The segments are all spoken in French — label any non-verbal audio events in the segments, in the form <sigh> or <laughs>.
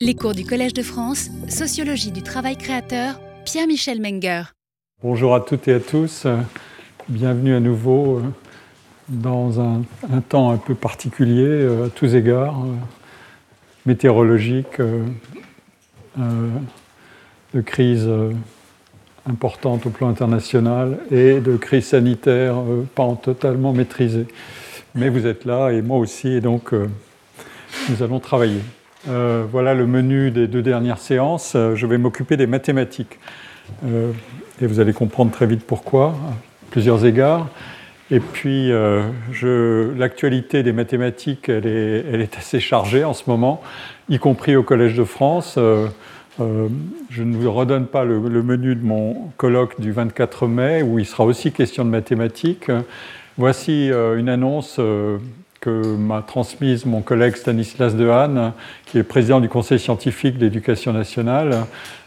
Les cours du Collège de France, Sociologie du travail créateur, Pierre-Michel Menger. Bonjour à toutes et à tous. Bienvenue à nouveau euh, dans un, temps un peu particulier euh, à tous égards, euh, météorologique, de crise importante au plan international et de crise sanitaire pas totalement maîtrisée. Mais vous êtes là et moi aussi, et donc nous allons travailler. Euh, voilà le menu des deux dernières séances. Euh, je vais m'occuper des mathématiques. Euh, et vous allez comprendre très vite pourquoi, à plusieurs égards. Et puis, l'actualité des mathématiques, elle est, assez chargée en ce moment, y compris au Collège de France. je ne vous redonne pas le, le, menu de mon colloque du 24 mai, où il sera aussi question de mathématiques. Voici une annonce que m'a transmise mon collègue Stanislas Dehaene, qui est président du Conseil scientifique d'éducation nationale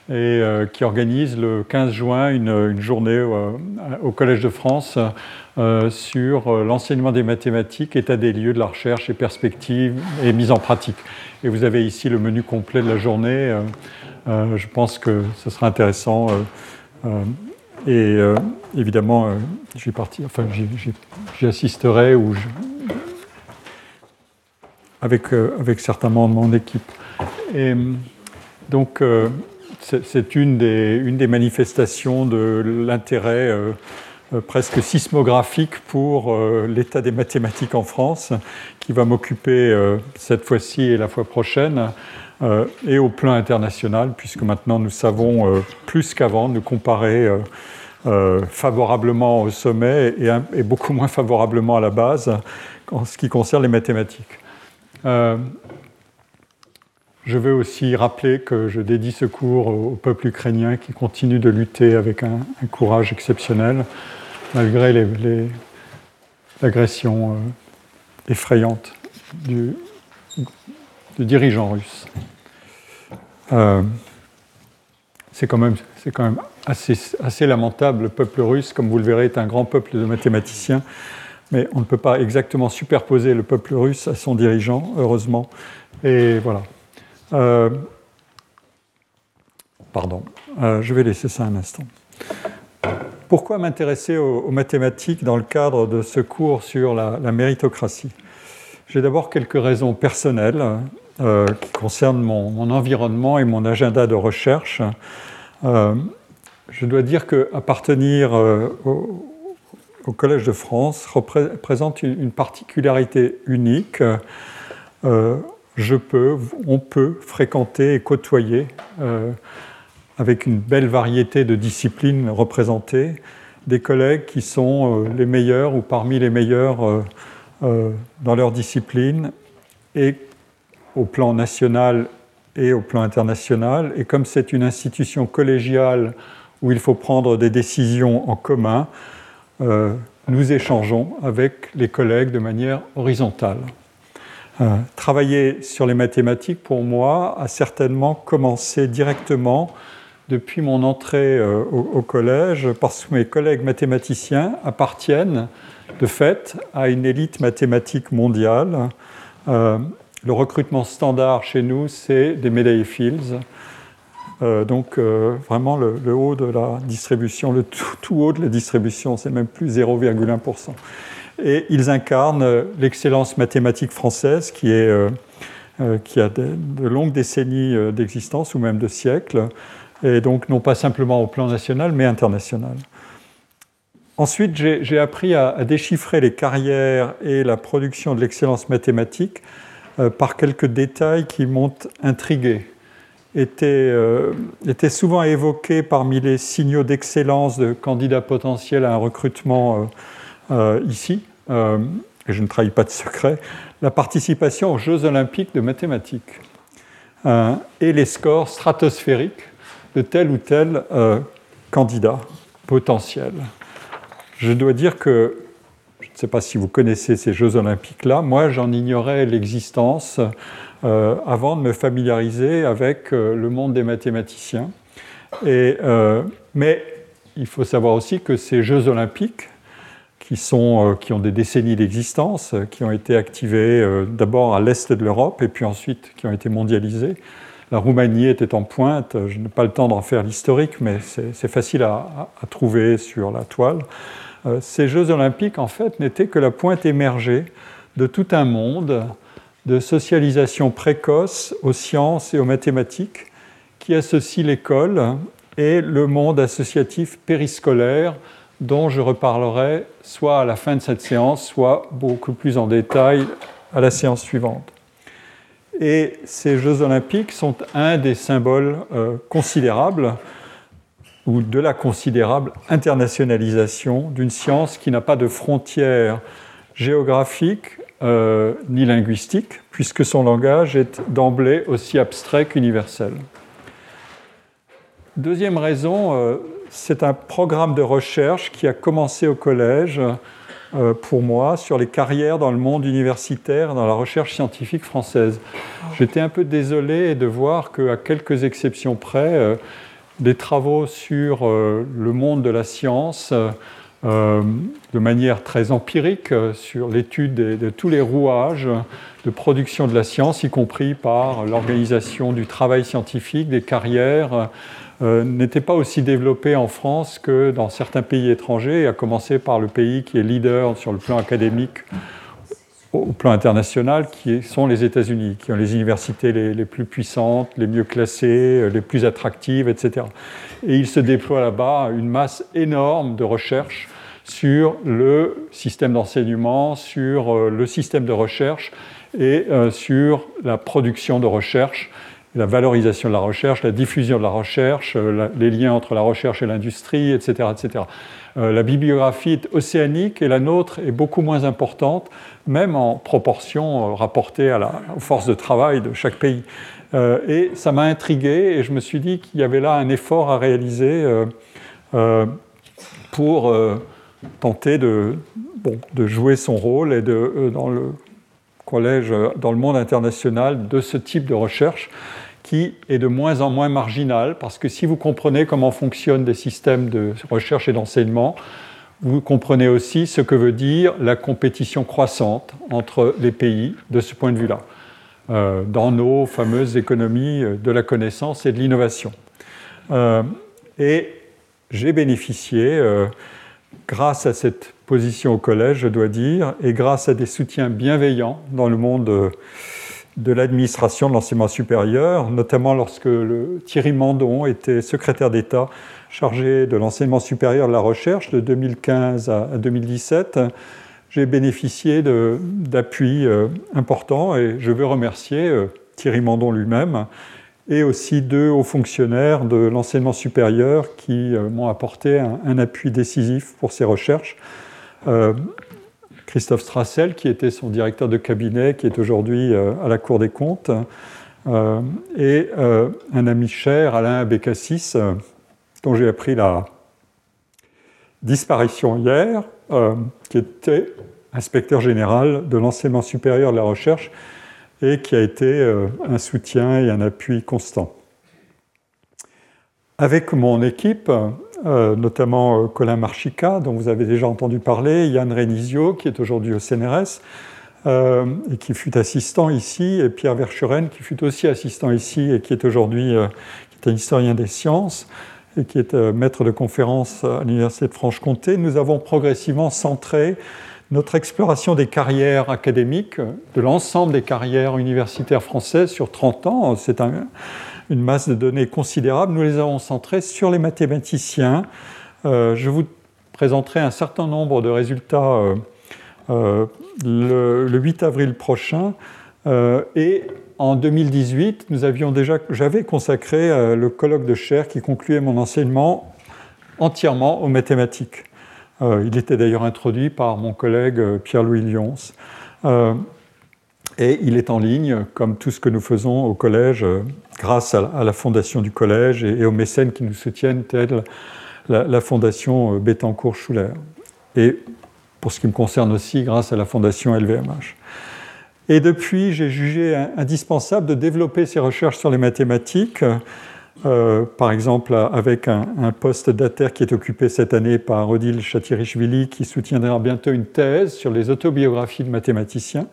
et euh, qui organise le 15 juin une, journée euh, au Collège de France euh, sur l'enseignement des mathématiques, état des lieux de la recherche et perspectives et mise en pratique. Et vous avez ici le menu complet de la journée. je pense que ce sera intéressant. et évidemment, j'y assisterai ou avec, euh, avec certains membres de mon équipe. Et donc, euh, c'est une des, une des manifestations de l'intérêt euh, presque sismographique pour l'état des mathématiques en France, qui va m'occuper cette fois-ci et la fois prochaine, et au plan international, puisque maintenant nous savons plus qu'avant nous comparer favorablement au sommet et, et, beaucoup moins favorablement à la base en ce qui concerne les mathématiques. Euh, je veux aussi rappeler que je dédie ce cours au peuple ukrainien qui continue de lutter avec un, courage exceptionnel, malgré l'agression euh, effrayante du, dirigeant russe. Euh, c'est quand même, assez, assez, lamentable. Le peuple russe, comme vous le verrez, est un grand peuple de mathématiciens mais on ne peut pas exactement superposer le peuple russe à son dirigeant, heureusement. Et voilà. Euh, pardon, euh, je vais laisser ça un instant. Pourquoi m'intéresser aux, mathématiques dans le cadre de ce cours sur la, méritocratie? J'ai d'abord quelques raisons personnelles euh, qui concernent mon, environnement et mon agenda de recherche. je dois dire qu'appartenir au, au Collège de France représente une particularité unique. Euh, je peux, on peut fréquenter et côtoyer euh, avec une belle variété de disciplines représentées des collègues qui sont euh, les meilleurs ou parmi les meilleurs dans leur discipline et au plan national et au plan international. Et comme c'est une institution collégiale où il faut prendre des décisions en commun, euh, nous échangeons avec les collègues de manière horizontale. Euh, travailler sur les mathématiques, pour moi, a certainement commencé directement depuis mon entrée euh, au, collège, parce que mes collègues mathématiciens appartiennent de fait à une élite mathématique mondiale. le recrutement standard chez nous, c'est des médailles Fields. Euh, donc euh, vraiment le, haut de la distribution, le tout, haut de la distribution, c'est même plus 0,1%. Et ils incarnent l'excellence mathématique française euh, qui a de, longues décennies d'existence ou même de siècles, et donc non pas simplement au plan national mais international. Ensuite, j'ai appris à, à, déchiffrer les carrières et la production de l'excellence mathématique par quelques détails qui m'ont intrigué était, euh, était, souvent évoqué parmi les signaux d'excellence de candidats potentiels à un recrutement euh, euh, ici, et je ne trahis pas de secret, la participation aux Jeux olympiques de mathématiques et les scores stratosphériques de tel ou tel candidat potentiel. Je dois dire que je ne sais pas si vous connaissez ces Jeux olympiques-là, moi j'en ignorais l'existence euh, avant de me familiariser avec euh, le monde des mathématiciens. Euh, mais il faut savoir aussi que ces Jeux olympiques, qui, ont des décennies d'existence, qui ont été activés d'abord à l'est de l'Europe et puis ensuite qui ont été mondialisés, la Roumanie était en pointe. Je n'ai pas le temps d'en faire l'historique, mais c'est facile à, trouver sur la toile. Ces Jeux olympiques, en fait, n'étaient que la pointe émergée de tout un monde de socialisation précoce aux sciences et aux mathématiques qui associe l'école et le monde associatif périscolaire dont je reparlerai soit à la fin de cette séance, soit beaucoup plus en détail à la séance suivante. Et ces Jeux olympiques sont un des symboles euh, considérables ou de la considérable internationalisation d'une science qui n'a pas de frontières géographiques euh, ni linguistiques, puisque son langage est d'emblée aussi abstrait qu'universel. Deuxième raison, euh, c'est un programme de recherche qui a commencé au collège euh, pour moi sur les carrières dans le monde universitaire, dans la recherche scientifique française. J'étais un peu désolé de voir qu'à quelques exceptions près, des travaux sur le monde de la science, de manière très empirique, sur l'étude de, tous les rouages de production de la science, y compris par l'organisation du travail scientifique, des carrières, euh, n'était pas aussi développé en France que dans certains pays étrangers, à commencer par le pays qui est leader sur le plan académique au plan international, qui sont les États-Unis, qui ont les universités les, plus puissantes, les mieux classées, les plus attractives, etc. Et il se déploie là-bas une masse énorme de recherche sur le système d'enseignement, sur euh, le système de recherche et euh, sur la production de recherche la valorisation de la recherche, la diffusion de la recherche, euh, les liens entre la recherche et l'industrie, etc. etc. Euh, la bibliographie est océanique et la nôtre est beaucoup moins importante, même en proportion euh, rapportée à la, aux forces de travail de chaque pays. et ça m'a intrigué et je me suis dit qu'il y avait là un effort à réaliser pour tenter de, de, jouer son rôle et de, dans le collège, dans le monde international, de ce type de recherche est de moins en moins marginal, parce que si vous comprenez comment fonctionnent des systèmes de recherche et d'enseignement, vous comprenez aussi ce que veut dire la compétition croissante entre les pays de ce point de vue-là, euh, dans nos fameuses économies de la connaissance et de l'innovation. Euh, et j'ai bénéficié, euh, grâce à cette position au collège, je dois dire, et grâce à des soutiens bienveillants dans le monde de l'administration de l'enseignement supérieur, notamment lorsque Thierry Mandon était secrétaire d'État chargé de l'enseignement supérieur de la recherche de 2015 à 2017. J'ai bénéficié d'appuis euh, importants et je veux remercier euh, Thierry Mandon lui-même et aussi deux hauts fonctionnaires de l'enseignement supérieur qui euh, m'ont apporté un, appui décisif pour ces recherches. Christophe Strassel, qui était son directeur de cabinet, qui est aujourd'hui euh, à la Cour des comptes, euh, et euh, un ami cher, Alain Abécassis, dont j'ai appris la disparition hier, qui était inspecteur général de l'enseignement supérieur de la recherche et qui a été un soutien et un appui constant. Avec mon équipe, euh, notamment euh, Colin Marchica, dont vous avez déjà entendu parler, Yann Renizio, qui est aujourd'hui au CNRS, euh, et qui fut assistant ici, et Pierre Verschuren, qui fut aussi assistant ici, et qui est aujourd'hui un historien des sciences, et qui est maître de conférence à l'Université de Franche-Comté. Nous avons progressivement centré notre exploration des carrières académiques, de l'ensemble des carrières universitaires françaises sur 30 ans. C'est un une masse de données considérable. Nous les avons centrées sur les mathématiciens. Euh, je vous présenterai un certain nombre de résultats euh, euh, le, 8 avril prochain. et en 2018, nous avions déjà, j'avais consacré le colloque de chair qui concluait mon enseignement entièrement aux mathématiques. il était d'ailleurs introduit par mon collègue Pierre-Louis Lyons. Et il est en ligne, comme tout ce que nous faisons au collège, euh, grâce à la fondation du collège et aux mécènes qui nous soutiennent, telle la, fondation euh, Bettencourt-Schuller. Et pour ce qui me concerne aussi, grâce à la fondation LVMH. Et depuis, j'ai jugé indispensable de développer ces recherches sur les mathématiques, euh, par exemple avec un, poste d'ATER qui est occupé cette année par Odile Chatirichvili, qui soutiendra bientôt une thèse sur les autobiographies de mathématiciens.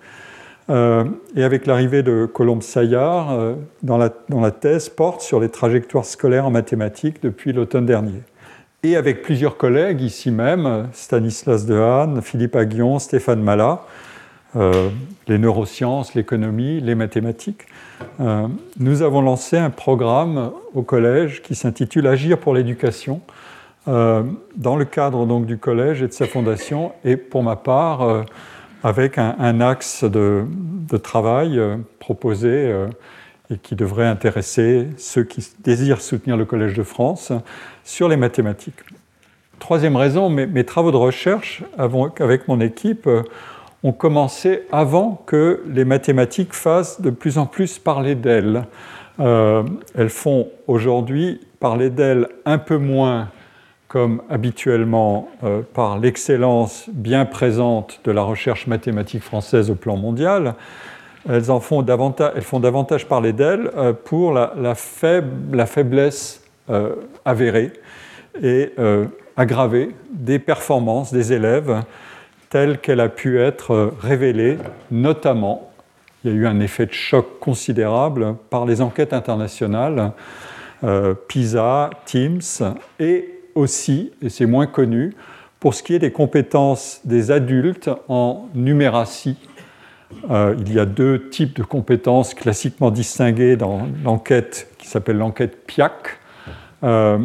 Et avec l'arrivée de Colombe-Saillard, dans la, dont la thèse porte sur les trajectoires scolaires en mathématiques depuis l'automne dernier. Et avec plusieurs collègues ici même, Stanislas Dehaene, Philippe Aguillon, Stéphane Malat, euh, les neurosciences, l'économie, les mathématiques, euh, nous avons lancé un programme au collège qui s'intitule Agir pour l'éducation, euh, dans le cadre donc du collège et de sa fondation, et pour ma part, avec un, axe de, travail proposé et qui devrait intéresser ceux qui désirent soutenir le Collège de France sur les mathématiques. Troisième raison, mes, travaux de recherche avec mon équipe euh, ont commencé avant que les mathématiques fassent de plus en plus parler d'elles. Euh, elles font aujourd'hui parler d'elles un peu moins comme habituellement euh, par l'excellence bien présente de la recherche mathématique française au plan mondial, elles, en font, davantage, elles font davantage parler d'elles euh, pour la, faiblesse euh, avérée et aggravée des performances des élèves telles qu'elle a pu être révélée, notamment, il y a eu un effet de choc considérable par les enquêtes internationales, PISA, TIMS, et aussi, et c'est moins connu, pour ce qui est des compétences des adultes en numératie euh, il y a deux types de compétences classiquement distinguées dans l'enquête qui s'appelle l'enquête PIAC, euh,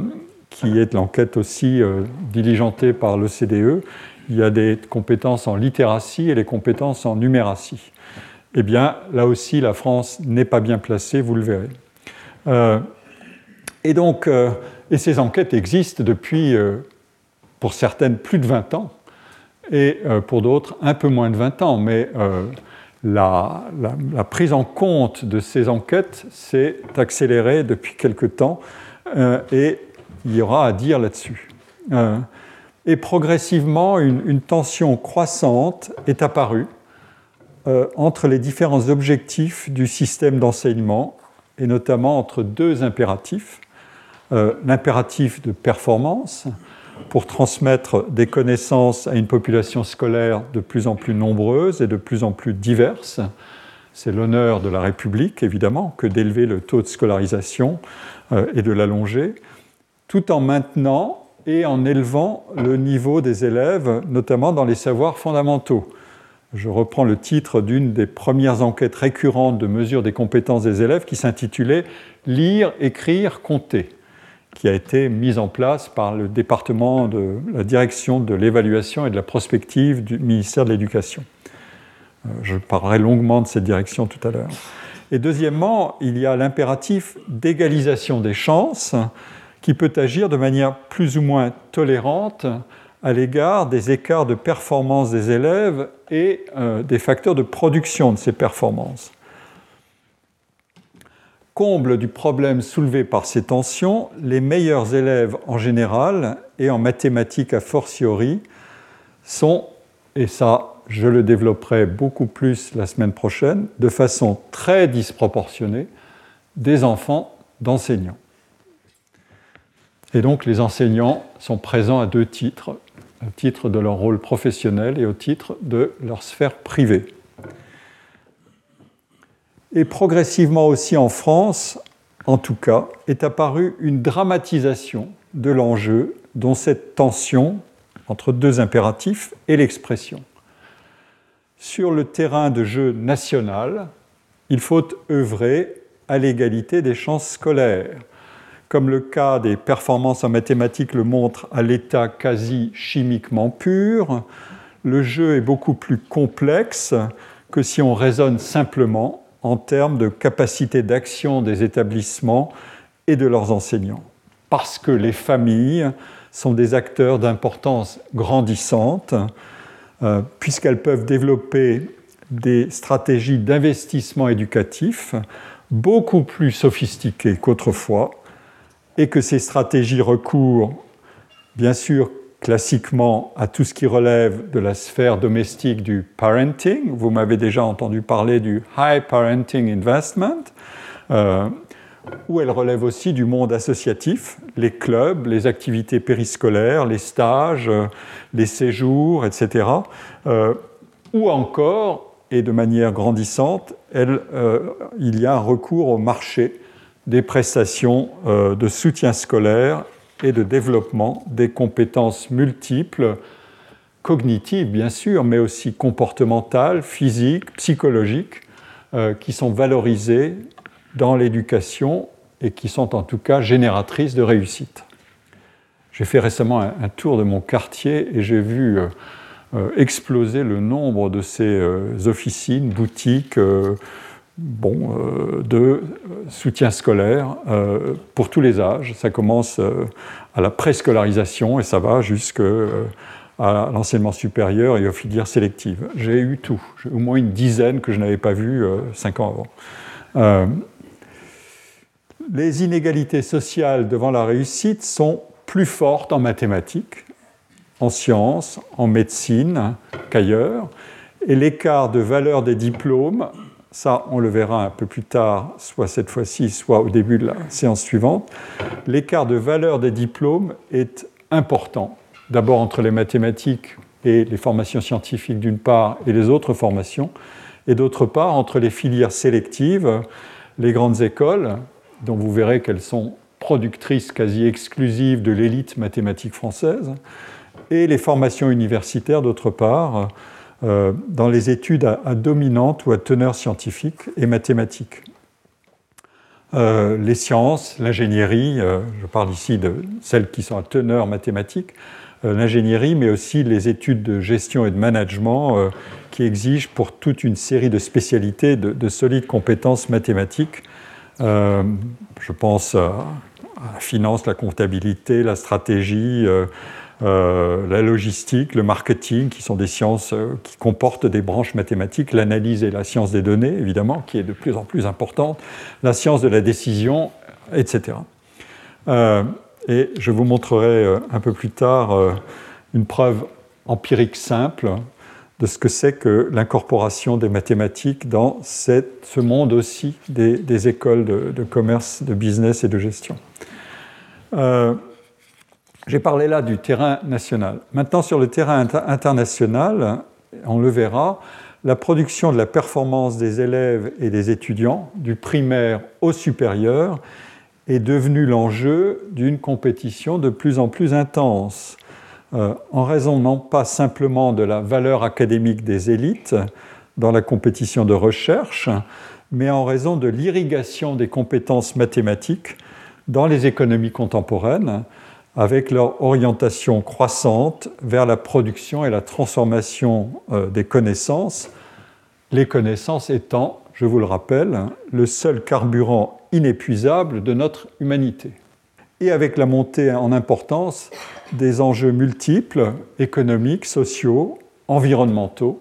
qui est l'enquête aussi euh, diligentée par l'OCDE. Il y a des compétences en littératie et les compétences en numératie. Eh bien, là aussi, la France n'est pas bien placée, vous le verrez. et donc, et ces enquêtes existent depuis, pour certaines, plus de 20 ans, et pour d'autres, un peu moins de 20 ans. Mais la, prise en compte de ces enquêtes s'est accélérée depuis quelque temps euh, et il y aura à dire là-dessus. Euh, et progressivement, une, tension croissante est apparue euh, entre les différents objectifs du système d'enseignement et notamment entre deux impératifs. L'impératif de performance, pour transmettre des connaissances à une population scolaire de plus en plus nombreuse et de plus en plus diverse. C'est l'honneur de la République, évidemment, que d'élever le taux de scolarisation euh, et de l'allonger, tout en maintenant et en élevant le niveau des élèves, notamment dans les savoirs fondamentaux. Je reprends le titre d'une des premières enquêtes récurrentes de mesure des compétences des élèves qui s'intitulait Lire, écrire, compter qui a été mise en place par le département de la direction de l'évaluation et de la prospective du ministère de l'Éducation. Euh, je parlerai longuement de cette direction tout à l'heure. Et deuxièmement, il y a l'impératif d'égalisation des chances qui peut agir de manière plus ou moins tolérante à l'égard des écarts de performance des élèves et euh, des facteurs de production de ces performances. Comble du problème soulevé par ces tensions, les meilleurs élèves en général et en mathématiques a fortiori sont, et ça je le développerai beaucoup plus la semaine prochaine, de façon très disproportionnée, des enfants d'enseignants. Et donc les enseignants sont présents à deux titres, au titre de leur rôle professionnel et au titre de leur sphère privée. Et progressivement aussi en France, en tout cas, est apparue une dramatisation de l'enjeu dont cette tension entre deux impératifs est l'expression. Sur le terrain de jeu national, il faut œuvrer à l'égalité des chances scolaires. Comme le cas des performances en mathématiques le montre à l'état quasi chimiquement pur, le jeu est beaucoup plus complexe que si on raisonne simplement en termes de capacité d'action des établissements et de leurs enseignants. Parce que les familles sont des acteurs d'importance grandissante, euh, puisqu'elles peuvent développer des stratégies d'investissement éducatif beaucoup plus sophistiquées qu'autrefois, et que ces stratégies recourent, bien sûr, classiquement à tout ce qui relève de la sphère domestique du parenting. Vous m'avez déjà entendu parler du High Parenting Investment, euh, où elle relève aussi du monde associatif, les clubs, les activités périscolaires, les stages, euh, les séjours, etc. Euh, ou encore, et de manière grandissante, il y a un recours au marché des prestations de soutien scolaire et de développement des compétences multiples, cognitives bien sûr, mais aussi comportementales, physiques, psychologiques, qui sont valorisées dans l'éducation et qui sont en tout cas génératrices de réussite. J'ai fait récemment un, tour de mon quartier et j'ai vu euh, euh, exploser le nombre de ces euh, officines, boutiques, bon, de soutien scolaire pour tous les âges. Ça commence à la préscolarisation et ça va jusqu'à l'enseignement supérieur et aux filières sélectives. J'ai eu tout, au moins une dizaine que je n'avais pas vu cinq ans avant les inégalités sociales devant la réussite sont plus fortes en mathématiques, en sciences, en médecine qu'ailleurs, et l'écart de valeur des diplômes, ça on le verra un peu plus tard, soit cette fois-ci, soit au début de la séance suivante, l'écart de valeur des diplômes est important, d'abord entre les mathématiques et les formations scientifiques d'une part et les autres formations, et d'autre part entre les filières sélectives, les grandes écoles, dont vous verrez qu'elles sont productrices quasi exclusives de l'élite mathématique française, et les formations universitaires d'autre part, euh, dans les études à, dominante ou à teneur scientifique et mathématique. Euh, les sciences, l'ingénierie, euh, je parle ici de celles qui sont à teneur mathématique, l'ingénierie, mais aussi les études de gestion et de management qui exigent pour toute une série de spécialités de solides compétences mathématiques je pense à, la finance, la comptabilité, la stratégie, euh, euh, la logistique, le marketing, qui sont des sciences qui comportent des branches mathématiques, l'analyse et la science des données, évidemment, qui est de plus en plus importante, la science de la décision, etc. et je vous montrerai un peu plus tard une preuve empirique simple de ce que c'est que l'incorporation des mathématiques dans ce monde aussi des, écoles de, commerce, de business et de gestion. J'ai parlé là du terrain national. Maintenant, sur le terrain international, on le verra, la production de la performance des élèves et des étudiants, du primaire au supérieur, est devenue l'enjeu d'une compétition de plus en plus intense. Euh, en raison non pas simplement de la valeur académique des élites dans la compétition de recherche, mais en raison de l'irrigation des compétences mathématiques dans les économies contemporaines, avec leur orientation croissante vers la production et la transformation euh, des connaissances, les connaissances étant, je vous le rappelle, le seul carburant inépuisable de notre humanité et avec la montée en importance des enjeux multiples, économiques, sociaux, environnementaux,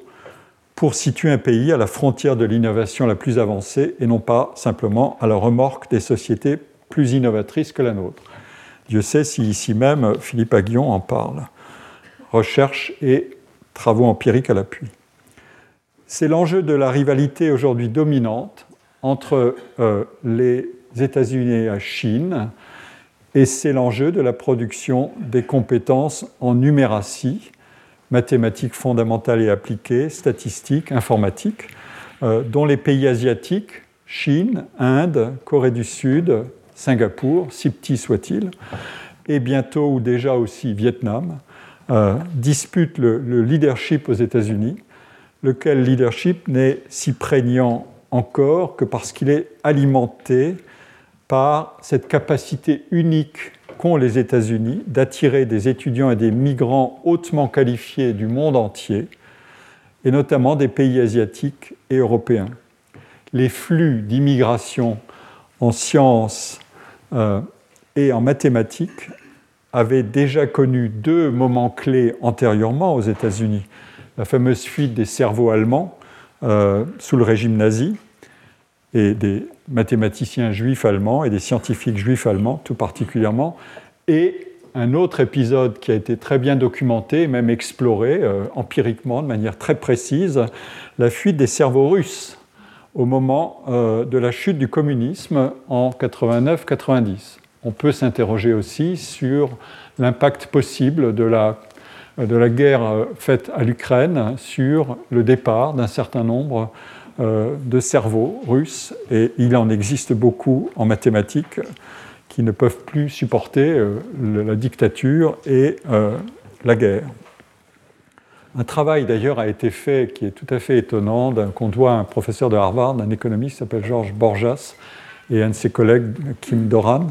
pour situer un pays à la frontière de l'innovation la plus avancée et non pas simplement à la remorque des sociétés plus innovatrices que la nôtre. Dieu sait si ici même Philippe Aguillon en parle. Recherche et travaux empiriques à l'appui. C'est l'enjeu de la rivalité aujourd'hui dominante entre euh, les États-Unis et la Chine, et c'est l'enjeu de la production des compétences en numératie, mathématiques fondamentales et appliquées, statistiques, informatique, euh, dont les pays asiatiques, Chine, Inde, Corée du Sud, Singapour, si petits soient-ils, et bientôt ou déjà aussi Vietnam, euh, disputent le leadership aux États-Unis, lequel leadership n'est si prégnant encore que parce qu'il est alimenté par cette capacité unique qu'ont les États-Unis d'attirer des étudiants et des migrants hautement qualifiés du monde entier, et notamment des pays asiatiques et européens. Les flux d'immigration en sciences euh, et en mathématiques avaient déjà connu deux moments clés antérieurement aux États-Unis. La fameuse fuite des cerveaux allemands euh, sous le régime nazi, et des mathématiciens juifs allemands et des scientifiques juifs allemands tout particulièrement, et un autre épisode qui a été très bien documenté, même exploré euh, empiriquement de manière très précise, la fuite des cerveaux russes au moment euh, de la chute du communisme en 89-90. On peut s'interroger aussi sur l'impact possible de la de la guerre faite à l'Ukraine sur le départ d'un certain nombre de cerveaux russes, et il en existe beaucoup en mathématiques qui ne peuvent plus supporter la dictature et la guerre. Un travail d'ailleurs a été fait qui est tout à fait étonnant, qu'on doit à un professeur de Harvard, un économiste qui s'appelle Georges Borjas, et un de ses collègues, Kim Doran,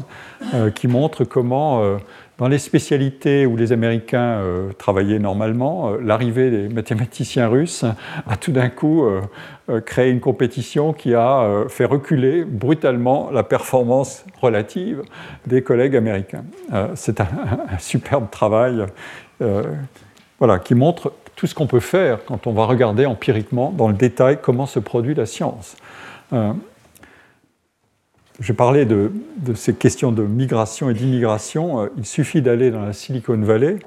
euh, qui montre comment, euh, dans les spécialités où les Américains euh, travaillaient normalement, l'arrivée des mathématiciens russes a tout d'un coup créé une compétition qui a fait reculer brutalement la performance relative des collègues américains. C'est un, <laughs> un, superbe travail voilà, qui montre tout ce qu'on peut faire quand on va regarder empiriquement dans le détail comment se produit la science. Euh, je parlais de, ces questions de migration et d'immigration. Euh, il suffit d'aller dans la Silicon Valley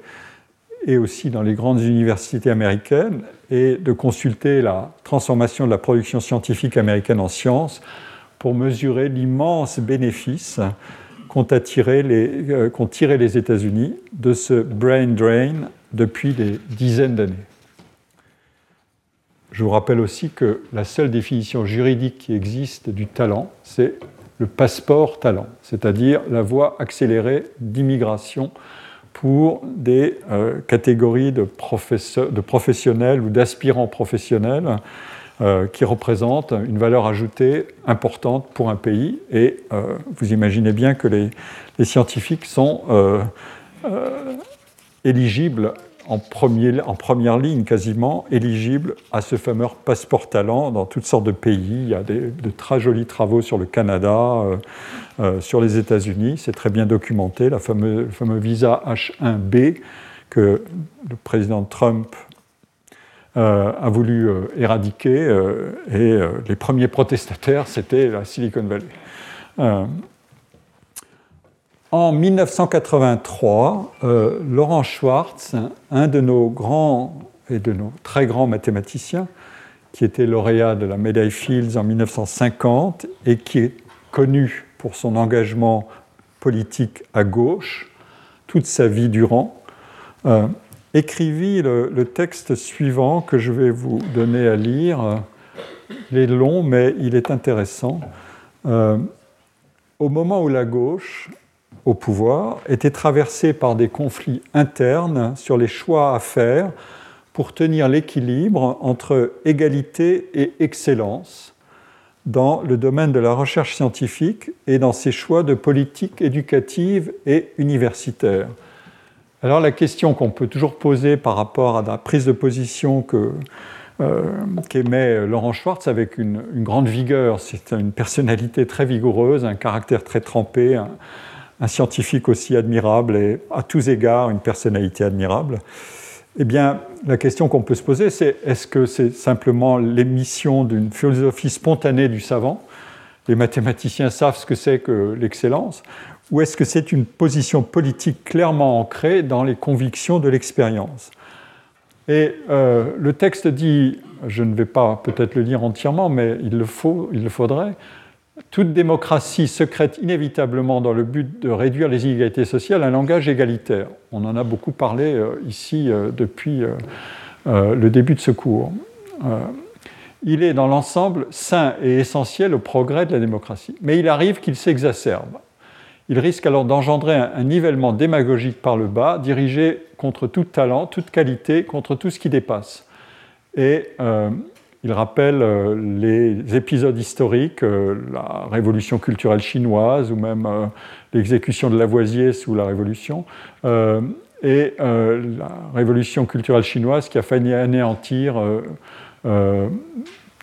et aussi dans les grandes universités américaines et de consulter la transformation de la production scientifique américaine en sciences pour mesurer l'immense bénéfice qu'ont euh, tiré les États-Unis de ce brain drain depuis des dizaines d'années. Je vous rappelle aussi que la seule définition juridique qui existe du talent, c'est le passeport talent, c'est-à-dire la voie accélérée d'immigration pour des euh, catégories de, professionnels ou d'aspirants professionnels euh, qui représentent une valeur ajoutée importante pour un pays. Et euh, vous imaginez bien que les scientifiques sont éligibles en, première ligne quasiment éligibles à ce fameux passeport talent dans toutes sortes de pays. Il y a de très jolis travaux sur le Canada, euh, euh, sur les États-Unis. C'est très bien documenté, la fameux, le fameux visa H1B que le président Trump euh, a voulu éradiquer. et les premiers protestataires, c'était la Silicon Valley. En 1983, euh, Laurent Schwartz, un de nos grands et de nos très grands mathématiciens, qui était lauréat de la médaille Fields en 1950 et qui est connu pour son engagement politique à gauche toute sa vie durant, euh, écrivit le, texte suivant que je vais vous donner à lire. Il est long, mais il est intéressant. Euh, au moment où la gauche au pouvoir était traversé par des conflits internes sur les choix à faire pour tenir l'équilibre entre égalité et excellence dans le domaine de la recherche scientifique et dans ses choix de politique éducative et universitaire. Alors la question qu'on peut toujours poser par rapport à la prise de position que, euh, qu'émet Laurent Schwartz avec une, grande vigueur, c'est une personnalité très vigoureuse, un caractère très trempé, un scientifique aussi admirable et à tous égards une personnalité admirable, eh bien, la question qu'on peut se poser, c'est est-ce que c'est simplement l'émission d'une philosophie spontanée du savant? Les mathématiciens savent ce que c'est que l'excellence. Ou est-ce que c'est une position politique clairement ancrée dans les convictions de l'expérience? Et euh, le texte dit, je ne vais pas peut-être le lire entièrement, mais il le, faut, il le faudrait, toute démocratie secrète inévitablement dans le but de réduire les inégalités sociales un langage égalitaire. On en a beaucoup parlé euh, ici euh, depuis euh, le début de ce cours. il est dans l'ensemble sain et essentiel au progrès de la démocratie. Mais il arrive qu'il s'exacerbe. Il risque alors d'engendrer un, nivellement démagogique par le bas, dirigé contre tout talent, toute qualité, contre tout ce qui dépasse. Et il rappelle euh, les épisodes historiques, euh, la révolution culturelle chinoise ou même euh, l'exécution de Lavoisier sous la Révolution, et la révolution culturelle chinoise qui a failli anéantir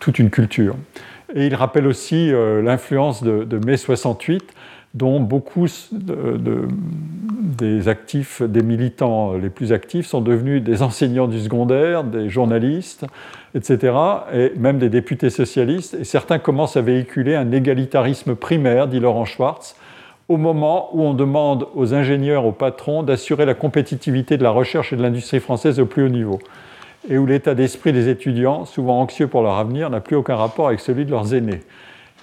toute une culture. Et il rappelle aussi l'influence de, de, mai 68 dont beaucoup des des militants les plus actifs sont devenus des enseignants du secondaire, des journalistes, etc., et même des députés socialistes. Et certains commencent à véhiculer un égalitarisme primaire, dit Laurent Schwartz, au moment où on demande aux ingénieurs, aux patrons d'assurer la compétitivité de la recherche et de l'industrie française au plus haut niveau, et où l'état d'esprit des étudiants, souvent anxieux pour leur avenir, n'a plus aucun rapport avec celui de leurs aînés.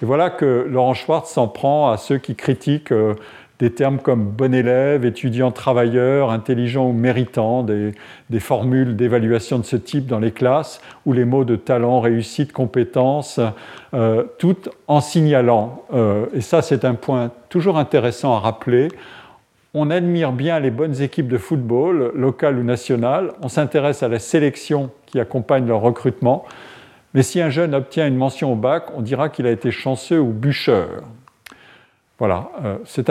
Et voilà que Laurent Schwartz s'en prend à ceux qui critiquent euh, des termes comme bon élève, étudiant travailleur, intelligent ou méritant, des, formules d'évaluation de ce type dans les classes, ou les mots de talent, réussite, compétence, euh, tout en signalant, euh, et ça c'est un point toujours intéressant à rappeler, on admire bien les bonnes équipes de football, locales ou nationales, on s'intéresse à la sélection qui accompagne leur recrutement, mais si un jeune obtient une mention au bac, on dira qu'il a été chanceux ou bûcheur. Voilà, euh, c'est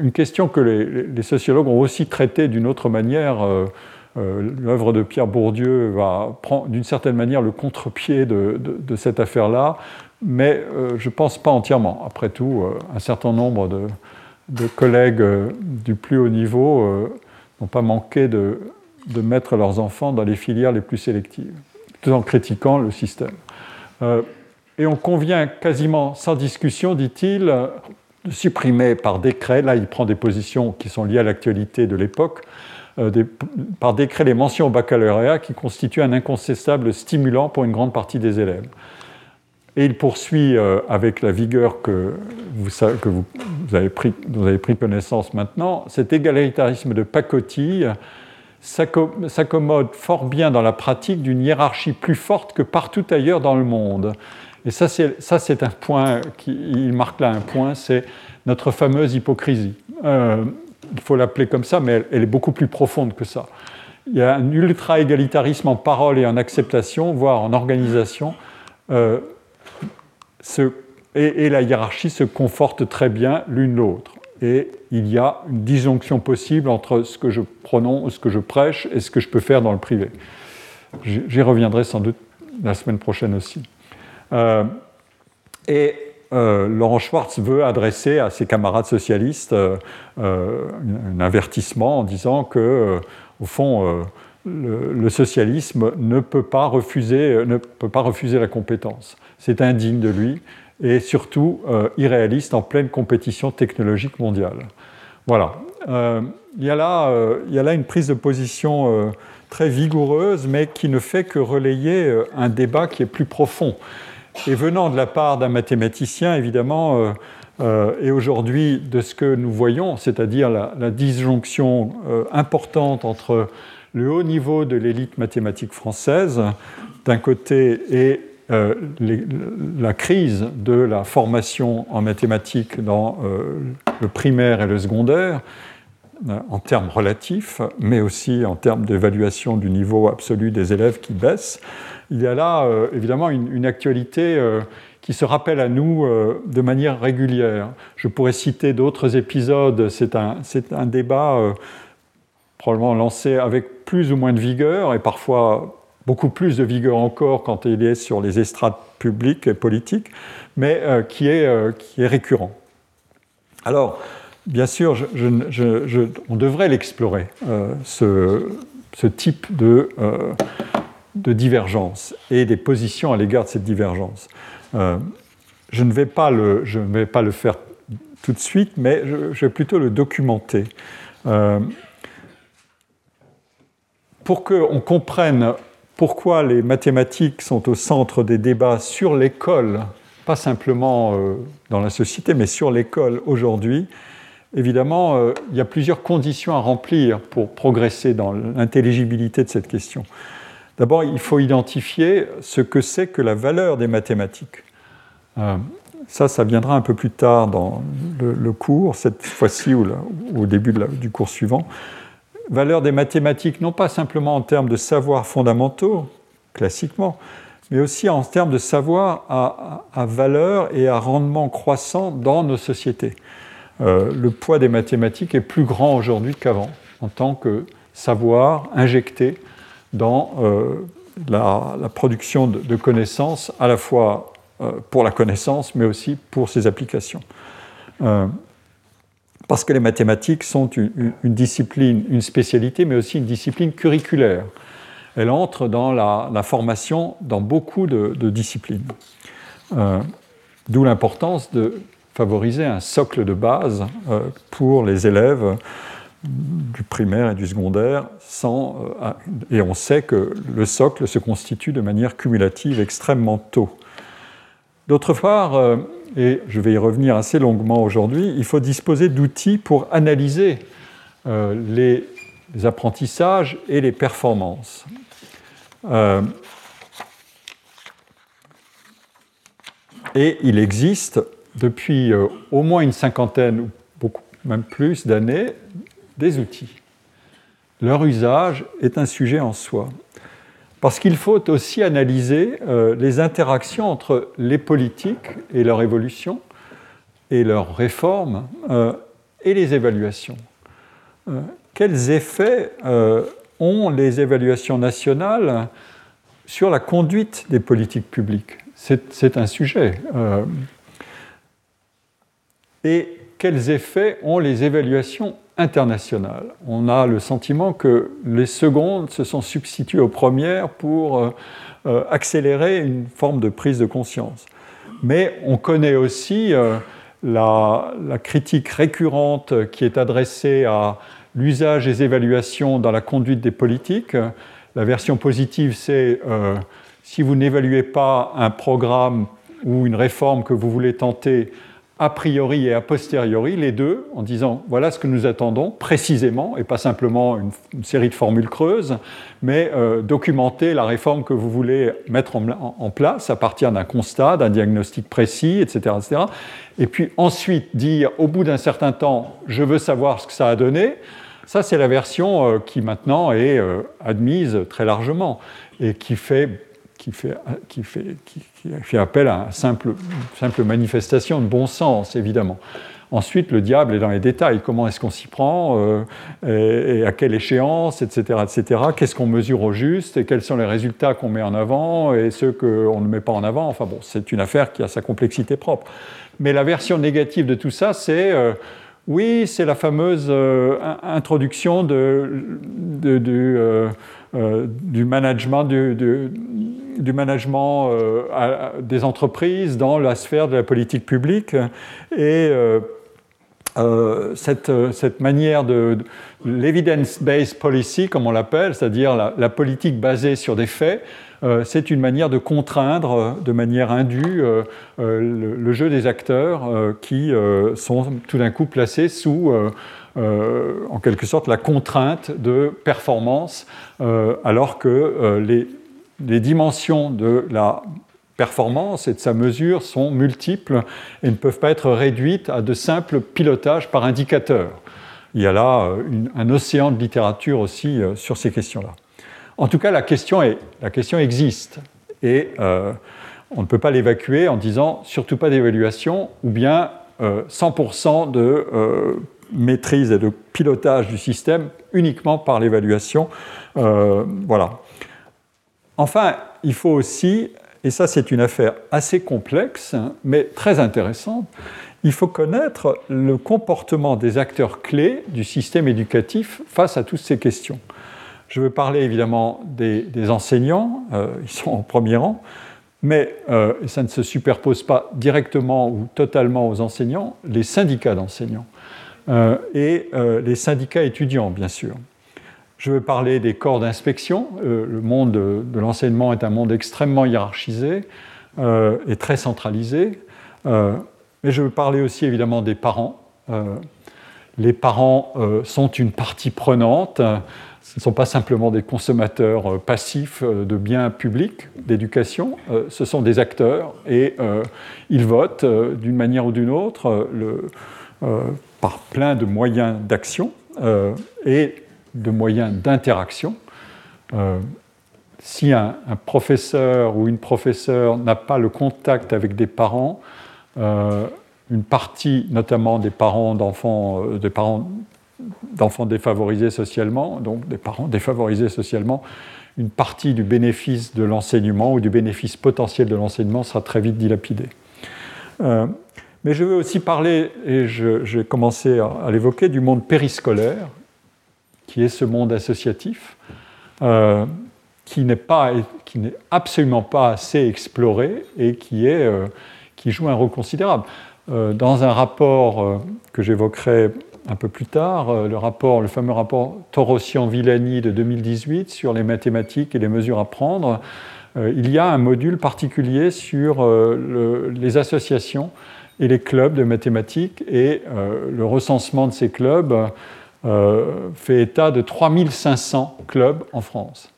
une question que les, sociologues ont aussi traitée d'une autre manière. Euh, euh, l'œuvre de Pierre Bourdieu va prendre d'une certaine manière le contre-pied de, cette affaire-là, mais je ne pense pas entièrement. Après tout, un certain nombre de, collègues du plus haut niveau n'ont pas manqué de mettre leurs enfants dans les filières les plus sélectives tout en critiquant le système. Euh, et on convient quasiment sans discussion, dit-il, de supprimer par décret, là il prend des positions qui sont liées à l'actualité de l'époque, euh, par décret les mentions au baccalauréat qui constituent un incontestable stimulant pour une grande partie des élèves. Et il poursuit euh, avec la vigueur que, vous, avez pris connaissance maintenant, cet égalitarisme de pacotille s'accommode fort bien dans la pratique d'une hiérarchie plus forte que partout ailleurs dans le monde. Et ça, c'est un point, qui, il marque là un point, c'est notre fameuse hypocrisie. Euh, il faut l'appeler comme ça, mais elle, est beaucoup plus profonde que ça. Il y a un ultra-égalitarisme en parole et en acceptation, voire en organisation. Euh, et, et la hiérarchie se conforte très bien l'une l'autre et il y a une disjonction possible entre ce que je prononce, ce que je prêche et ce que je peux faire dans le privé. J'y reviendrai sans doute la semaine prochaine aussi. Euh, et euh, Laurent Schwartz veut adresser à ses camarades socialistes euh, un avertissement en disant que, au fond, le, le, socialisme ne peut pas refuser, ne peut pas refuser la compétence. C'est indigne de lui et surtout euh, irréaliste en pleine compétition technologique mondiale. Voilà. Euh, il, y a là, euh, il, y a là, une prise de position très vigoureuse, mais qui ne fait que relayer un débat qui est plus profond. Et venant de la part d'un mathématicien, évidemment, et aujourd'hui de ce que nous voyons, c'est-à-dire la, disjonction importante entre le haut niveau de l'élite mathématique française, d'un côté, et euh, la crise de la formation en mathématiques dans euh, le primaire et le secondaire, euh, en termes relatifs, mais aussi en termes d'évaluation du niveau absolu des élèves qui baissent, il y a là évidemment une, actualité qui se rappelle à nous de manière régulière. Je pourrais citer d'autres épisodes, c'est un, un, débat probablement lancé avec plus ou moins de vigueur et parfois beaucoup plus de vigueur encore quand il est sur les estrades publiques et politiques, mais euh, qui, est, euh, qui est récurrent. Alors, bien sûr, on devrait l'explorer, euh, ce, ce, type de, de, divergence et des positions à l'égard de cette divergence. je, ne vais pas le, je ne vais pas le faire tout de suite, mais je, vais plutôt le documenter. pour qu'on comprenne pourquoi les mathématiques sont au centre des débats sur l'école, pas simplement euh, dans la société, mais sur l'école aujourd'hui, évidemment, euh, il y a plusieurs conditions à remplir pour progresser dans l'intelligibilité de cette question. D'abord, il faut identifier ce que c'est que la valeur des mathématiques. Euh, ça, ça viendra un peu plus tard dans le, cours, cette fois-ci ou, au début du cours suivant valeur des mathématiques, non pas simplement en termes de savoirs fondamentaux, classiquement, mais aussi en termes de savoir à, valeur et à rendement croissant dans nos sociétés. Euh, le poids des mathématiques est plus grand aujourd'hui qu'avant, en tant que savoir injecté dans euh, la, production de, connaissances, à la fois euh, pour la connaissance, mais aussi pour ses applications parce que les mathématiques sont une, discipline, une spécialité, mais aussi une discipline curriculaire. Elle entre dans la, formation dans beaucoup de, disciplines. Euh, d'où l'importance de favoriser un socle de base euh, pour les élèves du primaire et du secondaire, euh, et on sait que le socle se constitue de manière cumulative extrêmement tôt. D'autre part, et je vais y revenir assez longuement aujourd'hui, il faut disposer d'outils pour analyser les, apprentissages et les performances. et il existe depuis au moins une cinquantaine, ou beaucoup même plus d'années, des outils. Leur usage est un sujet en soi. Parce qu'il faut aussi analyser euh, les interactions entre les politiques et leur évolution, et leurs réformes, euh, et les évaluations. Euh, quels effets ont les évaluations nationales sur la conduite des politiques publiques? C'est un sujet. et quels effets ont les évaluations internationales On a le sentiment que les secondes se sont substituées aux premières pour euh, euh, accélérer une forme de prise de conscience. Mais on connaît aussi euh, la, critique récurrente qui est adressée à l'usage des évaluations dans la conduite des politiques. La version positive, c'est si vous n'évaluez pas un programme ou une réforme que vous voulez tenter, a priori et a posteriori, les deux, en disant voilà ce que nous attendons précisément, et pas simplement une, série de formules creuses, mais euh, documenter la réforme que vous voulez mettre en, place à partir d'un constat, d'un diagnostic précis, etc., etc. Et puis ensuite dire au bout d'un certain temps, je veux savoir ce que ça a donné. Ça, c'est la version euh, qui maintenant est euh, admise très largement et qui fait qui fait, qui fait, qui, fait appel à une simple, simple manifestation de bon sens, évidemment. Ensuite, le diable est dans les détails. Comment est-ce qu'on s'y prend euh, et, à quelle échéance, etc. etc. Qu'est-ce qu'on mesure au juste et quels sont les résultats qu'on met en avant et ceux qu'on ne met pas en avant. Enfin bon, c'est une affaire qui a sa complexité propre. Mais la version négative de tout ça, c'est euh, oui, c'est la fameuse euh, introduction de, de, du management du, management euh, des entreprises dans la sphère de la politique publique. Et euh, euh, cette, manière de, l'evidence-based policy, comme on l'appelle, c'est-à-dire la, politique basée sur des faits, c'est une manière de contraindre de manière indue le, jeu des acteurs qui sont tout d'un coup placés sous, en quelque sorte, la contrainte de performance, alors que les, dimensions de la performance et de sa mesure sont multiples et ne peuvent pas être réduites à de simples pilotages par indicateur. Il y a là euh, un océan de littérature aussi euh, sur ces questions-là. En tout cas, la question, existe et euh, on ne peut pas l'évacuer en disant surtout pas d'évaluation ou bien 100% de maîtrise et de pilotage du système uniquement par l'évaluation. voilà. Enfin, il faut aussi, et ça c'est une affaire assez complexe, mais très intéressante, il faut connaître le comportement des acteurs clés du système éducatif face à toutes ces questions. Je veux parler évidemment des, enseignants, euh, ils sont en premier rang, mais euh, ça ne se superpose pas directement ou totalement aux enseignants, les syndicats d'enseignants euh, et les syndicats étudiants, bien sûr. Je veux parler des corps d'inspection. Le monde de, l'enseignement est un monde extrêmement hiérarchisé et très centralisé. Mais je veux parler aussi évidemment des parents. les parents sont une partie prenante. Ce ne sont pas simplement des consommateurs passifs de biens publics, d'éducation, ce sont des acteurs et ils votent d'une manière ou d'une autre par plein de moyens d'action. et de moyens d'interaction. Euh, si un, professeur ou une professeure n'a pas le contact avec des parents, euh, une partie, notamment des parents d'enfants, euh, des parents d'enfants défavorisés socialement, donc des parents <laughs> défavorisés socialement, une partie du bénéfice de l'enseignement ou du bénéfice potentiel de l'enseignement sera très vite dilapidée. mais je veux aussi parler, et j'ai commencé à l'évoquer, du monde périscolaire, qui est ce monde associatif, euh, qui n'est absolument pas assez exploré et qui, est, euh, qui joue un rôle considérable. Euh, dans un rapport que j'évoquerai un peu plus tard, le, rapport, le fameux rapport Torossian-Villani de 2018 sur les mathématiques et les mesures à prendre, il y a un module particulier sur les associations et les clubs de mathématiques, et le recensement de ces clubs fait état de 3500 clubs en France.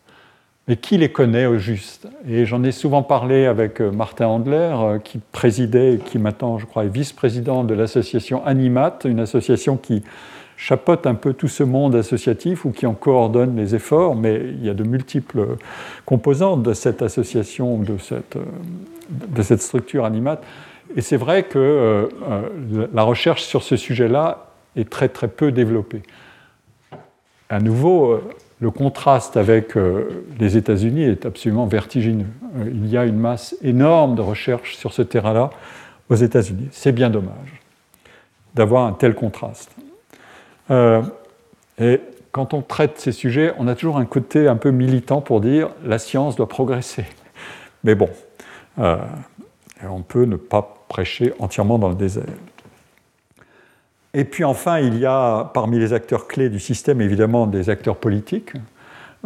Mais qui les connaît au juste? Et j'en ai souvent parlé avec euh, Martin Handler, euh, qui présidait, qui maintenant, je crois, est vice-président de l'association Animat, une association qui chapeaute un peu tout ce monde associatif ou qui en coordonne les efforts, mais il y a de multiples composantes de cette association, de cette, euh, de cette structure Animat. Et c'est vrai que la recherche sur ce sujet-là est très très peu développée. À nouveau, le contraste avec euh, les États-Unis est absolument vertigineux. Euh, il y a une masse énorme de recherches sur ce terrain-là aux États-Unis. C'est bien dommage d'avoir un tel contraste. Euh, et quand on traite ces sujets, on a toujours un côté un peu militant pour dire la science doit progresser. Mais bon, on peut ne pas prêcher entièrement dans le désert. Et puis enfin, il y a parmi les acteurs clés du système évidemment des acteurs politiques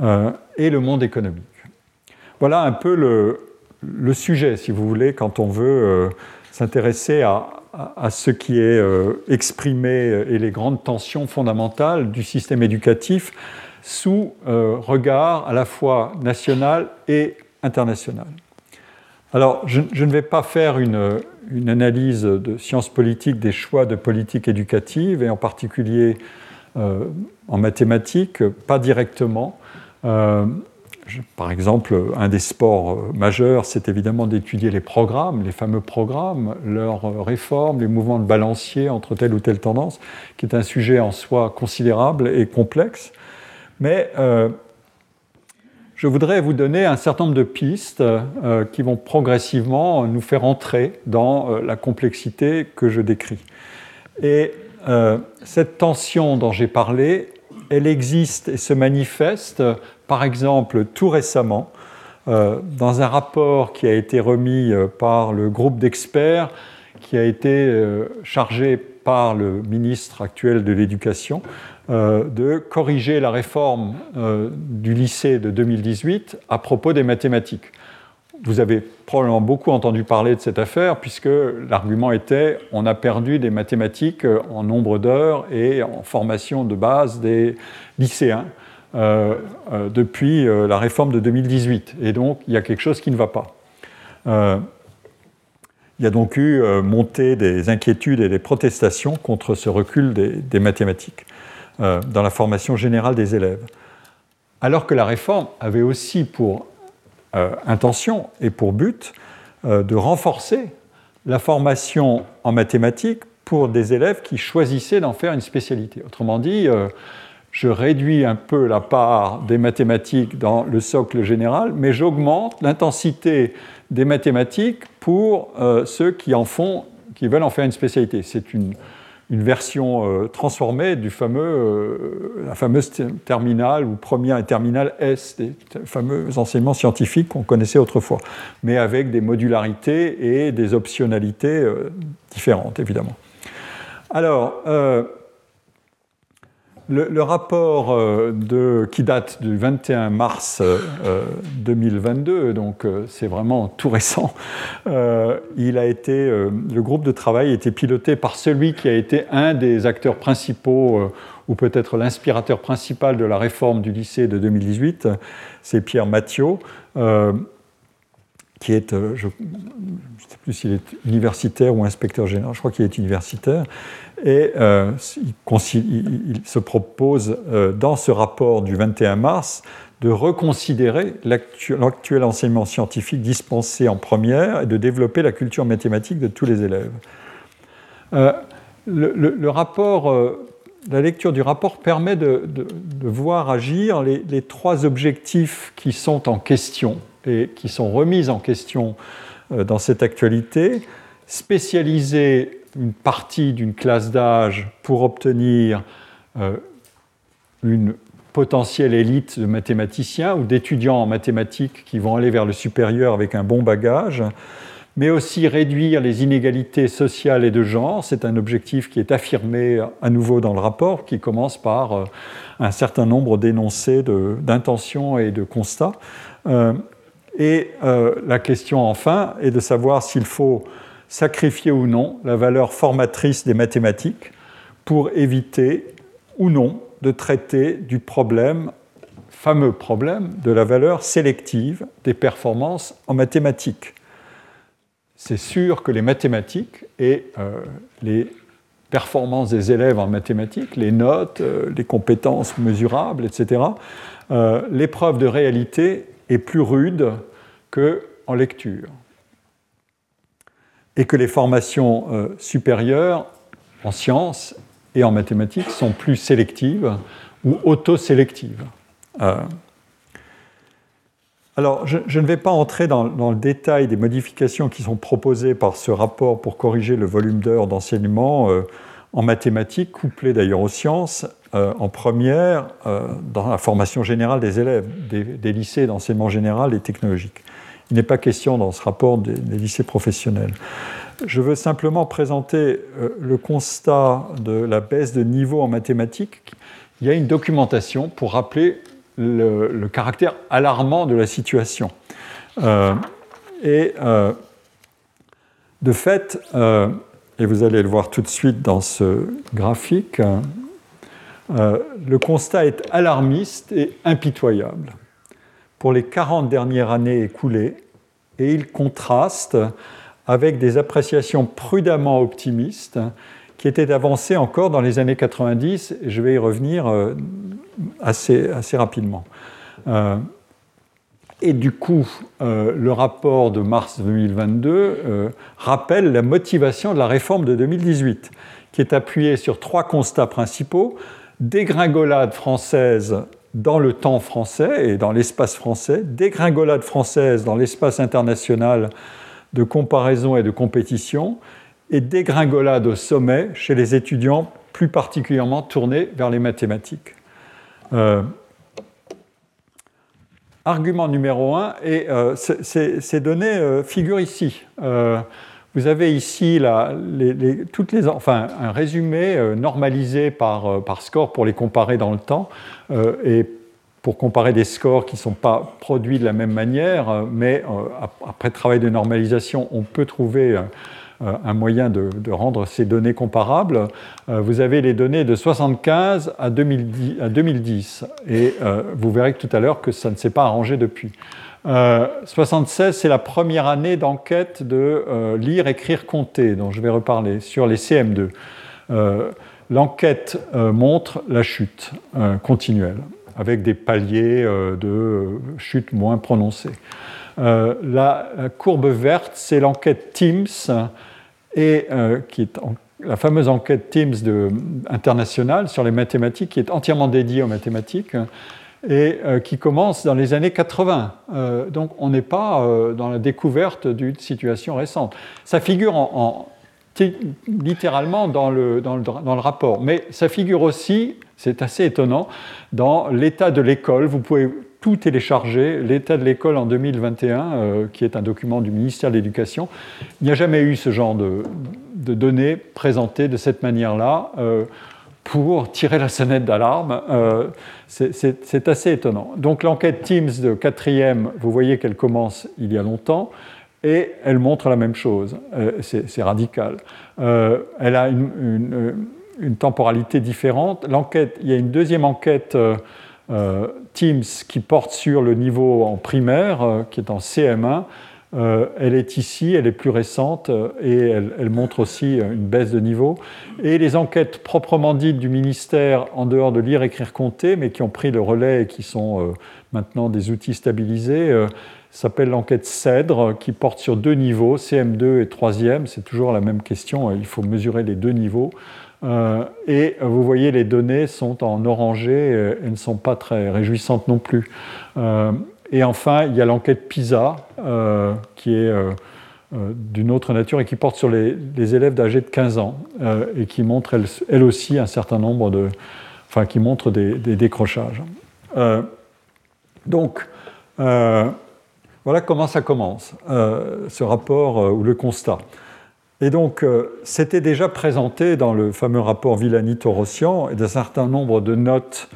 euh, et le monde économique. Voilà un peu le, sujet, si vous voulez, quand on veut euh, s'intéresser à, ce qui est euh, exprimé et les grandes tensions fondamentales du système éducatif sous regard à la fois national et international. Alors, je, ne vais pas faire une, analyse de sciences politiques des choix de politique éducative, et en particulier euh, en mathématiques, pas directement. Euh, par exemple, un des sports euh, majeurs, c'est évidemment d'étudier les programmes, les fameux programmes, leurs réformes, les mouvements de balancier entre telle ou telle tendance, qui est un sujet en soi considérable et complexe. Mais je voudrais vous donner un certain nombre de pistes euh, qui vont progressivement nous faire entrer dans euh, la complexité que je décris. Et euh, cette tension dont j'ai parlé, elle existe et se manifeste, par exemple, tout récemment, dans un rapport qui a été remis par le groupe d'experts qui a été chargé par le ministre actuel de l'Éducation de corriger la réforme euh, du lycée de 2018 à propos des mathématiques. Vous avez probablement beaucoup entendu parler de cette affaire, puisque l'argument était on a perdu des mathématiques euh, en nombre d'heures et en formation de base des lycéens depuis la réforme de 2018. Et donc, il y a quelque chose qui ne va pas. il y a donc eu montée des inquiétudes et des protestations contre ce recul des mathématiques. Euh, dans la formation générale des élèves. Alors que la réforme avait aussi pour euh, intention et pour but euh, de renforcer la formation en mathématiques pour des élèves qui choisissaient d'en faire une spécialité. Autrement dit, je réduis un peu la part des mathématiques dans le socle général, mais j'augmente l'intensité des mathématiques pour ceux qui en font, qui veulent en faire une spécialité. C'est une une version euh, transformée du fameux, euh, ou première et S, des fameux enseignements scientifiques qu'on connaissait autrefois, mais avec des modularités et des optionnalités euh, différentes, évidemment. Alors, le, rapport euh, qui date du 21 mars 2022, euh, donc euh, c'est vraiment tout récent, il a été, le groupe de travail a été piloté par celui qui a été un des acteurs principaux ou peut-être l'inspirateur principal de la réforme du lycée de 2018, c'est Pierre Mathieu qui est, je ne sais plus s'il est universitaire ou inspecteur général, je crois qu'il est universitaire, et euh, il, se propose euh, dans ce rapport du 21 mars de reconsidérer l'actuel enseignement scientifique dispensé en première et de développer la culture mathématique de tous les élèves. Euh, le, rapport, la lecture du rapport permet de, voir agir les, trois objectifs qui sont en question et qui sont remis en question dans cette actualité. Spécialiser une partie d'une classe d'âge pour obtenir euh, une potentielle élite de mathématiciens ou d'étudiants en mathématiques qui vont aller vers le supérieur avec un bon bagage, mais aussi réduire les inégalités sociales et de genre. C'est un objectif qui est affirmé à nouveau dans le rapport, qui commence par euh, un certain nombre d'énoncés d'intentions et de constats. Euh, Et la question enfin est de savoir s'il faut sacrifier ou non la valeur formatrice des mathématiques pour éviter ou non de traiter du problème, fameux problème, de la valeur sélective des performances en mathématiques. C'est sûr que les mathématiques et euh, les performances des élèves en mathématiques, les notes, euh, les compétences mesurables, etc., euh, l'épreuve de réalité est plus rude qu'en lecture. Et que les formations supérieures en sciences et en mathématiques sont plus sélectives ou auto-sélectives. Euh, alors, je, ne vais pas entrer dans, le détail des modifications qui sont proposées par ce rapport pour corriger le volume d'heures d'enseignement euh, en mathématiques, couplé d'ailleurs aux sciences, euh, en première, dans la formation générale des élèves des, lycées d'enseignement général et technologique. Il n'est pas question dans ce rapport des lycées professionnels. Je veux simplement présenter euh, le constat de la baisse de niveau en mathématiques. Il y a une documentation pour rappeler le, caractère alarmant de la situation. Euh, et euh, de fait, et vous allez le voir tout de suite dans ce graphique, le constat est alarmiste et impitoyable. Pour les 40 dernières années écoulées, et il contraste avec des appréciations prudemment optimistes qui étaient avancées encore dans les années 90, et je vais y revenir euh, assez, assez rapidement. Euh, et du coup, euh, le rapport de mars 2022 rappelle la motivation de la réforme de 2018, qui est appuyée sur trois constats principaux. Dégringolade française dans le temps français et dans l'espace français, dégringolade française dans l'espace international de comparaison et de compétition, et dégringolade au sommet chez les étudiants plus particulièrement tournés vers les mathématiques. Euh, argument numéro un, et euh, ces données euh, figurent ici. Vous avez ici toutes les, enfin, un résumé normalisé par, par score pour les comparer dans le temps et pour comparer des scores qui ne sont pas produits de la même manière, euh, mais euh, après travail de normalisation, on peut trouver euh, un moyen de, rendre ces données comparables. Vous avez les données de 75 à 2010, à 2010 et vous verrez tout à l'heure que ça ne s'est pas arrangé depuis. 76, c'est la première année d'enquête de lire, écrire, compter, dont je vais reparler, sur les CM2. L'enquête montre la chute continuelle avec des paliers euh, de chute moins prononcés. Euh, la, courbe verte, c'est l'enquête Teams, et, euh, qui est la fameuse enquête Teams internationale sur les mathématiques, qui est entièrement dédiée aux mathématiques et qui commence dans les années 80. donc on n'est pas dans la découverte d'une situation récente. Ça figure en, littéralement dans le, dans, le, dans le, rapport, mais ça figure aussi c'est assez étonnant. Dans l'état de l'école, vous pouvez tout télécharger, l'état de l'école en 2021, euh, qui est un document du ministère de l'Éducation. Il n'y a jamais eu ce genre de, données présentées de cette manière-là euh, pour tirer la sonnette d'alarme. Euh, c'est assez étonnant. Donc l'enquête Teams de quatrième, vous voyez qu'elle commence il y a longtemps et elle montre la même chose. c'est radical. elle a une une temporalité différente. L'enquête, il y a une deuxième enquête euh, euh, Teams qui porte sur le niveau en primaire, euh, qui est en CM1. Elle est ici, elle est plus récente et elle, montre aussi une baisse de niveau. Et les enquêtes proprement dites du ministère, en dehors de lire, écrire, compter, mais qui ont pris le relais et qui sont maintenant des outils stabilisés, s'appelle l'enquête CEDRE, qui porte sur deux niveaux, CM2 et 3e. C'est toujours la même question, il faut mesurer les deux niveaux. Euh, et vous voyez, les données sont en orangé euh, et ne sont pas très réjouissantes non plus. Euh, et enfin, il y a l'enquête PISA, qui est d'une autre nature et qui porte sur les, élèves d'âge de 15 ans et qui montre elle, aussi un certain nombre de. Enfin, qui montre des, des décrochages. donc, voilà comment ça commence, ce rapport ou le constat. Et donc, euh, c'était déjà présenté dans le fameux rapport Villani-Torossian et d'un certain nombre de notes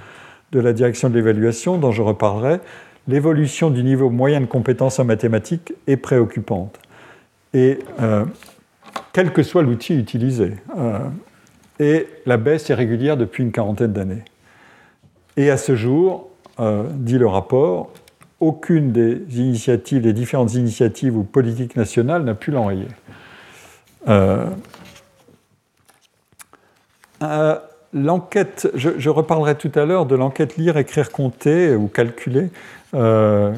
de la direction de l'évaluation dont je reparlerai. L'évolution du niveau moyen de compétences en mathématiques est préoccupante. Et quel que soit l'outil utilisé. et la baisse est régulière depuis une quarantaine d'années. Et à ce jour, dit le rapport, aucune des initiatives, des différentes initiatives ou politiques nationales n'a pu l'enrayer. Euh, euh, l'enquête, je, reparlerai tout à l'heure de l'enquête lire, écrire, compter ou calculer, euh,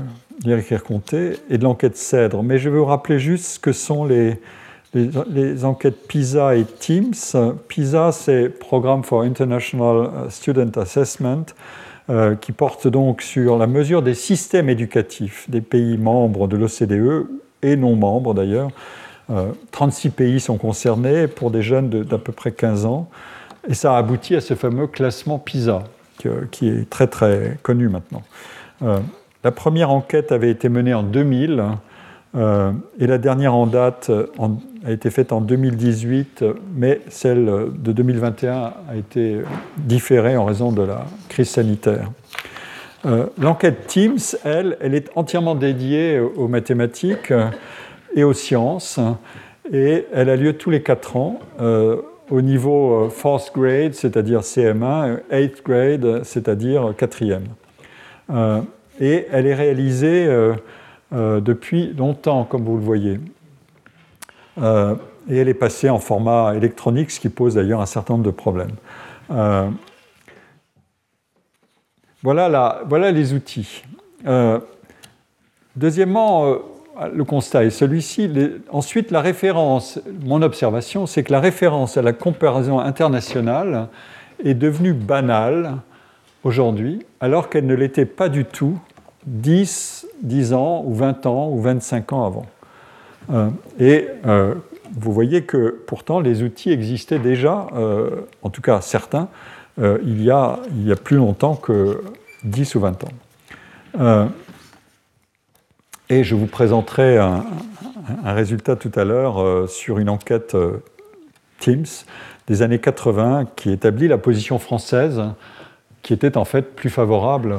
lire, écrire, compter, et de l'enquête CEDRE. Mais je vais vous rappeler juste ce que sont les, les, enquêtes PISA et TIMS. PISA, c'est Programme for International Student Assessment. Euh, qui porte donc sur la mesure des systèmes éducatifs des pays membres de l'OCDE et non membres d'ailleurs. 36 euh, pays sont concernés pour des jeunes d'à peu près 15 ans. Et ça a abouti à ce fameux classement PISA, qui est très très connu maintenant. Euh, la première enquête avait été menée en 2000 et la dernière en date a été faite en 2018, mais celle de 2021 a été différée en raison de la crise sanitaire. Euh, l'enquête Teams, elle, elle est entièrement dédiée aux mathématiques et aux sciences, et elle a lieu tous les quatre ans euh, au niveau euh, fourth grade, c'est-à-dire CM1, eighth grade, c'est-à-dire quatrième. et elle est réalisée depuis longtemps, comme vous le voyez. Euh, et elle est passée en format électronique, ce qui pose d'ailleurs un certain nombre de problèmes. Euh, voilà, voilà, les outils. Euh, deuxièmement, le constat est celui-ci. Ensuite, la référence, mon observation, c'est que la référence à la comparaison internationale est devenue banale aujourd'hui, alors qu'elle ne l'était pas du tout 10, 10 ans ou 20 ans ou 25 ans avant. Euh, et euh, vous voyez que pourtant les outils existaient déjà, euh, en tout cas certains, il, y a, il y a plus longtemps que 10 ou 20 ans. Et je vous présenterai un, résultat tout à l'heure sur une enquête Teams des années 80 qui établit la position française qui était en fait plus favorable,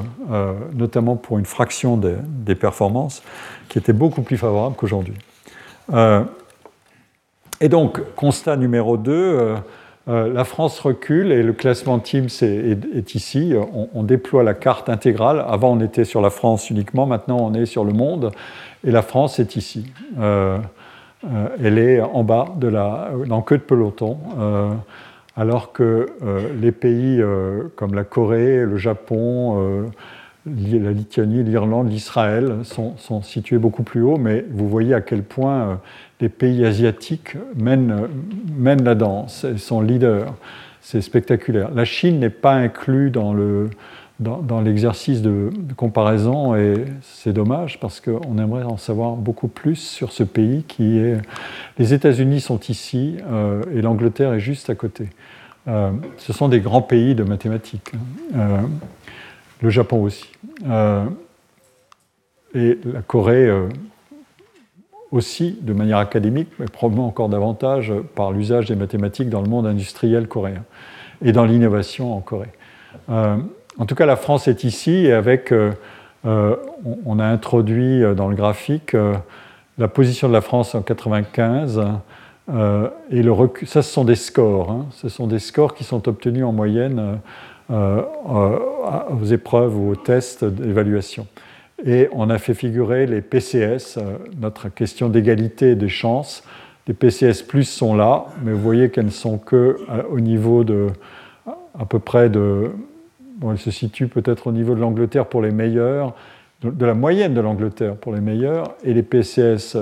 notamment pour une fraction des, des, performances, qui était beaucoup plus favorable qu'aujourd'hui. Euh, et donc, constat numéro 2, euh, euh, la France recule et le classement Teams est, ici. On, déploie la carte intégrale. Avant, on était sur la France uniquement. Maintenant, on est sur le monde. Et la France est ici. elle est en bas, de la, queue de peloton. alors que les pays comme la Corée, le Japon, la Lituanie, l'Irlande, l'Israël sont, situés beaucoup plus haut, mais vous voyez à quel point euh, les pays asiatiques mènent, la danse, ils sont leaders. C'est spectaculaire. La Chine n'est pas inclue dans le, dans, l'exercice de, comparaison et c'est dommage parce qu'on aimerait en savoir beaucoup plus sur ce pays qui est. Les États-Unis sont ici euh, et l'Angleterre est juste à côté. Euh, ce sont des grands pays de mathématiques. Hein le Japon aussi. Euh, et la Corée euh, aussi, de manière académique, mais probablement encore davantage par l'usage des mathématiques dans le monde industriel coréen et dans l'innovation en Corée. Euh, en tout cas, la France est ici et avec, on, a introduit dans le graphique la position de la France en 95 et le. Ça, ce sont des scores. Hein. ce sont des scores qui sont obtenus en moyenne euh, euh, aux épreuves ou aux tests d'évaluation. Et on a fait figurer les PCS, euh, notre question d'égalité des chances. Les PCS plus sont là, mais vous voyez qu'elles ne sont que au niveau de à peu près de. Bon, elles se situent peut-être au niveau de l'Angleterre pour les meilleurs, de la moyenne de l'Angleterre pour les meilleurs, et les PCS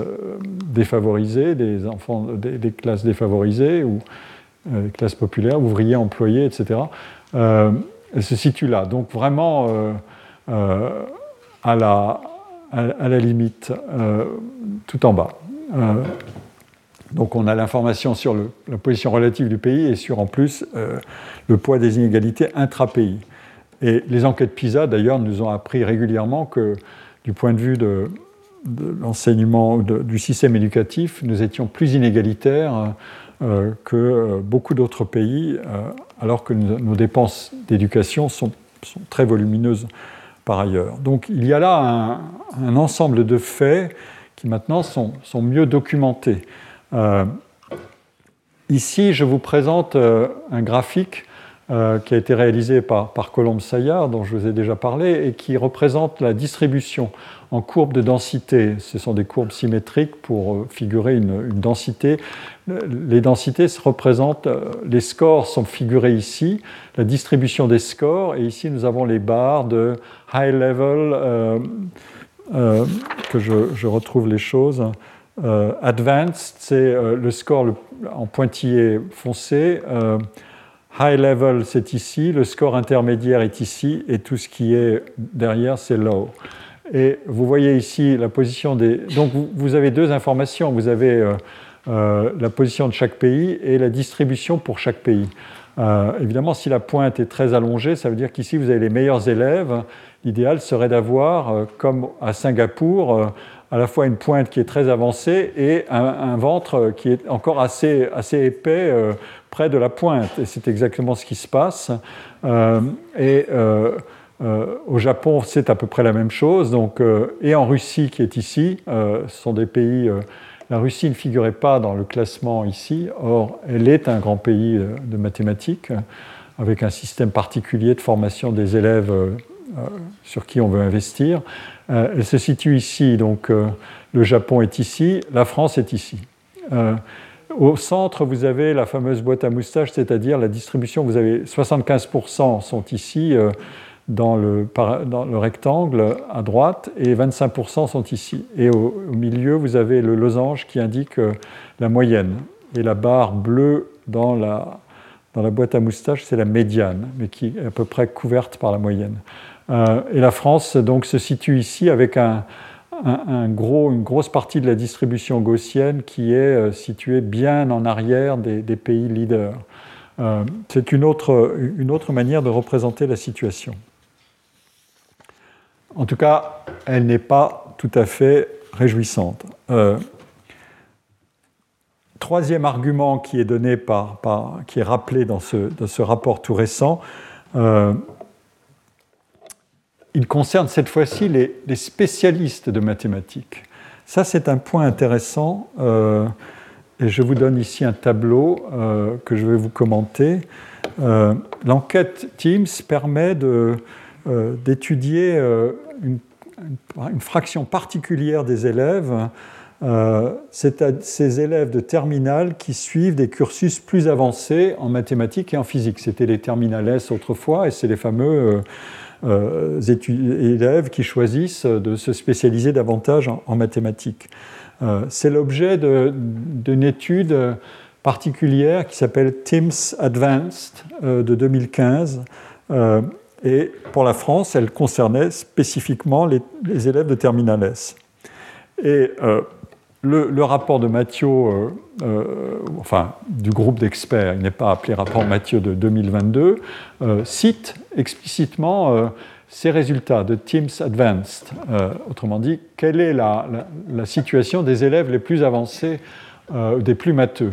défavorisés, des classes défavorisées ou des classes populaires, ouvriers, employés, etc euh, elle se situe là. Donc vraiment euh, euh, à, la, à, la, limite, tout en bas. donc on a l'information sur la position relative du pays et sur en plus le poids des inégalités intra-pays. Et les enquêtes PISA, d'ailleurs, nous ont appris régulièrement que du point de vue de, l'enseignement, du système éducatif, nous étions plus inégalitaires que beaucoup d'autres pays alors que nos dépenses d'éducation sont, très volumineuses par ailleurs. Donc il y a là un, ensemble de faits qui maintenant sont, mieux documentés. Euh, ici, je vous présente euh, un graphique euh, qui a été réalisé par, par Colombe Saillard, dont je vous ai déjà parlé, et qui représente la distribution en courbes de densité. Ce sont des courbes symétriques pour euh, figurer une, densité. Les densités se représentent, euh, les scores sont figurés ici, la distribution des scores, et ici nous avons les barres de high level, que je, retrouve les choses. advanced, c'est le score en pointillé foncé. High level, c'est ici, le score intermédiaire est ici, et tout ce qui est derrière, c'est low. Et vous voyez ici la position des... Donc vous, avez deux informations. Vous avez euh, euh, la position de chaque pays et la distribution pour chaque pays. Euh, évidemment, si la pointe est très allongée, ça veut dire qu'ici vous avez les meilleurs élèves. L'idéal serait d'avoir, comme à Singapour, à la fois une pointe qui est très avancée et un, ventre qui est encore assez, assez épais près de la pointe. Et c'est exactement ce qui se passe. et euh, au Japon, c'est à peu près la même chose. Donc, euh, et en Russie, qui est ici, euh, ce sont des pays. la Russie ne figurait pas dans le classement ici. Or, elle est un grand pays de mathématiques, avec un système particulier de formation des élèves sur qui on veut investir. elle se situe ici. Donc, le Japon est ici, la France est ici. Au centre, vous avez la fameuse boîte à moustaches, c'est-à-dire la distribution. Vous avez 75% sont ici, dans le, dans le, rectangle à droite et 25% sont ici. Et au, milieu, vous avez le losange qui indique euh, la moyenne. Et la barre bleue dans la, boîte à moustaches, c'est la médiane, mais qui est à peu près couverte par la moyenne. Euh, et la France donc, se situe ici avec un, un, gros, une grosse partie de la distribution gaussienne qui est euh, située bien en arrière des, pays leaders. c'est une autre, une autre manière de représenter la situation. En tout cas, elle n'est pas tout à fait réjouissante. Euh, troisième argument qui est donné par, qui est rappelé dans ce, rapport tout récent, euh, il concerne cette fois-ci les, spécialistes de mathématiques. Ça, c'est un point intéressant. Euh, et je vous donne ici un tableau que je vais vous commenter. L'enquête Teams permet euh, d'étudier euh, une, fraction particulière des élèves, euh, c'est ces élèves de terminale qui suivent des cursus plus avancés en mathématiques et en physique. C'était les terminales autrefois, et c'est les fameux élèves qui choisissent de se spécialiser davantage en, mathématiques. c'est l'objet d'une étude particulière qui s'appelle TIMS Advanced de 2015 et pour la France, elle concernait spécifiquement les, élèves de Terminal S. Et euh, le, rapport de Mathieu, euh, euh, enfin du groupe d'experts, il n'est pas appelé rapport Mathieu de 2022, cite explicitement ces résultats de Teams Advanced. autrement dit, quelle est la, la, situation des élèves les plus avancés, des plus matheux?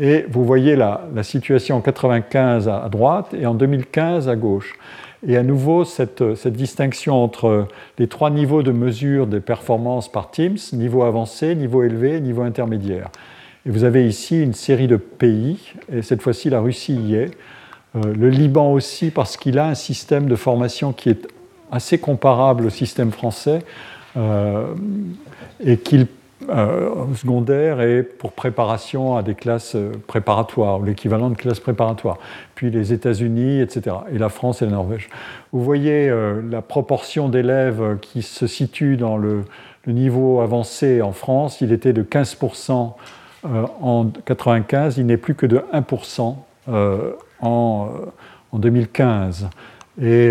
Et vous voyez la, situation en 95 à, droite et en 2015 à gauche. Et à nouveau, cette, distinction entre les trois niveaux de mesure des performances par Teams, niveau avancé, niveau élevé, niveau intermédiaire. Et vous avez ici une série de pays, et cette fois-ci la Russie y est, euh, le Liban aussi, parce qu'il a un système de formation qui est assez comparable au système français, euh, et qu'il euh, secondaire et pour préparation à des classes euh, préparatoires, l'équivalent de classes préparatoires. Puis les États-Unis, etc. Et la France et la Norvège. Vous voyez euh, la proportion d'élèves qui se situent dans le, niveau avancé en France. Il était de 15% en 95, il n'est plus que de 1% en, 2015. Et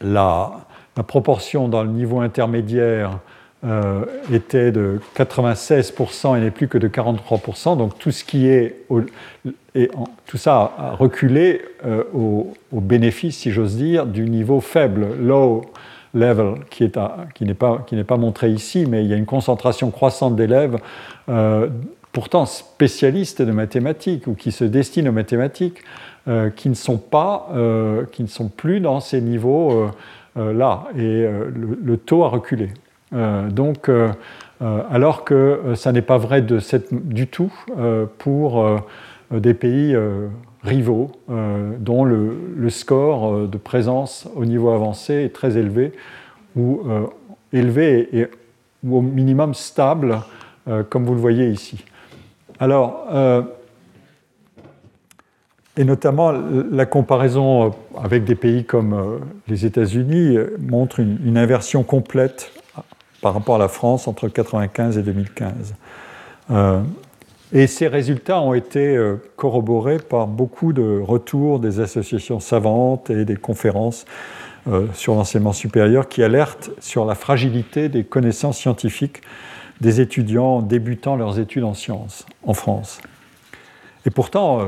la, proportion dans le niveau intermédiaire euh, était de 96% et n'est plus que de 43%. Donc tout ce qui est, tout ça a reculé euh, au, bénéfice, si j'ose dire, du niveau faible, low level, qui n'est pas, pas montré ici, mais il y a une concentration croissante d'élèves euh, pourtant spécialistes de mathématiques ou qui se destinent aux mathématiques, qui ne sont pas, qui ne sont plus dans ces niveaux là, et le, taux a reculé. Donc, alors que ça n'est pas vrai du tout pour des pays rivaux dont le, score de présence au niveau avancé est très élevé ou élevé et, au minimum stable, euh, comme vous le voyez ici. Alors, euh, et notamment la comparaison euh, avec des pays comme les États-Unis montre une, inversion complète par rapport à la France entre 1995 et 2015. et ces résultats ont été corroborés par beaucoup de retours des associations savantes et des conférences euh, sur l'enseignement supérieur qui alerte sur la fragilité des connaissances scientifiques des étudiants débutant leurs études en sciences en France. Et pourtant, euh,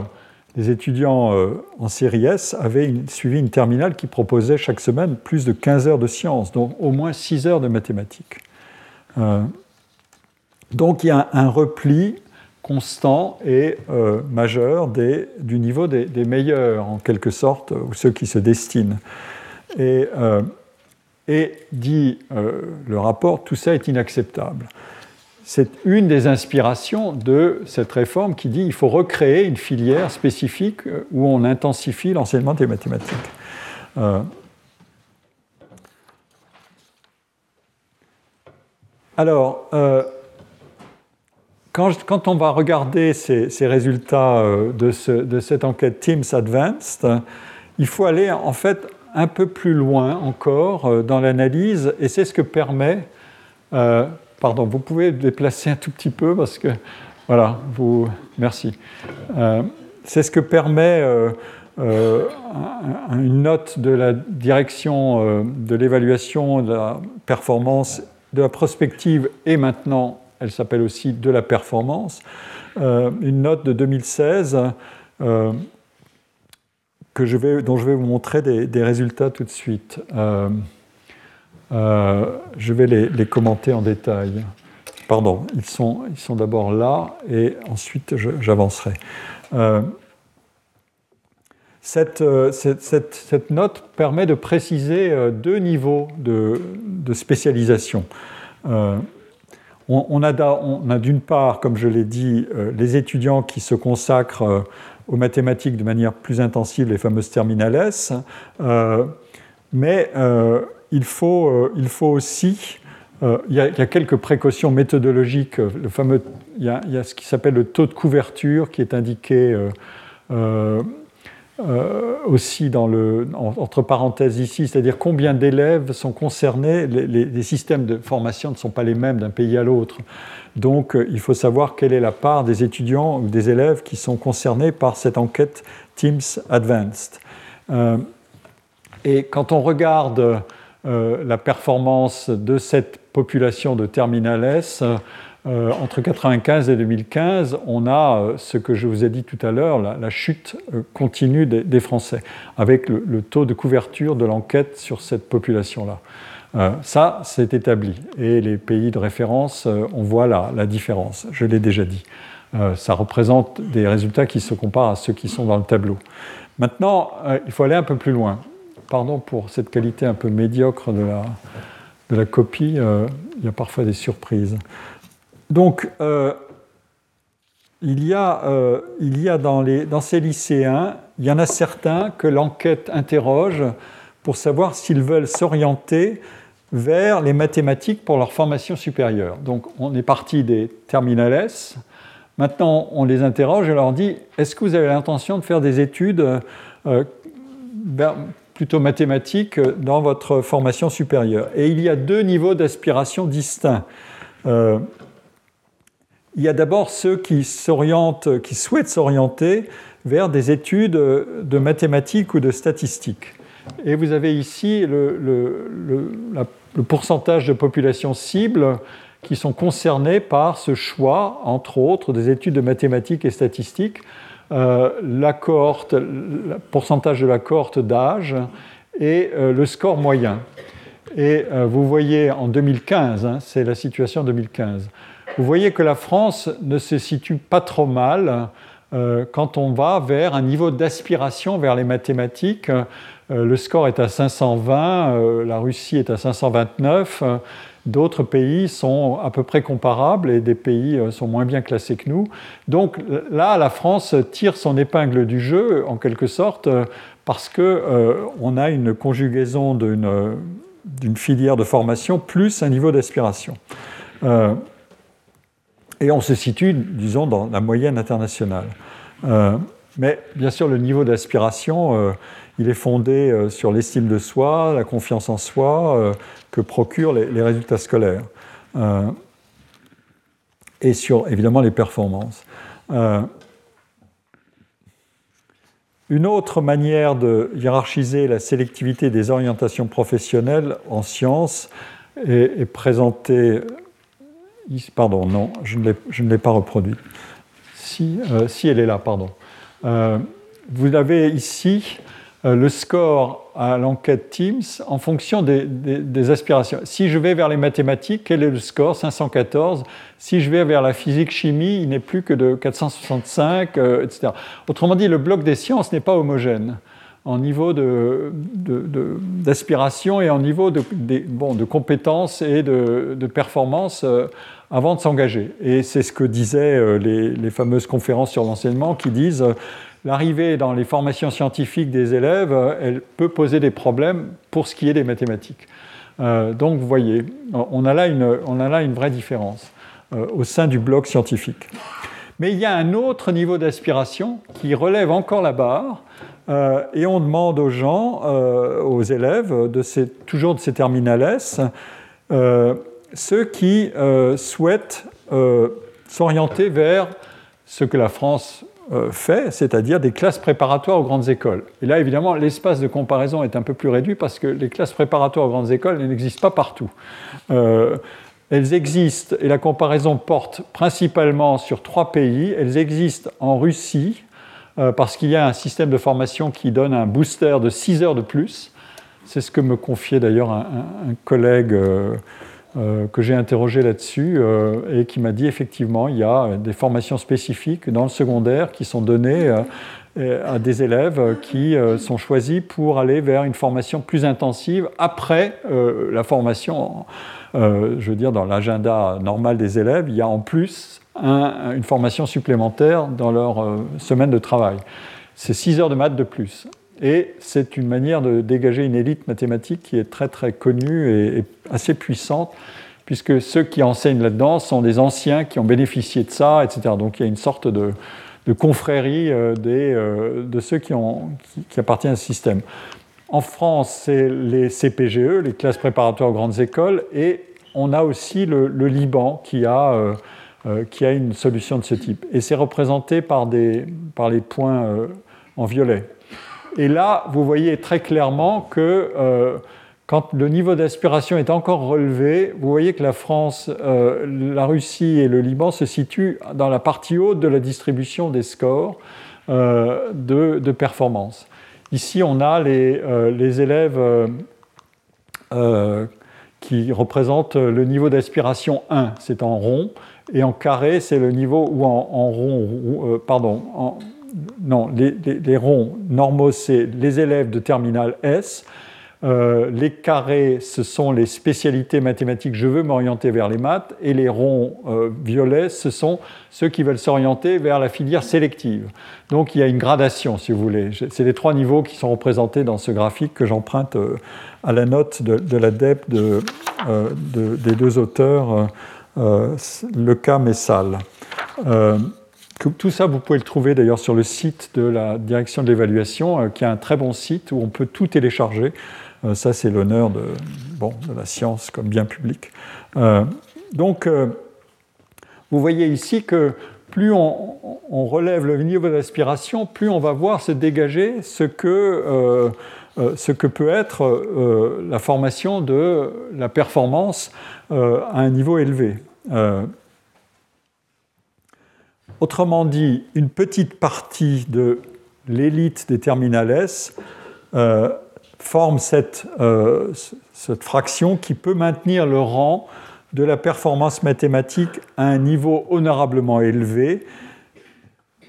les étudiants euh, en série S avaient suivi une terminale qui proposait chaque semaine plus de 15 heures de sciences, donc au moins 6 heures de mathématiques. donc il y a un, repli constant et majeur du niveau des, meilleurs, en quelque sorte, ou ceux qui se destinent. Et, euh, dit euh, le rapport, tout ça est inacceptable. C'est une des inspirations de cette réforme qui dit qu'il faut recréer une filière spécifique euh, où on intensifie l'enseignement des mathématiques. alors, quand, quand, on va regarder ces, résultats de, ce, de, cette enquête Teams Advanced, il faut aller en fait un peu plus loin encore euh, dans l'analyse, et c'est ce que permet. Euh, pardon, vous pouvez déplacer un tout petit peu parce que. Voilà, vous. Merci. Euh, c'est ce que permet une note de la direction de l'évaluation de la performance, de la prospective, et maintenant, elle s'appelle aussi de la performance. une note de 2016 que je vais, dont je vais vous montrer des, résultats tout de suite. Euh, euh, je vais les, commenter en détail. Pardon, ils sont, ils sont d'abord là et ensuite j'avancerai. Euh, cette, cette, cette, note permet de préciser deux niveaux de, spécialisation. On, a, on a d'une part, comme je l'ai dit, les étudiants qui se consacrent aux mathématiques de manière plus intensive, les fameuses terminales euh, mais euh, il, faut, euh, il, faut, aussi, il y, a, quelques précautions méthodologiques, le fameux, il, y a, ce qui s'appelle le taux de couverture qui est indiqué aussi dans le, entre parenthèses ici, c'est-à-dire combien d'élèves sont concernés, les, les, systèmes de formation ne sont pas les mêmes d'un pays à l'autre. Donc euh, il faut savoir quelle est la part des étudiants ou des élèves qui sont concernés par cette enquête Teams Advanced. Euh, et quand on regarde euh, la performance de cette population de Terminal S, entre 1995 et 2015, on a ce que je vous ai dit tout à l'heure, la, chute continue des, Français, avec le, taux de couverture de l'enquête sur cette population-là. Euh, ça, c'est établi. Et les pays de référence, euh, on voit la, la différence, je l'ai déjà dit. Euh, ça représente des résultats qui se comparent à ceux qui sont dans le tableau. Maintenant, il faut aller un peu plus loin. Pardon pour cette qualité un peu médiocre de la, de la copie, il y a parfois des surprises. Donc, il y a, il y a dans, les, dans, ces lycéens, il y en a certains que l'enquête interroge pour savoir s'ils veulent s'orienter vers les mathématiques pour leur formation supérieure. Donc on est parti des terminales. Maintenant, on les interroge et leur dit est-ce que vous avez l'intention de faire des études euh, plutôt mathématiques dans votre formation supérieure Et il y a deux niveaux d'aspiration distincts. Euh, il y a d'abord ceux qui s'orientent, qui souhaitent s'orienter vers des études de mathématiques ou de statistiques. Et vous avez ici le, le, pourcentage de population cible qui sont concernés par ce choix, entre autres, des études de mathématiques et statistiques, la cohorte, le pourcentage de la cohorte d'âge et euh, le score moyen. Et euh, vous voyez en 2015, hein, c'est la situation en 2015, vous voyez que la France ne se situe pas trop mal quand on va vers un niveau d'aspiration vers les mathématiques. le score est à 520, la Russie est à 529. D'autres pays sont à peu près comparables et des pays euh, sont moins bien classés que nous. Donc là, la France tire son épingle du jeu, en quelque sorte, euh, parce qu'on euh, a une conjugaison d'une filière de formation plus un niveau d'aspiration. et on se situe, disons, dans la moyenne internationale. Mais bien sûr, le niveau d'aspiration, il est fondé sur l'estime de soi, la confiance en soi, que procurent les, résultats scolaires. Euh, et sur évidemment les performances. Euh, une autre manière de hiérarchiser la sélectivité des orientations professionnelles en sciences est, présentée. Pardon, non, je ne l'ai pas reproduite. Si, euh, si, elle est là, pardon. Vous avez ici euh, le score à l'enquête Teams en fonction des, aspirations. Si je vais vers les mathématiques, quel est le score? 514. Si je vais vers la physique-chimie, il n'est plus que de 465, euh, etc. Autrement dit, le bloc des sciences n'est pas homogène en niveau d'aspiration et en niveau de, de compétences et de, performance euh, avant de s'engager. Et c'est ce que disaient les, les, fameuses conférences sur l'enseignement qui disent l'arrivée dans les formations scientifiques des élèves, euh, elle peut poser des problèmes pour ce qui est des mathématiques. Euh, donc vous voyez, on a là une, on a là une vraie différence euh, au sein du bloc scientifique. Mais il y a un autre niveau d'aspiration qui relève encore la barre, et on demande aux gens, aux élèves, de ces, toujours de ces terminales S, ceux qui souhaitent s'orienter vers ce que la France euh, fait, c'est-à-dire des classes préparatoires aux grandes écoles. Et là, évidemment, l'espace de comparaison est un peu plus réduit parce que les classes préparatoires aux grandes écoles n'existent pas partout. Euh, elles existent, et la comparaison porte principalement sur trois pays. Elles existent en Russie, euh, parce qu'il y a un système de formation qui donne un booster de 6 heures de plus. C'est ce que me confiait d'ailleurs un, collègue euh, que j'ai interrogé là-dessus euh, et qui m'a dit effectivement il y a des formations spécifiques dans le secondaire qui sont données euh, à des élèves qui sont choisis pour aller vers une formation plus intensive après la formation. je veux dire, dans l'agenda normal des élèves, il y a en plus une formation supplémentaire dans leur semaine de travail. C'est 6 heures de maths de plus. Et c'est une manière de dégager une élite mathématique qui est très très connue et, assez puissante, puisque ceux qui enseignent là-dedans sont des anciens qui ont bénéficié de ça, etc. Donc il y a une sorte de, confrérie euh, euh, de ceux qui, appartiennent à ce système. En France, c'est les CPGE, les classes préparatoires aux grandes écoles, et on a aussi le, Liban qui a, euh, qui a une solution de ce type. Et c'est représenté par, des, par les points en violet. Et là, vous voyez très clairement que euh, quand le niveau d'aspiration est encore relevé, vous voyez que la France, euh, la Russie et le Liban se situent dans la partie haute de la distribution des scores euh, de, performance. Ici, on a les, élèves qui représentent le niveau d'aspiration 1, c'est en rond, et en carré, c'est le niveau, ou en, rond, pardon, non, les, ronds normaux, c'est les élèves de terminale S. Euh, les carrés, ce sont les spécialités mathématiques, je veux m'orienter vers les maths, et les ronds euh, violets, ce sont ceux qui veulent s'orienter vers la filière sélective. Donc il y a une gradation, si vous voulez. C'est les trois niveaux qui sont représentés dans ce graphique que j'emprunte euh, à la note de, de, des deux auteurs, Lecam et Salle. Tout ça, vous pouvez le trouver d'ailleurs sur le site de la direction de l'évaluation, euh, qui est un très bon site où on peut tout télécharger. Euh, ça, c'est l'honneur de, la science comme bien public. Euh, donc, vous voyez ici que plus on, relève le niveau d'aspiration, plus on va voir se dégager ce que, ce que peut être la formation de la performance à un niveau élevé. Autrement dit, une petite partie de l'élite des terminales euh, forme cette, euh, cette, fraction qui peut maintenir le rang de la performance mathématique à un niveau honorablement élevé,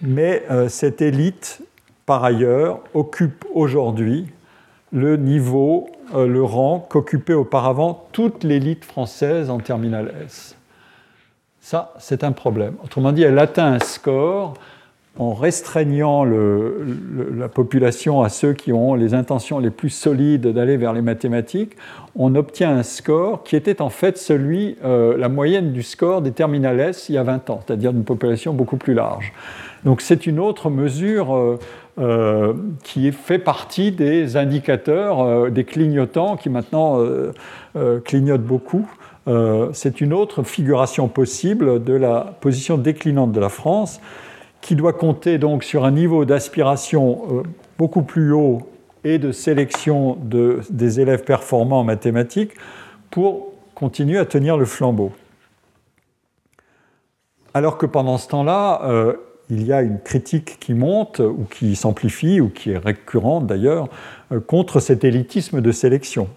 mais euh, cette élite, par ailleurs, occupe aujourd'hui le niveau, euh, le rang qu'occupait auparavant toute l'élite française en terminale S. Ça, c'est un problème. Autrement dit, elle atteint un score en restreignant la population à ceux qui ont les intentions les plus solides d'aller vers les mathématiques, on obtient un score qui était en fait celui, euh, la moyenne du score des terminales S il y a 20 ans, c'est-à-dire d'une population beaucoup plus large. Donc c'est une autre mesure euh, euh, qui fait partie des indicateurs, des clignotants qui maintenant clignotent beaucoup. C'est une autre figuration possible de la position déclinante de la France qui doit compter donc sur un niveau d'aspiration euh, beaucoup plus haut et de sélection de, des élèves performants en mathématiques pour continuer à tenir le flambeau. Alors que pendant ce temps-là, euh, il y a une critique qui monte, ou qui s'amplifie, ou qui est récurrente d'ailleurs, euh, contre cet élitisme de sélection,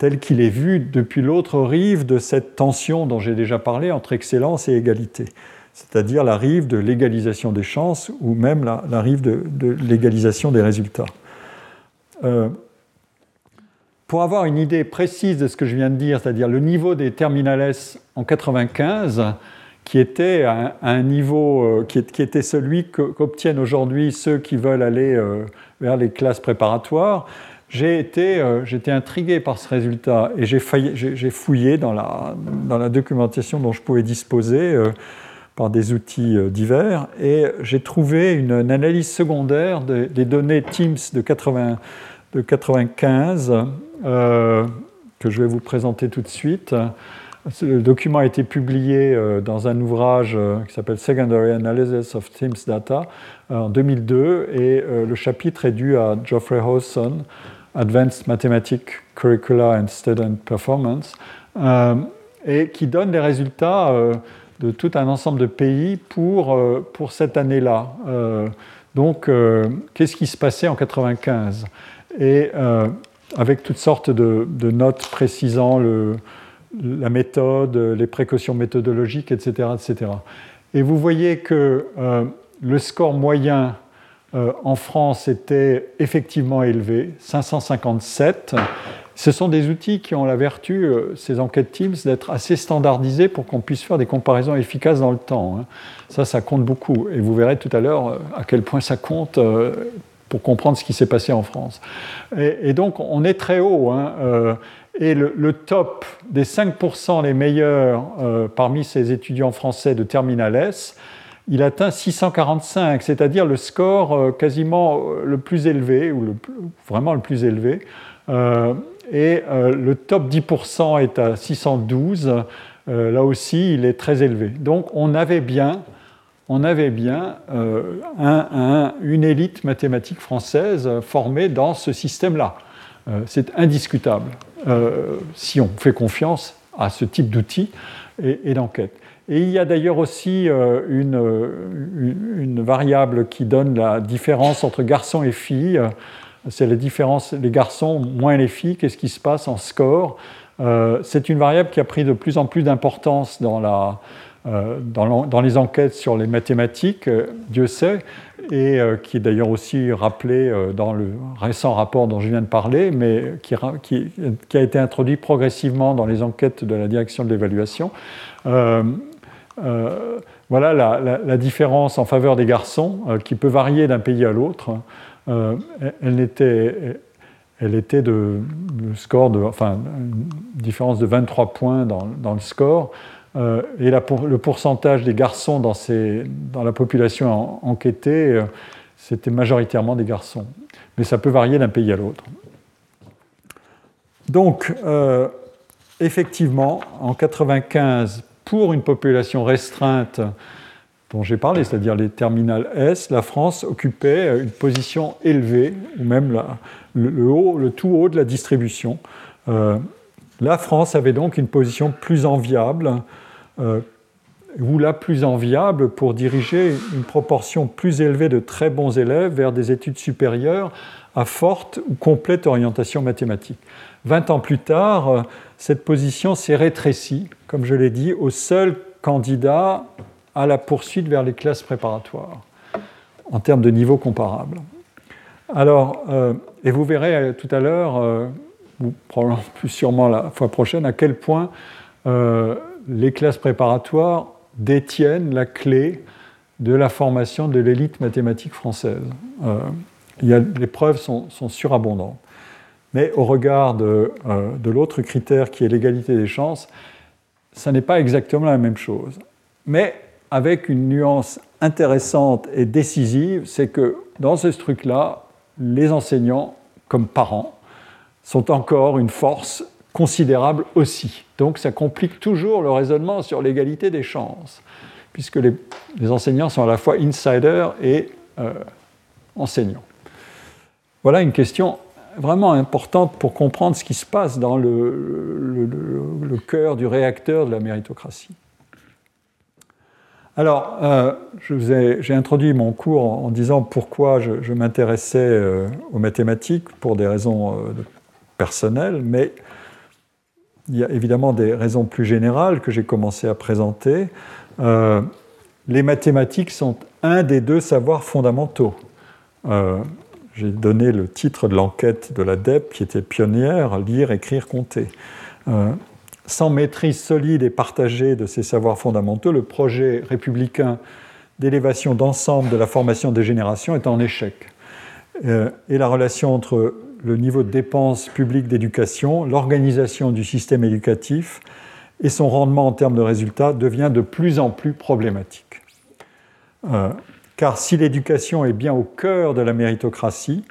tel qu'il est vu depuis l'autre rive de cette tension dont j'ai déjà parlé entre excellence et égalité c'est-à-dire la rive de l'égalisation des chances ou même la, rive de, l'égalisation des résultats. Euh, pour avoir une idée précise de ce que je viens de dire, c'est-à-dire le niveau des terminales en 95, qui était à un, niveau euh, qui, était celui qu'obtiennent aujourd'hui ceux qui veulent aller euh, vers les classes préparatoires, j'ai été, j'étais intrigué par ce résultat et j'ai fouillé dans la, dans la, documentation dont je pouvais disposer par des outils euh, divers. Et j'ai trouvé une, analyse secondaire des données Teams de, 80, de 95 euh, que je vais vous présenter tout de suite. Le document a été publié euh, dans un ouvrage qui s'appelle Secondary Analysis of Teams Data en 2002 et le chapitre est dû à Geoffrey Hawson, Advanced Mathematics Curricula and Student Performance, et qui donne les résultats de tout un ensemble de pays pour, euh, pour cette année-là. Euh, donc, euh, qu'est-ce qui se passait en 95 Et avec toutes sortes de, notes précisant le, la méthode, les précautions méthodologiques, etc. etc. Et vous voyez que le score moyen en France était effectivement élevé, 557. Ce sont des outils qui ont la vertu, euh, ces enquêtes Teams, d'être assez standardisés pour qu'on puisse faire des comparaisons efficaces dans le temps. Hein. Ça, ça compte beaucoup. Et vous verrez tout à l'heure euh, à quel point ça compte euh, pour comprendre ce qui s'est passé en France. Et, donc, on est très haut. Hein, et le, top des 5% les meilleurs parmi ces étudiants français de Terminal S, il atteint 645, c'est-à-dire le score quasiment le plus élevé, ou vraiment le plus élevé et euh, le top 10% est à 612. Euh, là aussi, il est très élevé. Donc on avait bien, euh, une élite mathématique française formée dans ce système-là. C'est indiscutable si on fait confiance à ce type d'outils et, d'enquête. Et il y a d'ailleurs aussi une, une, variable qui donne la différence entre garçons et filles c'est les différences, les garçons moins les filles, qu'est-ce qui se passe en score? Euh, c'est une variable qui a pris de plus en plus d'importance dans, la, euh, dans, les enquêtes sur les mathématiques, euh, Dieu sait, et qui est d'ailleurs aussi rappelée dans le récent rapport dont je viens de parler, mais qui, qui, a été introduit progressivement dans les enquêtes de la direction de l'évaluation. Voilà la, différence en faveur des garçons, qui peut varier d'un pays à l'autre. Euh, elle, était, elle était de, score enfin, une différence de 23 points dans, le score. Euh, et le pourcentage des garçons dans, la population enquêtée, euh, c'était majoritairement des garçons. Mais ça peut varier d'un pays à l'autre. Donc, effectivement, en 95, pour une population restreinte dont j'ai parlé, c'est-à-dire les terminales S, la France occupait une position élevée, ou même le, tout haut de la distribution. Euh, la France avait donc une position plus enviable, euh, ou la plus enviable pour diriger une proportion plus élevée de très bons élèves vers des études supérieures à forte ou complète orientation mathématique. Vingt ans plus tard, cette position s'est rétrécie, comme je l'ai dit, au seul candidat à la poursuite vers les classes préparatoires, en termes de niveau comparable. Alors, euh, et vous verrez euh, tout à l'heure, euh, ou probablement <laughs> plus sûrement la fois prochaine, à quel point les classes préparatoires détiennent la clé de la formation de l'élite mathématique française. les preuves sont, surabondantes. Mais au regard de, de l'autre critère qui est l'égalité des chances, ça n'est pas exactement la même chose. Mais avec une nuance intéressante et décisive, c'est que dans ce truc-là, les enseignants, comme parents, sont encore une force considérable aussi. Donc ça complique toujours le raisonnement sur l'égalité des chances, puisque les, enseignants sont à la fois insiders et euh, enseignants. Voilà une question vraiment importante pour comprendre ce qui se passe dans le, cœur du réacteur de la méritocratie. Alors, euh, j'ai introduit mon cours en, disant pourquoi je, m'intéressais euh, aux mathématiques pour des raisons euh, personnelles, mais il y a évidemment des raisons plus générales que j'ai commencé à présenter. les mathématiques sont un des deux savoirs fondamentaux. J'ai donné le titre de l'enquête de la DEP qui était pionnière, lire, écrire, compter sans maîtrise solide et partagée de ces savoirs fondamentaux, le projet républicain d'élévation d'ensemble de la formation des générations est en échec. Euh, et la relation entre le niveau de dépenses publiques d'éducation, l'organisation du système éducatif et son rendement en termes de résultats devient de plus en plus problématique. Euh, car si l'éducation est bien au cœur de la méritocratie,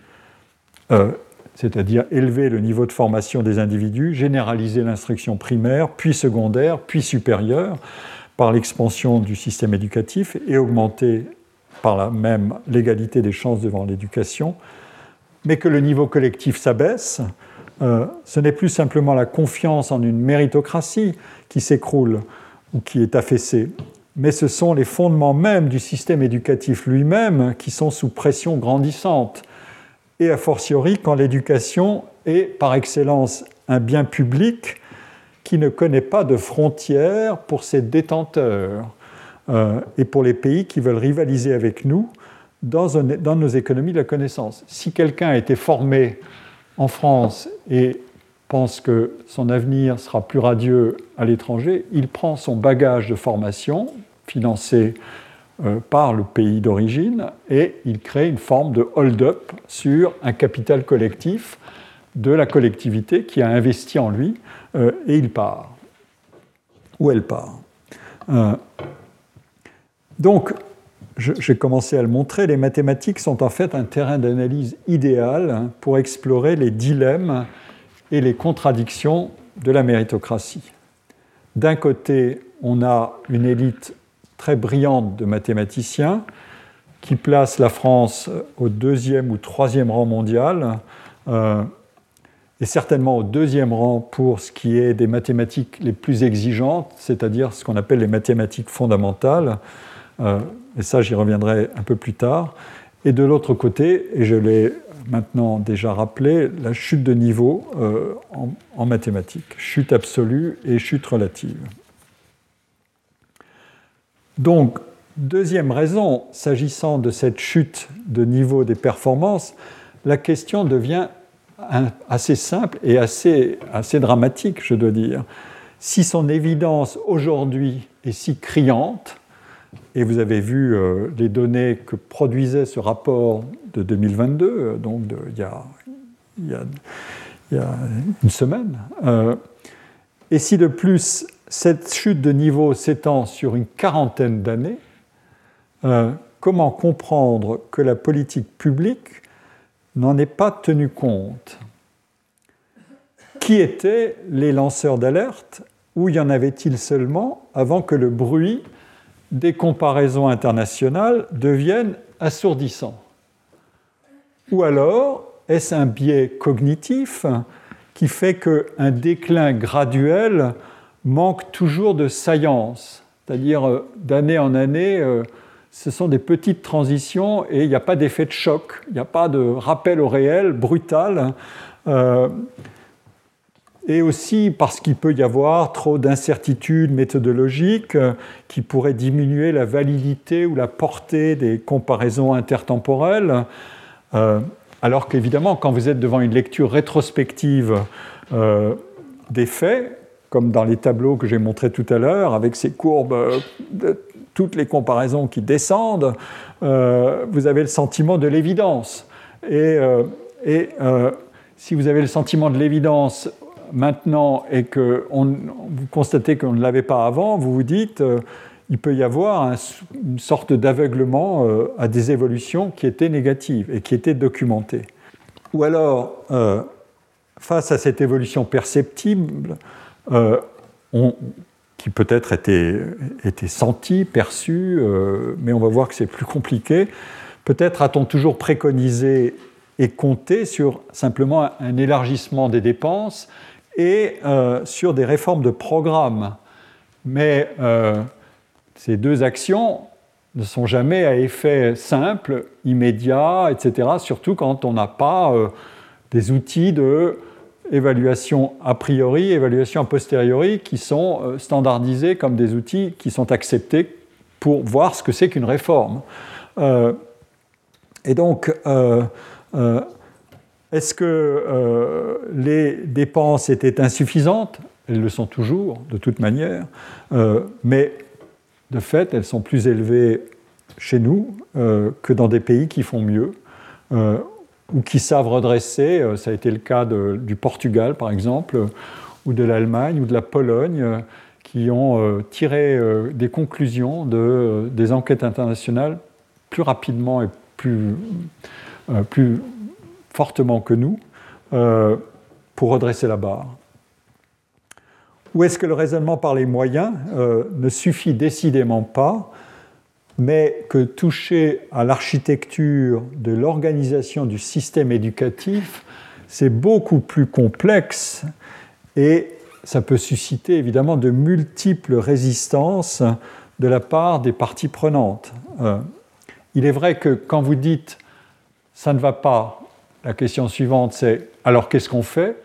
euh, c'est-à-dire élever le niveau de formation des individus, généraliser l'instruction primaire, puis secondaire, puis supérieure, par l'expansion du système éducatif et augmenter par la même l'égalité des chances devant l'éducation, mais que le niveau collectif s'abaisse, euh, ce n'est plus simplement la confiance en une méritocratie qui s'écroule ou qui est affaissée, mais ce sont les fondements même du système éducatif lui-même qui sont sous pression grandissante et a fortiori quand l'éducation est par excellence un bien public qui ne connaît pas de frontières pour ses détenteurs euh, et pour les pays qui veulent rivaliser avec nous dans, dans nos économies de la connaissance. Si quelqu'un a été formé en France et pense que son avenir sera plus radieux à l'étranger, il prend son bagage de formation financé euh, par le pays d'origine et il crée une forme de hold-up sur un capital collectif de la collectivité qui a investi en lui euh, et il part. Ou elle part. Euh, donc, j'ai commencé à le montrer, les mathématiques sont en fait un terrain d'analyse idéal pour explorer les dilemmes et les contradictions de la méritocratie. D'un côté, on a une élite très brillante de mathématiciens qui place la France au deuxième ou troisième rang mondial, euh, et certainement au deuxième rang pour ce qui est des mathématiques les plus exigeantes, c'est-à-dire ce qu'on appelle les mathématiques fondamentales, euh, et ça j'y reviendrai un peu plus tard. Et de l'autre côté, et je l'ai maintenant déjà rappelé, la chute de niveau euh, en mathématiques, chute absolue et chute relative. Donc, deuxième raison, s'agissant de cette chute de niveau des performances, la question devient assez simple et assez, dramatique, je dois dire. Si son évidence aujourd'hui est si criante, et vous avez vu euh, les données que produisait ce rapport de 2022, euh, donc il, y a, il, y a, une semaine, euh, et si de plus cette chute de niveau s'étend sur une quarantaine d'années, euh, comment comprendre que la politique publique n'en est pas tenue compte? Qui étaient les lanceurs d'alerte? Ou y en avait-il seulement avant que le bruit des comparaisons internationales devienne assourdissant? Ou alors, est-ce un biais cognitif qui fait qu'un déclin graduel manque toujours de saillance c'est-à-dire d'année en année, ce sont des petites transitions et il n'y a pas d'effet de choc, il n'y a pas de rappel au réel brutal et aussi parce qu'il peut y avoir trop d'incertitudes méthodologiques euh, qui pourraient diminuer la validité ou la portée des comparaisons intertemporelles. Euh, alors qu'évidemment, quand vous êtes devant une lecture rétrospective euh, des faits, comme dans les tableaux que j'ai montrés tout à l'heure, avec ces courbes de toutes les comparaisons qui descendent, vous avez le sentiment de l'évidence. Et, et si vous avez le sentiment de l'évidence maintenant et que vous constatez qu'on ne l'avait pas avant, vous vous dites euh, il peut y avoir une sorte d'aveuglement euh, à des évolutions qui étaient négatives et qui étaient documentées. Ou alors, euh, face à cette évolution perceptible, qui peut-être était, était sentie, perçue, mais on va voir que c'est plus compliqué, peut-être a-t-on toujours préconisé et compté sur simplement un élargissement des dépenses et euh, sur des réformes de programme. Mais euh, ces deux actions ne sont jamais à effet simple, immédiat, etc., surtout quand on n'a pas euh, des outils de évaluation a priori, évaluation a posteriori, qui sont standardisés comme des outils qui sont acceptés pour voir ce que c'est qu'une réforme. et donc, est-ce que euh, les dépenses étaient insuffisantes? Elles le sont toujours, de toute manière, euh, mais de fait, elles sont plus élevées chez nous euh, que dans des pays qui font mieux ou qui savent redresser. ça a été le cas du Portugal, par exemple, ou de l'Allemagne ou de la Pologne, qui ont tiré des conclusions de, des enquêtes internationales plus rapidement et plus, plus fortement que nous euh, pour redresser la barre. Ou est-ce que le raisonnement par les moyens euh, ne suffit décidément pas, mais que toucher à l'architecture de l'organisation du système éducatif, c'est beaucoup plus complexe et ça peut susciter évidemment de multiples résistances de la part des parties prenantes. Euh, il est vrai que quand vous dites ça ne va pas, la question suivante, c'est alors qu'est-ce qu'on fait?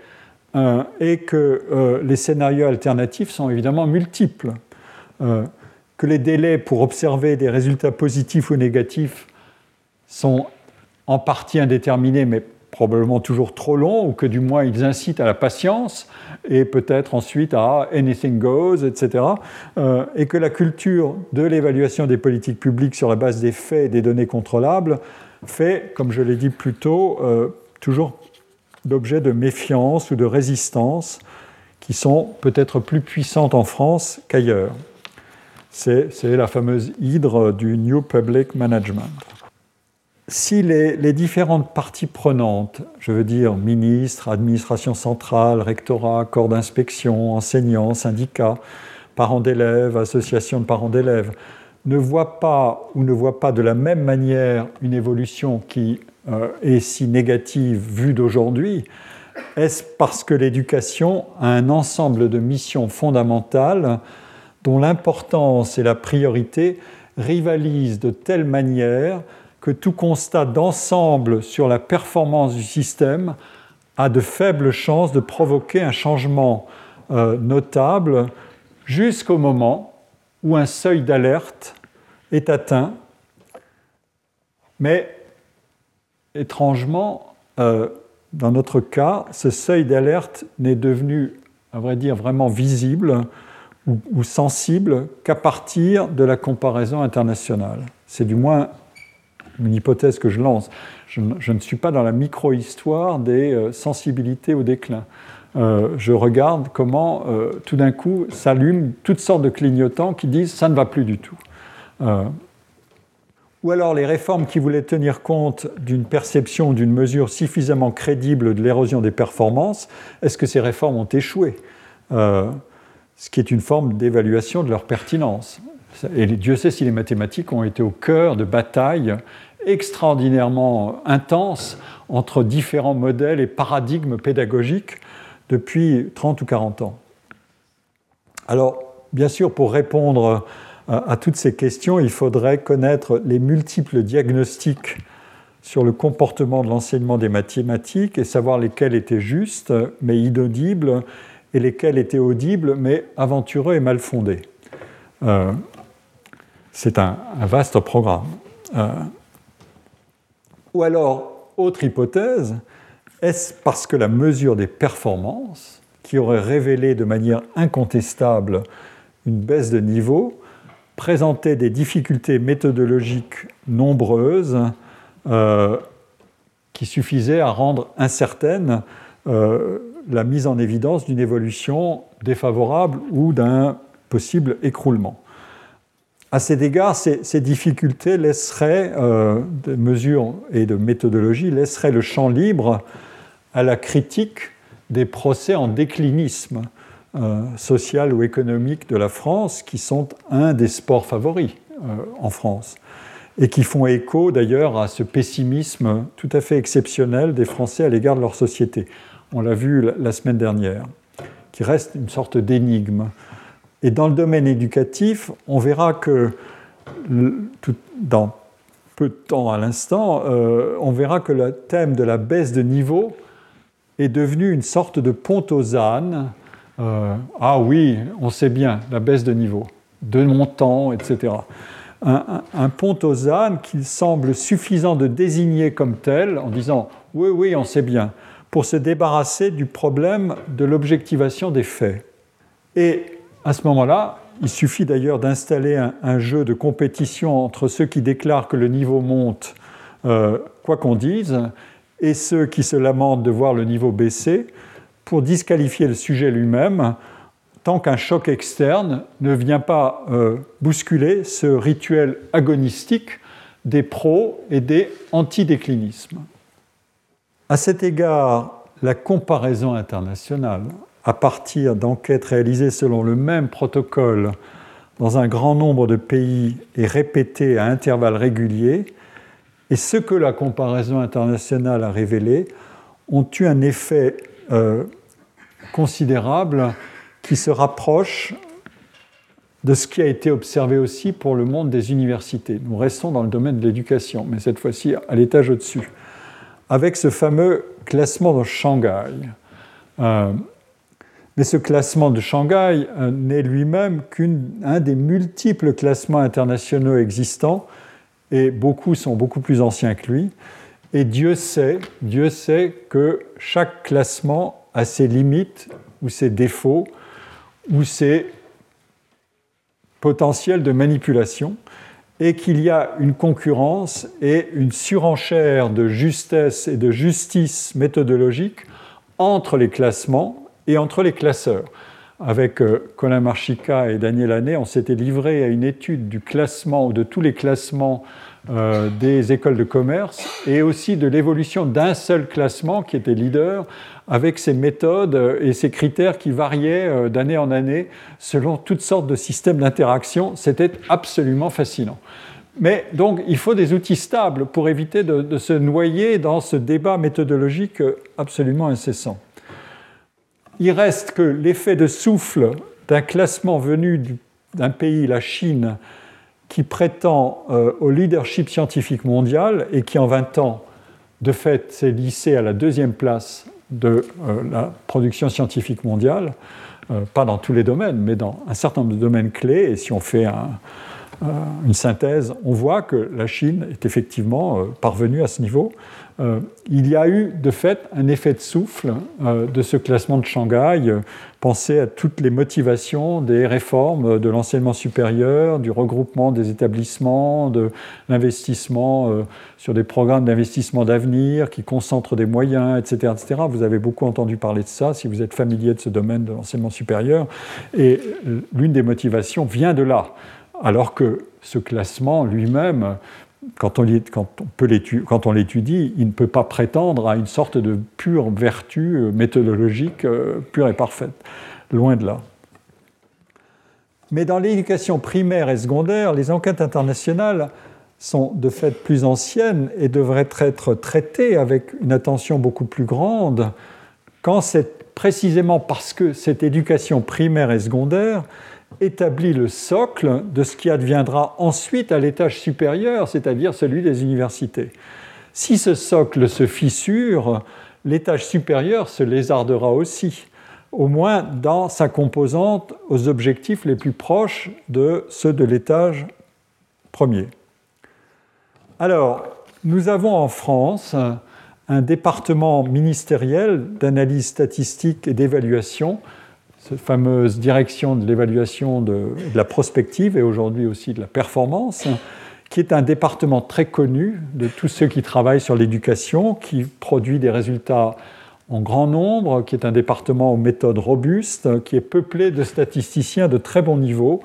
Euh, Et que euh, les scénarios alternatifs sont évidemment multiples. Euh, que les délais pour observer des résultats positifs ou négatifs sont en partie indéterminés, mais probablement toujours trop longs, ou que du moins ils incitent à la patience, et peut-être ensuite à anything goes, etc. et que la culture de l'évaluation des politiques publiques sur la base des faits et des données contrôlables fait, comme je l'ai dit plus tôt, euh, toujours d'objets de méfiance ou de résistance qui sont peut-être plus puissantes en France qu'ailleurs. C'est la fameuse hydre du New Public Management. Si les, différentes parties prenantes, je veux dire ministres, administration centrale, rectorat, corps d'inspection, enseignants, syndicats, parents d'élèves, associations de parents d'élèves, ne voit pas ou ne voit pas de la même manière une évolution qui euh, est si négative vue d'aujourd'hui, est-ce parce que l'éducation a un ensemble de missions fondamentales dont l'importance et la priorité rivalisent de telle manière que tout constat d'ensemble sur la performance du système a de faibles chances de provoquer un changement euh, notable jusqu'au moment où un seuil d'alerte est atteint, mais étrangement, euh, dans notre cas, ce seuil d'alerte n'est devenu, à vrai dire, vraiment visible ou, sensible qu'à partir de la comparaison internationale. C'est du moins une hypothèse que je lance. Je, ne suis pas dans la micro-histoire des euh, sensibilités au déclin. Euh, je regarde comment euh, tout d'un coup s'allument toutes sortes de clignotants qui disent ça ne va plus du tout. Ou alors les réformes qui voulaient tenir compte d'une perception, d'une mesure suffisamment crédible de l'érosion des performances, est-ce que ces réformes ont échoué? Ce qui est une forme d'évaluation de leur pertinence. Et Dieu sait si les mathématiques ont été au cœur de batailles extraordinairement intenses entre différents modèles et paradigmes pédagogiques depuis 30 ou 40 ans. Alors, bien sûr, pour répondre à toutes ces questions, il faudrait connaître les multiples diagnostics sur le comportement de l'enseignement des mathématiques et savoir lesquels étaient justes mais inaudibles et lesquels étaient audibles mais aventureux et mal fondés. Euh, c'est un, vaste programme. Euh, ou alors, autre hypothèse, est-ce parce que la mesure des performances, qui aurait révélé de manière incontestable une baisse de niveau, présentait des difficultés méthodologiques nombreuses euh, qui suffisait à rendre incertaine la mise en évidence d'une évolution défavorable ou d'un possible écroulement. À cet égard, ces, difficultés laisseraient, euh, de mesures et de méthodologie, laisseraient le champ libre à la critique des procès en déclinisme social ou économique de la France, qui sont un des sports favoris en France et qui font écho d'ailleurs à ce pessimisme tout à fait exceptionnel des Français à l'égard de leur société. On l'a vu la semaine dernière, qui reste une sorte d'énigme. Et dans le domaine éducatif, on verra que dans peu de temps à l'instant, euh, on verra que le thème de la baisse de niveau est devenu une sorte de pont aux ânes. Euh, ah oui, on sait bien, la baisse de niveau, de montant, etc un, pont aux ânes qu'il semble suffisant de désigner comme tel en disant oui, oui, on sait bien, pour se débarrasser du problème de l'objectivation des faits. Et à ce moment-là, il suffit d'ailleurs d'installer un, jeu de compétition entre ceux qui déclarent que le niveau monte, euh, quoi qu'on dise, et ceux qui se lamentent de voir le niveau baisser, pour disqualifier le sujet lui-même tant qu'un choc externe ne vient pas euh, bousculer ce rituel agonistique des pros et des antidéclinismes. À cet égard, la comparaison internationale, à partir d'enquêtes réalisées selon le même protocole dans un grand nombre de pays et répétées à intervalles réguliers, et ce que la comparaison internationale a révélé, ont eu un effet euh, considérable qui se rapproche de ce qui a été observé aussi pour le monde des universités. Nous restons dans le domaine de l'éducation, mais cette fois-ci à l'étage au-dessus, avec ce fameux classement de Shanghai. Euh, mais ce classement de Shanghai euh, n'est lui-même qu'un des multiples classements internationaux existants, et beaucoup sont beaucoup plus anciens que lui. Et Dieu sait, Dieu sait que chaque classement a ses limites ou ses défauts, ou c'est potentiel de manipulation et qu'il y a une concurrence et une surenchère de justesse et de justice méthodologique entre les classements et entre les classeurs. Avec euh, Colin Marchica et Daniel Hannet, on s'était livré à une étude du classement de tous les classements euh, des écoles de commerce et aussi de l'évolution d'un seul classement qui était leader avec ses méthodes et ses critères qui variaient euh, d'année en année selon toutes sortes de systèmes d'interaction. C'était absolument fascinant. Mais donc, il faut des outils stables pour éviter de, se noyer dans ce débat méthodologique absolument incessant. Il reste que l'effet de souffle d'un classement venu d'un pays, la Chine, qui prétend euh, au leadership scientifique mondial et qui en 20 ans, de fait, s'est lissé à la deuxième place de euh, la production scientifique mondiale, euh, pas dans tous les domaines, mais dans un certain nombre de domaines clés. Et si on fait une synthèse, on voit que la Chine est effectivement parvenue à ce niveau. Euh, il y a eu de fait un effet de souffle euh, de ce classement de Shanghai. pensez à toutes les motivations des réformes de l'enseignement supérieur, du regroupement des établissements, de l'investissement euh, sur des programmes d'investissement d'avenir qui concentrent des moyens, etc., etc. Vous avez beaucoup entendu parler de ça si vous êtes familier de ce domaine de l'enseignement supérieur. Et l'une des motivations vient de là. Alors que ce classement lui-même quand on, l'étudie, il ne peut pas prétendre à une sorte de pure vertu euh, méthodologique euh, pure et parfaite. Loin de là. Mais dans l'éducation primaire et secondaire, les enquêtes internationales sont de fait plus anciennes et devraient être traitées avec une attention beaucoup plus grande quand c'est précisément parce que cette éducation primaire et secondaire établit le socle de ce qui adviendra ensuite à l'étage supérieur, c'est-à-dire celui des universités. Si ce socle se fissure, l'étage supérieur se lézardera aussi, au moins dans sa composante aux objectifs les plus proches de ceux de l'étage premier. Alors, nous avons en France un département ministériel d'analyse statistique et d'évaluation, cette fameuse direction de l'évaluation de, la prospective et aujourd'hui aussi de la performance, qui est un département très connu de tous ceux qui travaillent sur l'éducation, qui produit des résultats en grand nombre, qui est un département aux méthodes robustes, qui est peuplé de statisticiens de très bon niveau.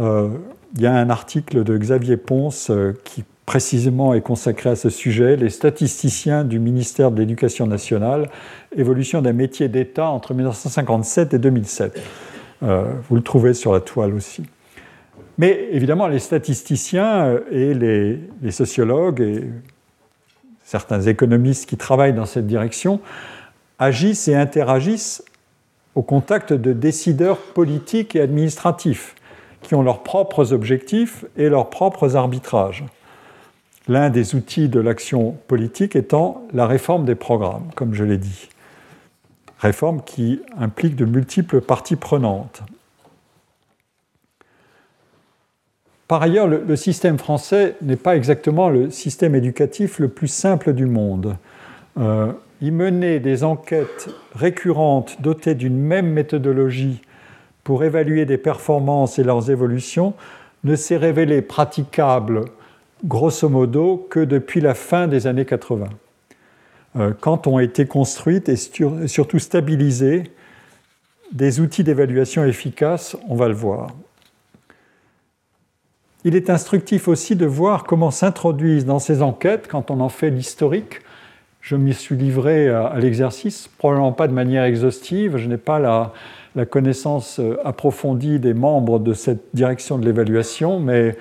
Euh, il y a un article de Xavier Ponce euh, qui précisément est consacré à ce sujet, les statisticiens du ministère de l'Éducation nationale, évolution d'un métier d'État entre 1957 et 2007. Euh, vous le trouvez sur la toile aussi. Mais évidemment, les statisticiens euh, et les, sociologues et certains économistes qui travaillent dans cette direction agissent et interagissent au contact de décideurs politiques et administratifs qui ont leurs propres objectifs et leurs propres arbitrages. L'un des outils de l'action politique étant la réforme des programmes, comme je l'ai dit. Réforme qui implique de multiples parties prenantes. Par ailleurs, le, système français n'est pas exactement le système éducatif le plus simple du monde. Euh, y mener des enquêtes récurrentes dotées d'une même méthodologie pour évaluer des performances et leurs évolutions ne s'est révélé praticable, grosso modo, que depuis la fin des années 80, euh, quand ont été construites et surtout stabilisées des outils d'évaluation efficaces, on va le voir. Il est instructif aussi de voir comment s'introduisent dans ces enquêtes, quand on en fait l'historique, je m'y suis livré à, l'exercice, probablement pas de manière exhaustive, je n'ai pas la, connaissance euh, approfondie des membres de cette direction de l'évaluation, mais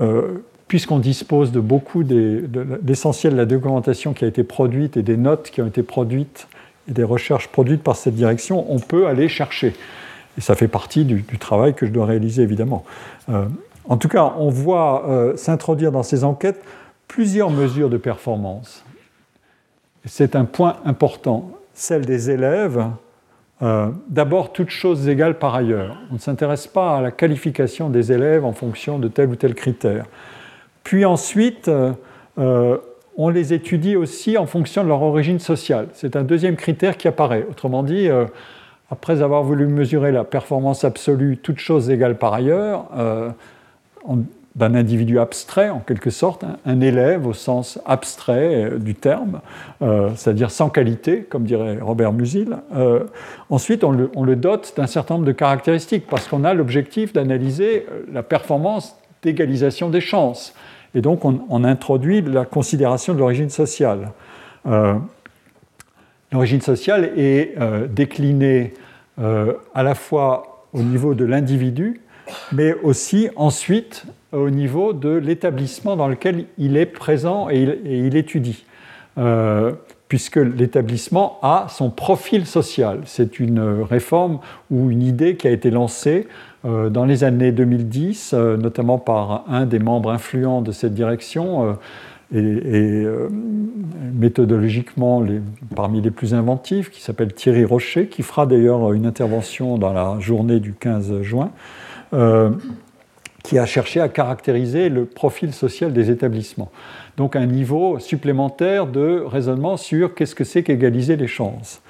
euh, puisqu'on dispose de beaucoup de, de la documentation qui a été produite et des notes qui ont été produites et des recherches produites par cette direction, on peut aller chercher. Et ça fait partie du, travail que je dois réaliser, évidemment. Euh, en tout cas, on voit euh, s'introduire dans ces enquêtes plusieurs mesures de performance. C'est un point important, celle des élèves. Euh, d'abord, toutes choses égales par ailleurs. On ne s'intéresse pas à la qualification des élèves en fonction de tel ou tel critère. Puis ensuite, euh, on les étudie aussi en fonction de leur origine sociale. C'est un deuxième critère qui apparaît. Autrement dit, après avoir voulu mesurer la performance absolue, toutes choses égales par ailleurs, d'un individu abstrait, en quelque sorte, un élève au sens abstrait euh, du terme, euh, c'est-à-dire sans qualité, comme dirait Robert Musil. Euh, ensuite, on le, dote d'un certain nombre de caractéristiques, parce qu'on a l'objectif d'analyser la performance d'égalisation des chances. Et donc, on, introduit la considération de l'origine sociale. l'origine sociale est déclinée à la fois au niveau de l'individu, mais aussi ensuite au niveau de l'établissement dans lequel il est présent et il, étudie. Euh, puisque l'établissement a son profil social. C'est une réforme ou une idée qui a été lancée euh, dans les années 2010, euh, notamment par un des membres influents de cette direction, et, méthodologiquement parmi les plus inventifs, qui s'appelle Thierry Rocher, qui fera d'ailleurs une intervention dans la journée du 15 juin. Euh, qui a cherché à caractériser le profil social des établissements. Donc un niveau supplémentaire de raisonnement sur qu'est-ce que c'est qu'égaliser les chances.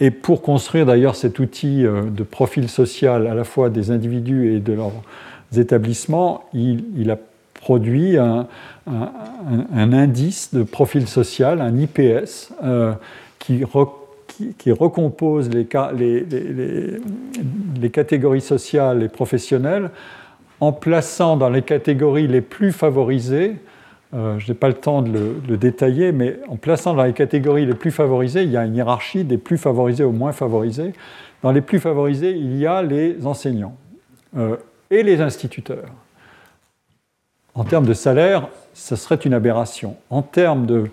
Et pour construire d'ailleurs cet outil euh, de profil social à la fois des individus et de leurs établissements, il, a produit un, indice de profil social, un IPS, euh, qui, recompose les, catégories sociales et professionnelles en plaçant dans les catégories les plus favorisées, euh, je n'ai pas le temps de le, détailler, mais en plaçant dans les catégories les plus favorisées, il y a une hiérarchie des plus favorisés aux moins favorisés. Dans les plus favorisés, il y a les enseignants euh, et les instituteurs. En termes de salaire, ce serait une aberration. En termes de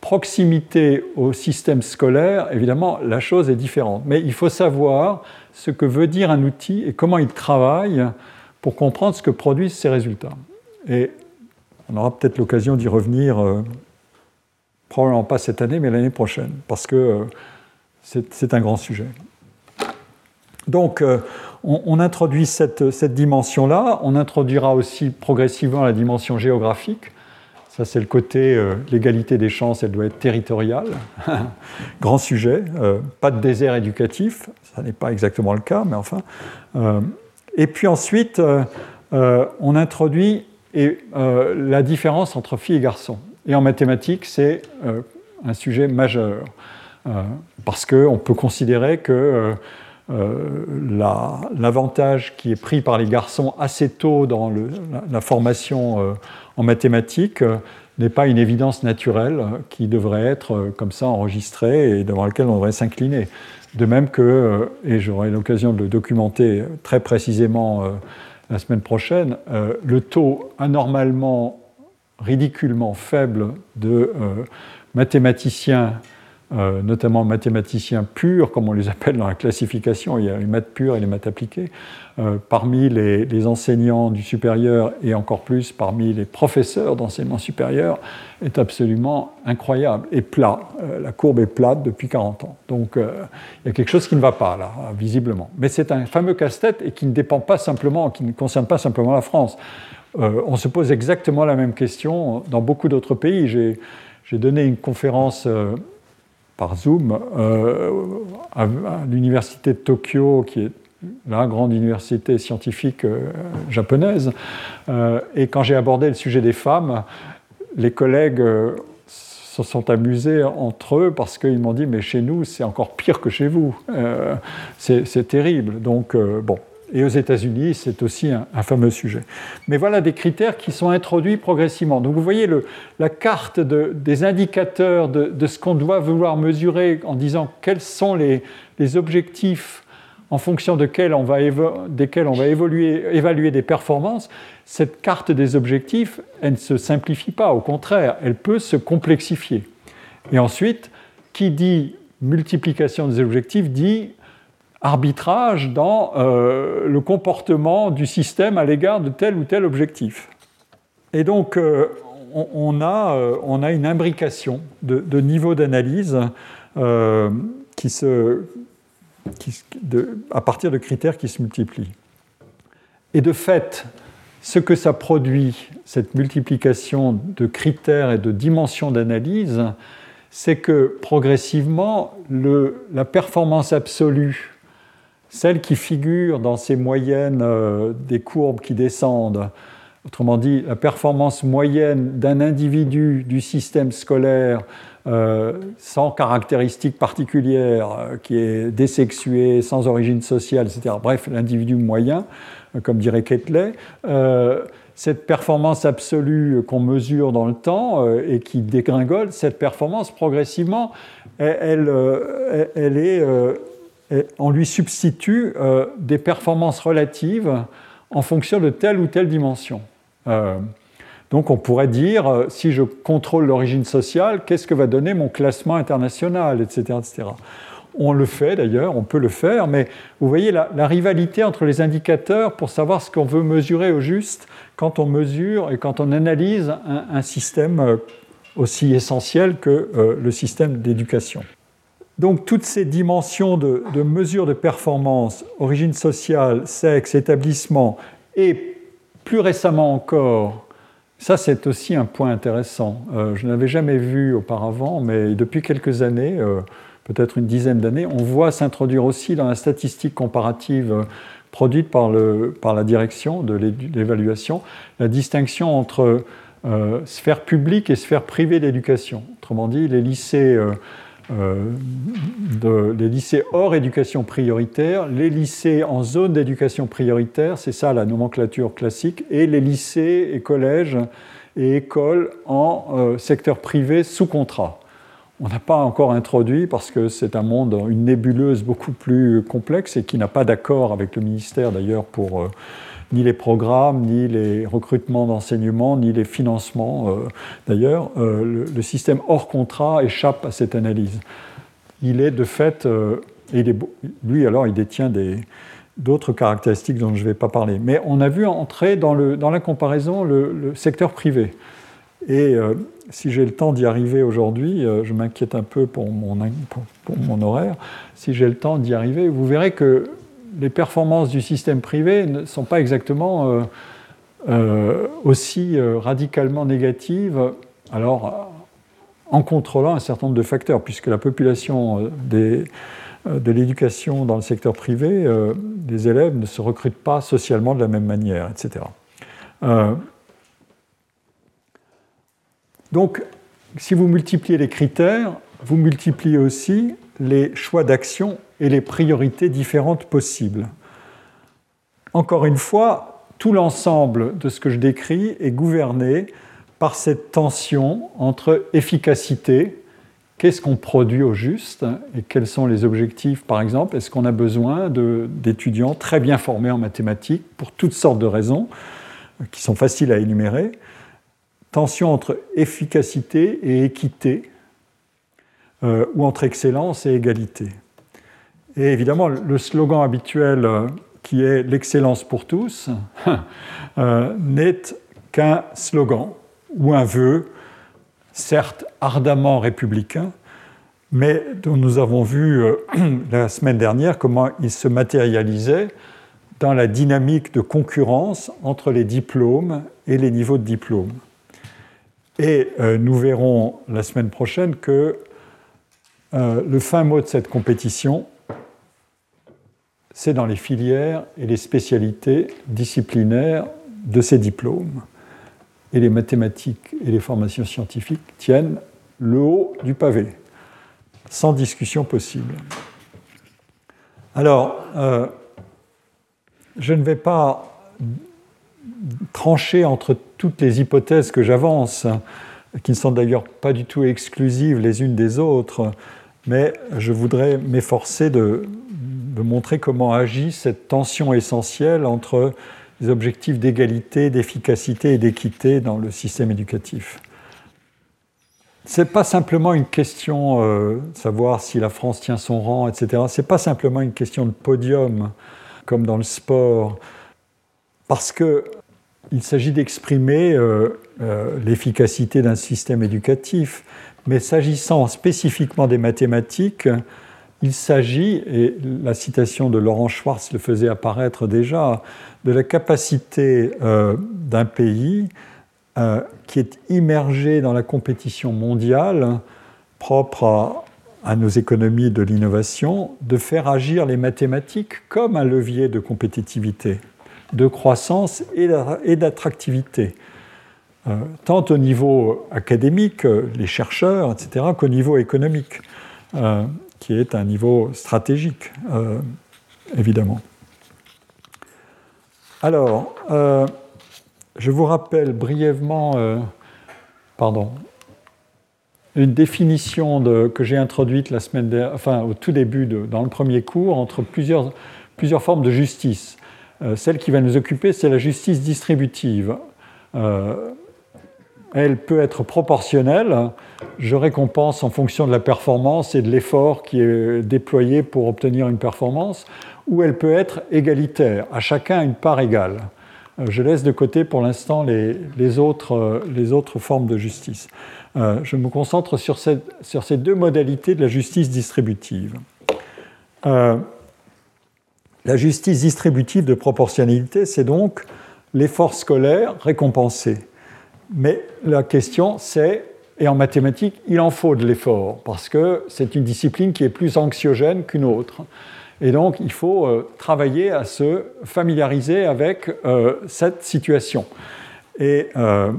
proximité au système scolaire, évidemment, la chose est différente. Mais il faut savoir ce que veut dire un outil et comment il travaille pour comprendre ce que produisent ces résultats. Et on aura peut-être l'occasion d'y revenir, euh, probablement pas cette année, mais l'année prochaine, parce que euh, c'est un grand sujet. Donc, euh, on, introduit cette, cette dimension-là, on introduira aussi progressivement la dimension géographique. Ça, c'est le côté l'égalité des chances, elle doit être territoriale. <laughs> Grand sujet. pas de désert éducatif, ça n'est pas exactement le cas, mais enfin. et puis ensuite, on introduit et euh, la différence entre filles et garçons. Et en mathématiques, c'est euh, un sujet majeur, euh, parce qu'on peut considérer que l'avantage qui est pris par les garçons assez tôt dans la, formation en mathématiques n'est pas une évidence naturelle qui devrait être comme ça enregistrée et devant laquelle on devrait s'incliner. De même que, et j'aurai l'occasion de le documenter très précisément la semaine prochaine, euh, le taux anormalement, ridiculement faible de euh, mathématiciens, euh, notamment mathématiciens purs, comme on les appelle dans la classification, il y a les maths pures et les maths appliquées, parmi les, enseignants du supérieur et encore plus parmi les professeurs d'enseignement supérieur, est absolument incroyable et plat. la courbe est plate depuis 40 ans. Donc il y a quelque chose qui ne va pas là, visiblement. Mais c'est un fameux casse-tête et qui ne dépend pas simplement, qui ne concerne pas simplement la France. on se pose exactement la même question dans beaucoup d'autres pays. J'ai donné une conférence par Zoom à, l'université de Tokyo, qui est la grande université scientifique japonaise. et quand j'ai abordé le sujet des femmes, les collègues euh, se sont amusés entre eux parce qu'ils m'ont dit mais chez nous c'est encore pire que chez vous, euh, c'est terrible. Donc euh, bon. Et aux États-Unis, c'est aussi un, fameux sujet. Mais voilà des critères qui sont introduits progressivement. Donc vous voyez la carte des indicateurs de, ce qu'on doit vouloir mesurer en disant quels sont les, objectifs en fonction de on va desquels on va évaluer des performances, cette carte des objectifs, elle ne se simplifie pas, au contraire, elle peut se complexifier. Et ensuite, qui dit multiplication des objectifs dit arbitrage dans euh, le comportement du système à l'égard de tel ou tel objectif. Et donc, euh, on, a, euh, on, a, une imbrication de, niveaux d'analyse qui se, à partir de critères qui se multiplient. Et de fait, ce que ça produit, cette multiplication de critères et de dimensions d'analyse, c'est que progressivement, la performance absolue, celle qui figure dans ces moyennes euh, des courbes qui descendent, autrement dit, la performance moyenne d'un individu du système scolaire euh, sans caractéristiques particulières, euh, qui est désexué, sans origine sociale, etc. Bref, l'individu moyen, comme dirait Ketley. cette performance absolue qu'on mesure dans le temps et qui dégringole, cette performance progressivement, elle, elle, est, on lui substitue des performances relatives en fonction de telle ou telle dimension. Donc on pourrait dire, euh, si je contrôle l'origine sociale, qu'est-ce que va donner mon classement international, etc. etc. On le fait d'ailleurs, on peut le faire, mais vous voyez la, rivalité entre les indicateurs pour savoir ce qu'on veut mesurer au juste quand on mesure et quand on analyse un, système euh, aussi essentiel que euh, le système d'éducation. Donc toutes ces dimensions de, mesure de performance, origine sociale, sexe, établissement, et plus récemment encore ça, c'est aussi un point intéressant. Euh, je n'avais jamais vu auparavant, mais depuis quelques années, euh, peut-être une dizaine d'années, on voit s'introduire aussi dans la statistique comparative euh, produite par, la direction de l'évaluation la distinction entre sphère publique et sphère privée d'éducation. Autrement dit, les lycées euh, de, les lycées hors éducation prioritaire, les lycées en zone d'éducation prioritaire, c'est ça la nomenclature classique, et les lycées et collèges et écoles en euh, secteur privé sous contrat. On n'a pas encore introduit, parce que c'est un monde, une nébuleuse beaucoup plus complexe et qui n'a pas d'accord avec le ministère d'ailleurs pour euh, ni les programmes, ni les recrutements d'enseignement, ni les financements. D'ailleurs, le, système hors contrat échappe à cette analyse. Il est de fait, il est, lui alors, il détient d'autres caractéristiques dont je ne vais pas parler. Mais on a vu entrer dans, la comparaison le secteur privé. Et euh, si j'ai le temps d'y arriver aujourd'hui, euh, je m'inquiète un peu pour, mon horaire, si j'ai le temps d'y arriver, vous verrez que les performances du système privé ne sont pas exactement euh, aussi radicalement négatives, alors en contrôlant un certain nombre de facteurs, puisque la population de l'éducation dans le secteur privé, des élèves ne se recrutent pas socialement de la même manière, etc. Donc, si vous multipliez les critères, vous multipliez aussi les choix d'action et les priorités différentes possibles. Encore une fois, tout l'ensemble de ce que je décris est gouverné par cette tension entre efficacité, qu'est-ce qu'on produit au juste et quels sont les objectifs par exemple Est-ce qu'on a besoin d'étudiants très bien formés en mathématiques pour toutes sortes de raisons qui sont faciles à énumérer tension entre efficacité et équité, euh, ou entre excellence et égalité. Et évidemment, le slogan habituel euh, qui est l'excellence pour tous <laughs> euh, n'est qu'un slogan ou un vœu, certes ardemment républicain, mais dont nous avons vu <clears throat> la semaine dernière comment il se matérialisait dans la dynamique de concurrence entre les diplômes et les niveaux de diplôme. Et euh, nous verrons la semaine prochaine que euh, le fin mot de cette compétition, c'est dans les filières et les spécialités disciplinaires de ces diplômes. Et les mathématiques et les formations scientifiques tiennent le haut du pavé, sans discussion possible. Alors, euh, je ne vais pas trancher entre toutes les hypothèses que j'avance, qui ne sont d'ailleurs pas du tout exclusives les unes des autres, mais je voudrais m'efforcer de, montrer comment agit cette tension essentielle entre les objectifs d'égalité, d'efficacité et d'équité dans le système éducatif. Ce n'est pas simplement une question euh, savoir si la France tient son rang, etc. Ce n'est pas simplement une question de podium, comme dans le sport, parce que il s'agit d'exprimer euh, euh, l'efficacité d'un système éducatif, mais s'agissant spécifiquement des mathématiques, il s'agit, et la citation de Laurent Schwartz le faisait apparaître déjà, de la capacité euh, d'un pays qui est immergé dans la compétition mondiale propre à nos économies de l'innovation, de faire agir les mathématiques comme un levier de compétitivité de croissance et d'attractivité, euh, tant au niveau académique, les chercheurs, etc., qu'au niveau économique, euh, qui est un niveau stratégique, euh, évidemment. Alors, je vous rappelle brièvement, pardon, une définition que j'ai introduite la semaine enfin, au tout début, de, dans le premier cours, entre plusieurs, plusieurs formes de justice. Euh, celle qui va nous occuper, c'est la justice distributive. Euh, elle peut être proportionnelle. Je récompense en fonction de la performance et de l'effort qui est déployé pour obtenir une performance, ou elle peut être égalitaire, à chacun une part égale. Euh, je laisse de côté pour l'instant les, autres, les, autres, formes de justice. je me concentre sur, ces deux modalités de la justice distributive. La justice distributive de proportionnalité, c'est donc l'effort scolaire récompensé. Mais la question, c'est, et en mathématiques, il en faut de l'effort, parce que c'est une discipline qui est plus anxiogène qu'une autre. Et donc, il faut euh, travailler à se familiariser avec euh, cette situation. Et euh,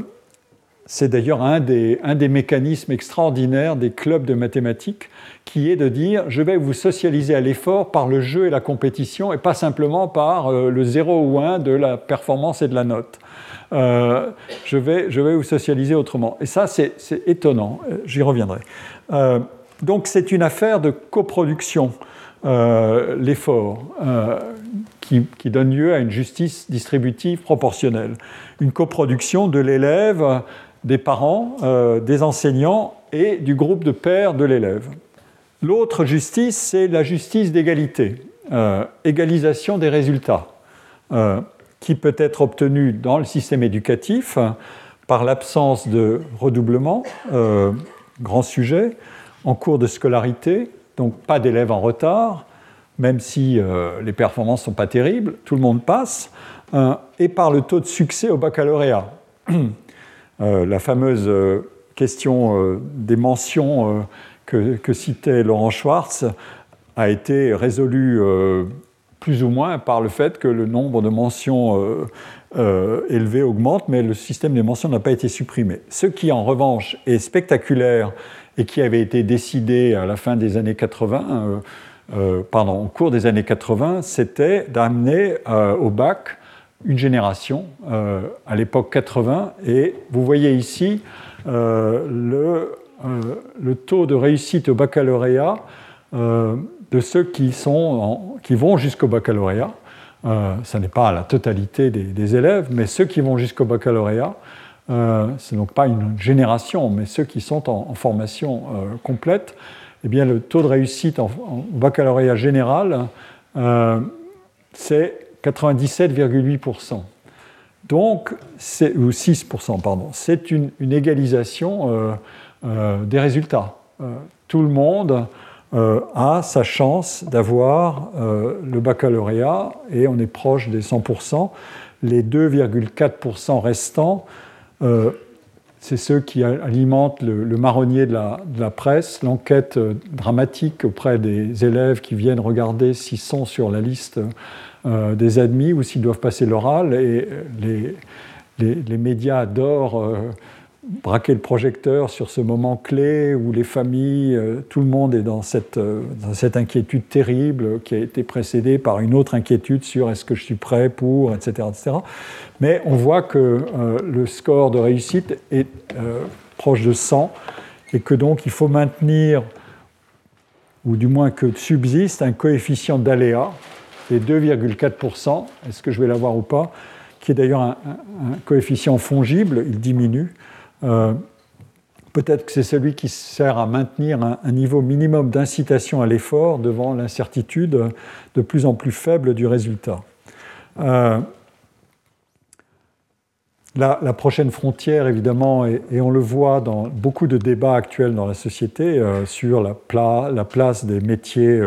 c'est d'ailleurs un des, un des, mécanismes extraordinaires des clubs de mathématiques qui est de dire je vais vous socialiser à l'effort par le jeu et la compétition et pas simplement par le 0 ou 1 de la performance et de la note. Euh, je, vais, je vais vous socialiser autrement. Et ça, c'est étonnant, j'y reviendrai. Euh, donc c'est une affaire de coproduction, euh, l'effort, qui, qui, donne lieu à une justice distributive proportionnelle. Une coproduction de l'élève, des parents, des enseignants et du groupe de pairs de l'élève. L'autre justice, c'est la justice d'égalité, égalisation des résultats qui peut être obtenue dans le système éducatif par l'absence de redoublement, euh, grand sujet, en cours de scolarité, donc pas d'élèves en retard, même si euh, les performances ne sont pas terribles, tout le monde passe, euh, et par le taux de succès au baccalauréat. <clears throat> la fameuse question des mentions que, que, citait Laurent Schwartz a été résolue plus ou moins par le fait que le nombre de mentions euh, euh, élevées augmente, mais le système des mentions n'a pas été supprimé. Ce qui, en revanche, est spectaculaire et qui avait été décidé à la fin des années 80, euh, pardon, au cours des années 80, c'était d'amener au bac une génération, à l'époque 80, et vous voyez ici le, le, taux de réussite au baccalauréat de ceux qui, sont vont jusqu'au baccalauréat. Euh, ce n'est pas la totalité des, élèves, mais ceux qui vont jusqu'au baccalauréat, euh, ce n'est donc pas une génération, mais ceux qui sont en, formation euh, complète, eh bien, le taux de réussite en, baccalauréat général, euh, c'est 97,8%. Donc, ou 6%, pardon. C'est une, une, égalisation des résultats. tout le monde euh, a sa chance d'avoir euh, le baccalauréat et on est proche des 100%. Les 2,4% restants, euh, c'est ceux qui alimentent le, marronnier de la, presse, l'enquête dramatique auprès des élèves qui viennent regarder s'ils sont sur la liste des admis ou s'ils doivent passer l'oral. Et les, les, les, médias adorent braquer le projecteur sur ce moment clé où les familles, euh, tout le monde est dans cette, euh, dans cette, inquiétude terrible qui a été précédée par une autre inquiétude sur est-ce que je suis prêt pour, etc. etc. Mais on voit que euh, le score de réussite est proche de 100 et que donc il faut maintenir, ou du moins que subsiste, un coefficient d'aléa de 2,4%, est-ce que je vais l'avoir ou pas, qui est d'ailleurs un coefficient fongible, il diminue. Euh, peut-être que c'est celui qui sert à maintenir un, niveau minimum d'incitation à l'effort devant l'incertitude de plus en plus faible du résultat. Euh, la, prochaine frontière, évidemment, et, on le voit dans beaucoup de débats actuels dans la société euh, sur la, la, place des métiers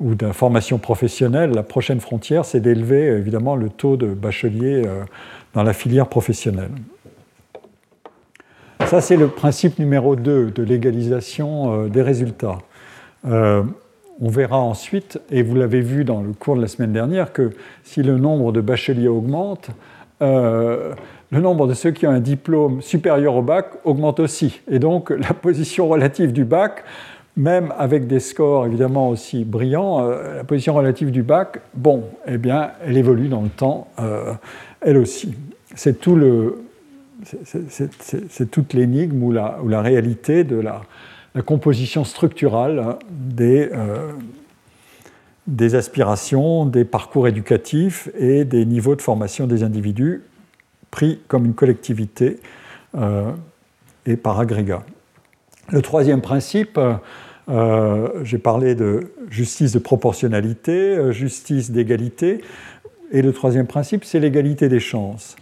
ou de la formation professionnelle, la prochaine frontière, c'est d'élever évidemment le taux de bacheliers dans la filière professionnelle. Ça, c'est le principe numéro 2 de l'égalisation euh, des résultats. Euh, on verra ensuite, et vous l'avez vu dans le cours de la semaine dernière, que si le nombre de bacheliers augmente, euh, le nombre de ceux qui ont un diplôme supérieur au bac augmente aussi. Et donc <laughs> la position relative du bac, même avec des scores évidemment aussi brillants, la position relative du bac, bon, eh bien, elle évolue dans le temps, elle aussi. C'est tout le, c'est toute l'énigme ou la, réalité de la, composition structurale euh, des, aspirations, des parcours éducatifs et des niveaux de formation des individus pris comme une collectivité euh, et par agrégat. Le troisième principe, euh, j'ai parlé de justice de proportionnalité, justice d'égalité, et le troisième principe, c'est l'égalité des chances.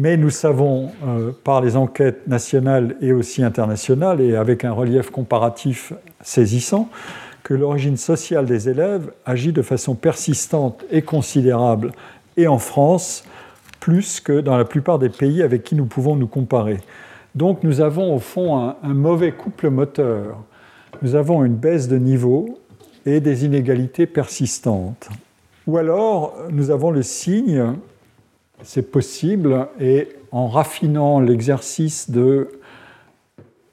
Mais nous savons euh, par les enquêtes nationales et aussi internationales, et avec un relief comparatif saisissant, que l'origine sociale des élèves agit de façon persistante et considérable, et en France, plus que dans la plupart des pays avec qui nous pouvons nous comparer. Donc nous avons au fond un, un mauvais couple moteur. Nous avons une baisse de niveau et des inégalités persistantes. Ou alors nous avons le signe c'est possible et en raffinant l'exercice de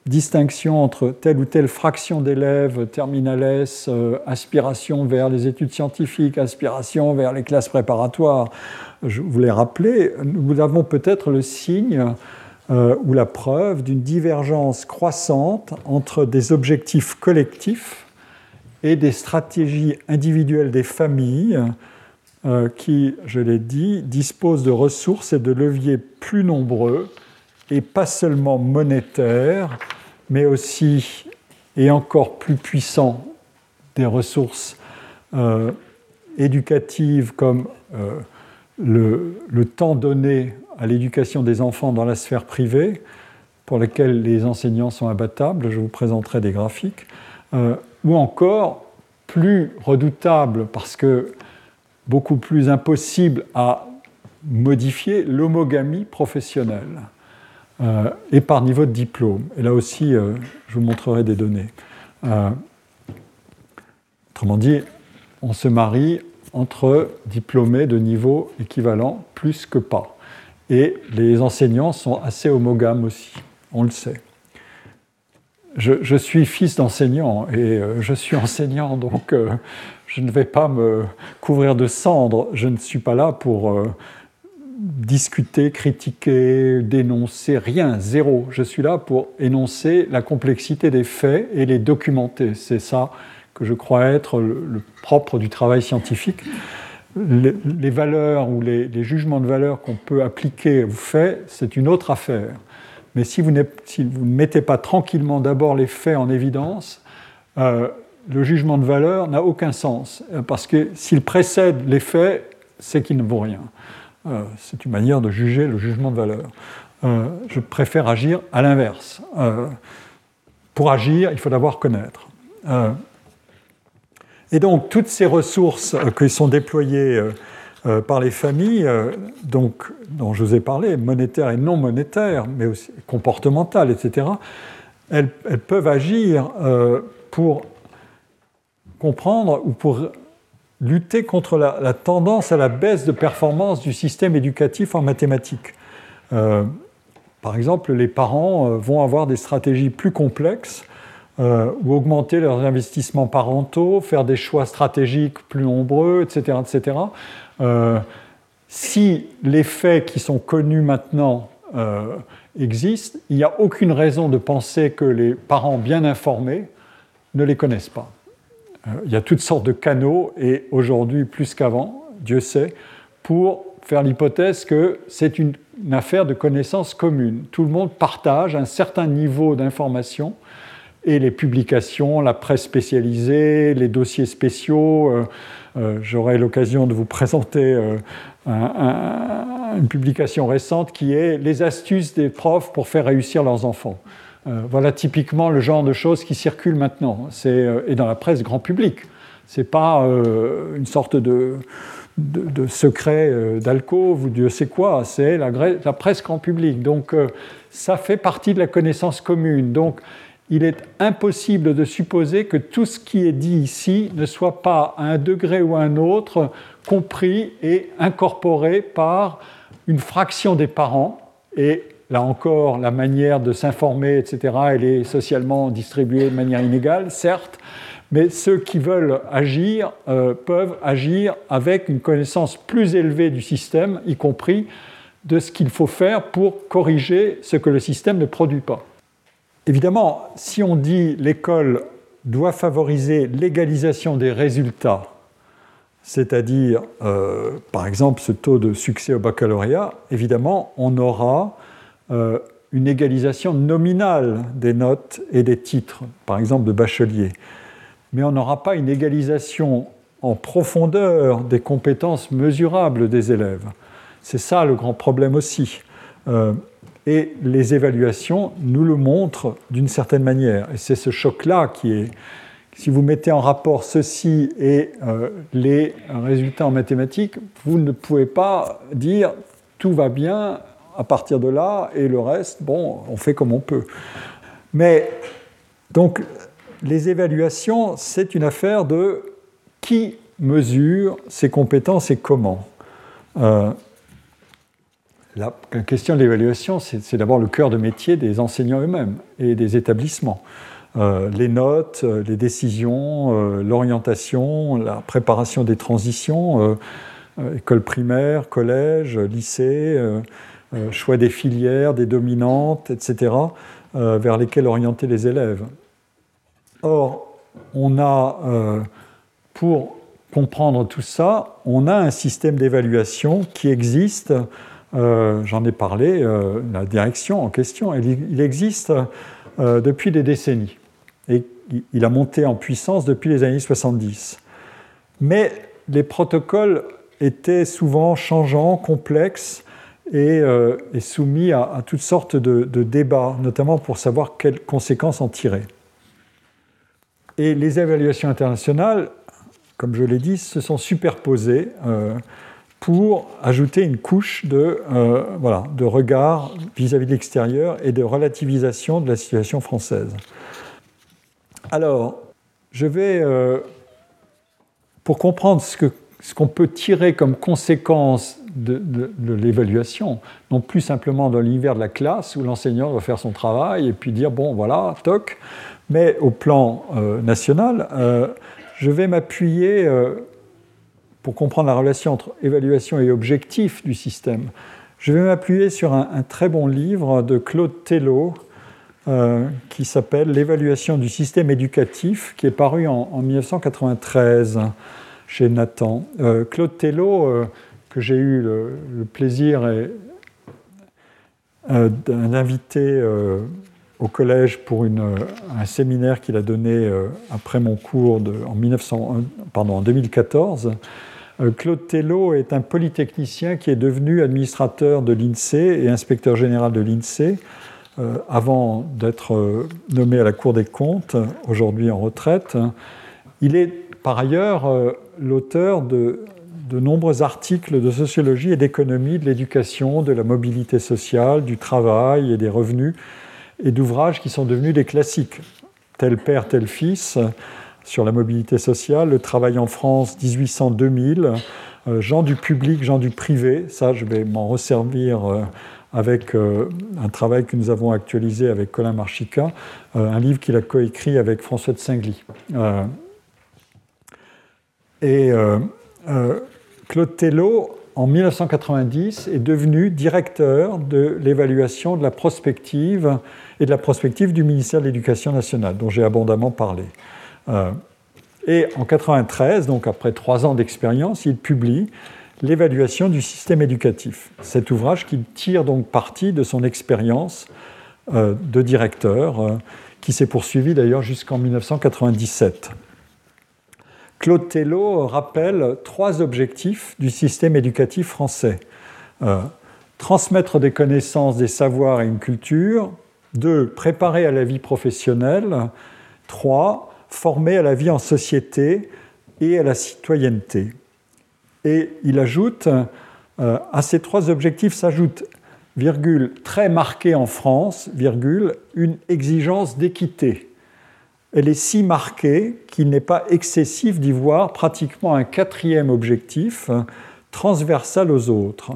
distinction entre telle ou telle fraction d'élèves, terminales, euh, aspiration vers les études scientifiques, aspiration vers les classes préparatoires, je vous l'ai rappelé, nous avons peut-être le signe ou la preuve d'une divergence croissante entre des objectifs collectifs et des stratégies individuelles des familles qui, je l'ai dit, disposent de ressources et de leviers plus nombreux et pas seulement monétaires, mais aussi et encore plus puissants des ressources euh, éducatives comme euh, le, temps donné à l'éducation des enfants dans la sphère privée, pour lesquels les enseignants sont abattables, je vous présenterai des graphiques, euh, ou encore plus redoutable parce que beaucoup plus impossible à modifier l'homogamie professionnelle. Euh, et par niveau de diplôme. Et là aussi, euh, je vous montrerai des données. Euh, autrement dit, on se marie entre diplômés de niveau équivalent plus que pas. Et les enseignants sont assez homogames aussi, on le sait. Je, je suis fils d'enseignant et je suis <laughs> enseignant, donc je ne vais pas me couvrir de cendres. Je ne suis pas là pour discuter, critiquer, dénoncer, rien, zéro. Je suis là pour énoncer la complexité des faits et les documenter. C'est ça que je crois être le, propre du travail scientifique. Les, valeurs ou les, jugements de valeur qu'on peut appliquer aux faits, c'est une autre affaire. Mais si vous, si vous, ne mettez pas tranquillement d'abord les faits en évidence, euh, le jugement de valeur n'a aucun sens. Parce que s'il précède les faits, c'est qu'il ne vaut rien. Euh, c'est une manière de juger le jugement de valeur. Euh, je préfère agir à l'inverse. Euh, pour agir, il faut d'abord connaître. et donc, toutes ces ressources qui sont déployées par les familles, dont je vous ai parlé, monétaires et non monétaires, mais aussi comportementales, etc., elles peuvent agir pour comprendre ou pour lutter contre la, tendance à la baisse de performance du système éducatif en mathématiques. Euh, par exemple, les parents euh, vont avoir des stratégies plus complexes euh, ou augmenter leurs investissements parentaux, faire des choix stratégiques plus nombreux, etc. etc. si les faits qui sont connus maintenant existent, il n'y a aucune raison de penser que les parents bien informés ne les connaissent pas. Euh, il y a toutes sortes de canaux, et aujourd'hui plus qu'avant, Dieu sait, pour faire l'hypothèse que c'est une, affaire de connaissance commune. Tout le monde partage un certain niveau d'information et les publications, la presse spécialisée, les dossiers spéciaux. Euh, euh, j'aurai l'occasion de vous présenter une publication récente qui est Les astuces des profs pour faire réussir leurs enfants. Euh, voilà typiquement le genre de choses qui circulent maintenant. Euh, et dans la presse grand public. Ce n'est pas euh, une sorte de, secret d'alcôve ou Dieu sait quoi, c'est la, la, presse grand public. Donc ça fait partie de la connaissance commune. Donc il est impossible de supposer que tout ce qui est dit ici ne soit pas à un degré ou à un autre compris et incorporé par une fraction des parents et Là encore, la manière de s'informer, etc., elle est socialement distribuée de manière inégale, certes, mais ceux qui veulent agir euh, peuvent agir avec une connaissance plus élevée du système, y compris de ce qu'il faut faire pour corriger ce que le système ne produit pas. Évidemment, si on dit l'école doit favoriser l'égalisation des résultats, c'est-à-dire euh, par exemple ce taux de succès au baccalauréat, évidemment on aura euh, une égalisation nominale des notes et des titres, par exemple de bachelier. Mais on n'aura pas une égalisation en profondeur des compétences mesurables des élèves. C'est ça le grand problème aussi. Euh, et les évaluations nous le montrent d'une certaine manière. Et c'est ce choc-là qui est... Si vous mettez en rapport ceci et euh, les résultats en mathématiques, vous ne pouvez pas dire tout va bien, à partir de là, et le reste, bon, on fait comme on peut. Mais donc, les évaluations, c'est une affaire de qui mesure ses compétences et comment. Euh, la, question de l'évaluation, c'est d'abord le cœur de métier des enseignants eux-mêmes et des établissements. Euh, les notes, euh, les décisions, l'orientation, la préparation des transitions, école primaire, collège, lycée, choix des filières, des dominantes, etc., vers lesquelles orienter les élèves. Or, on a, pour comprendre tout ça, on a un système d'évaluation qui existe, j'en ai parlé, la direction en question, il existe depuis des décennies. Et il a monté en puissance depuis les années 70. Mais les protocoles étaient souvent changeants, complexes et, euh, soumis à, toutes sortes de, débats, notamment pour savoir quelles conséquences en tirer. Et les évaluations internationales, comme je l'ai dit, se sont superposées euh, pour ajouter une couche de, euh, voilà, de regard vis-à-vis -vis de l'extérieur et de relativisation de la situation française. Alors, je vais, pour comprendre ce qu'on ce peut tirer comme conséquence de, l'évaluation, non plus simplement dans l'univers de la classe où l'enseignant doit faire son travail et puis dire bon voilà, toc, mais au plan euh, national, euh, je vais m'appuyer pour comprendre la relation entre évaluation et objectif du système. Je vais m'appuyer sur un, très bon livre de Claude Tello euh, qui s'appelle L'évaluation du système éducatif, qui est paru en, 1993 chez Nathan. Euh, Claude Tello, euh, que j'ai eu le, plaisir d'inviter au collège pour un séminaire qu'il a donné après mon cours en, 1900, pardon, en 2014. Claude Tello est un polytechnicien qui est devenu administrateur de l'INSEE et inspecteur général de l'INSEE euh, avant d'être euh, nommé à la Cour des comptes, aujourd'hui en retraite. Il est par ailleurs euh, l'auteur de, nombreux articles de sociologie et d'économie, de l'éducation, de la mobilité sociale, du travail et des revenus, et d'ouvrages qui sont devenus des classiques. Tel père, tel fils, sur la mobilité sociale, le travail en France 1800-2000, Jean du public, Jean du privé, ça je vais m'en resservir avec euh, un travail que nous avons actualisé avec Colin Marchica, euh, un livre qu'il a coécrit avec François de Singly. Euh, et Claude Tello, en 1990, est devenu directeur de l'évaluation de la prospective et de la prospective du ministère de l'Éducation nationale, dont j'ai abondamment parlé. et en 1993, donc après trois ans d'expérience, il publie l'évaluation du système éducatif. Cet ouvrage qui tire donc parti de son expérience euh, de directeur, euh, qui s'est poursuivi d'ailleurs jusqu'en 1997. Claude Tello rappelle trois objectifs du système éducatif français. Euh, transmettre des connaissances, des savoirs et une culture. Deux, préparer à la vie professionnelle. Trois, former à la vie en société et à la citoyenneté. Et il ajoute, euh, à ces trois objectifs s'ajoute, très marquée en France, une exigence d'équité. Elle est si marquée qu'il n'est pas excessif d'y voir pratiquement un quatrième objectif, transversal aux autres.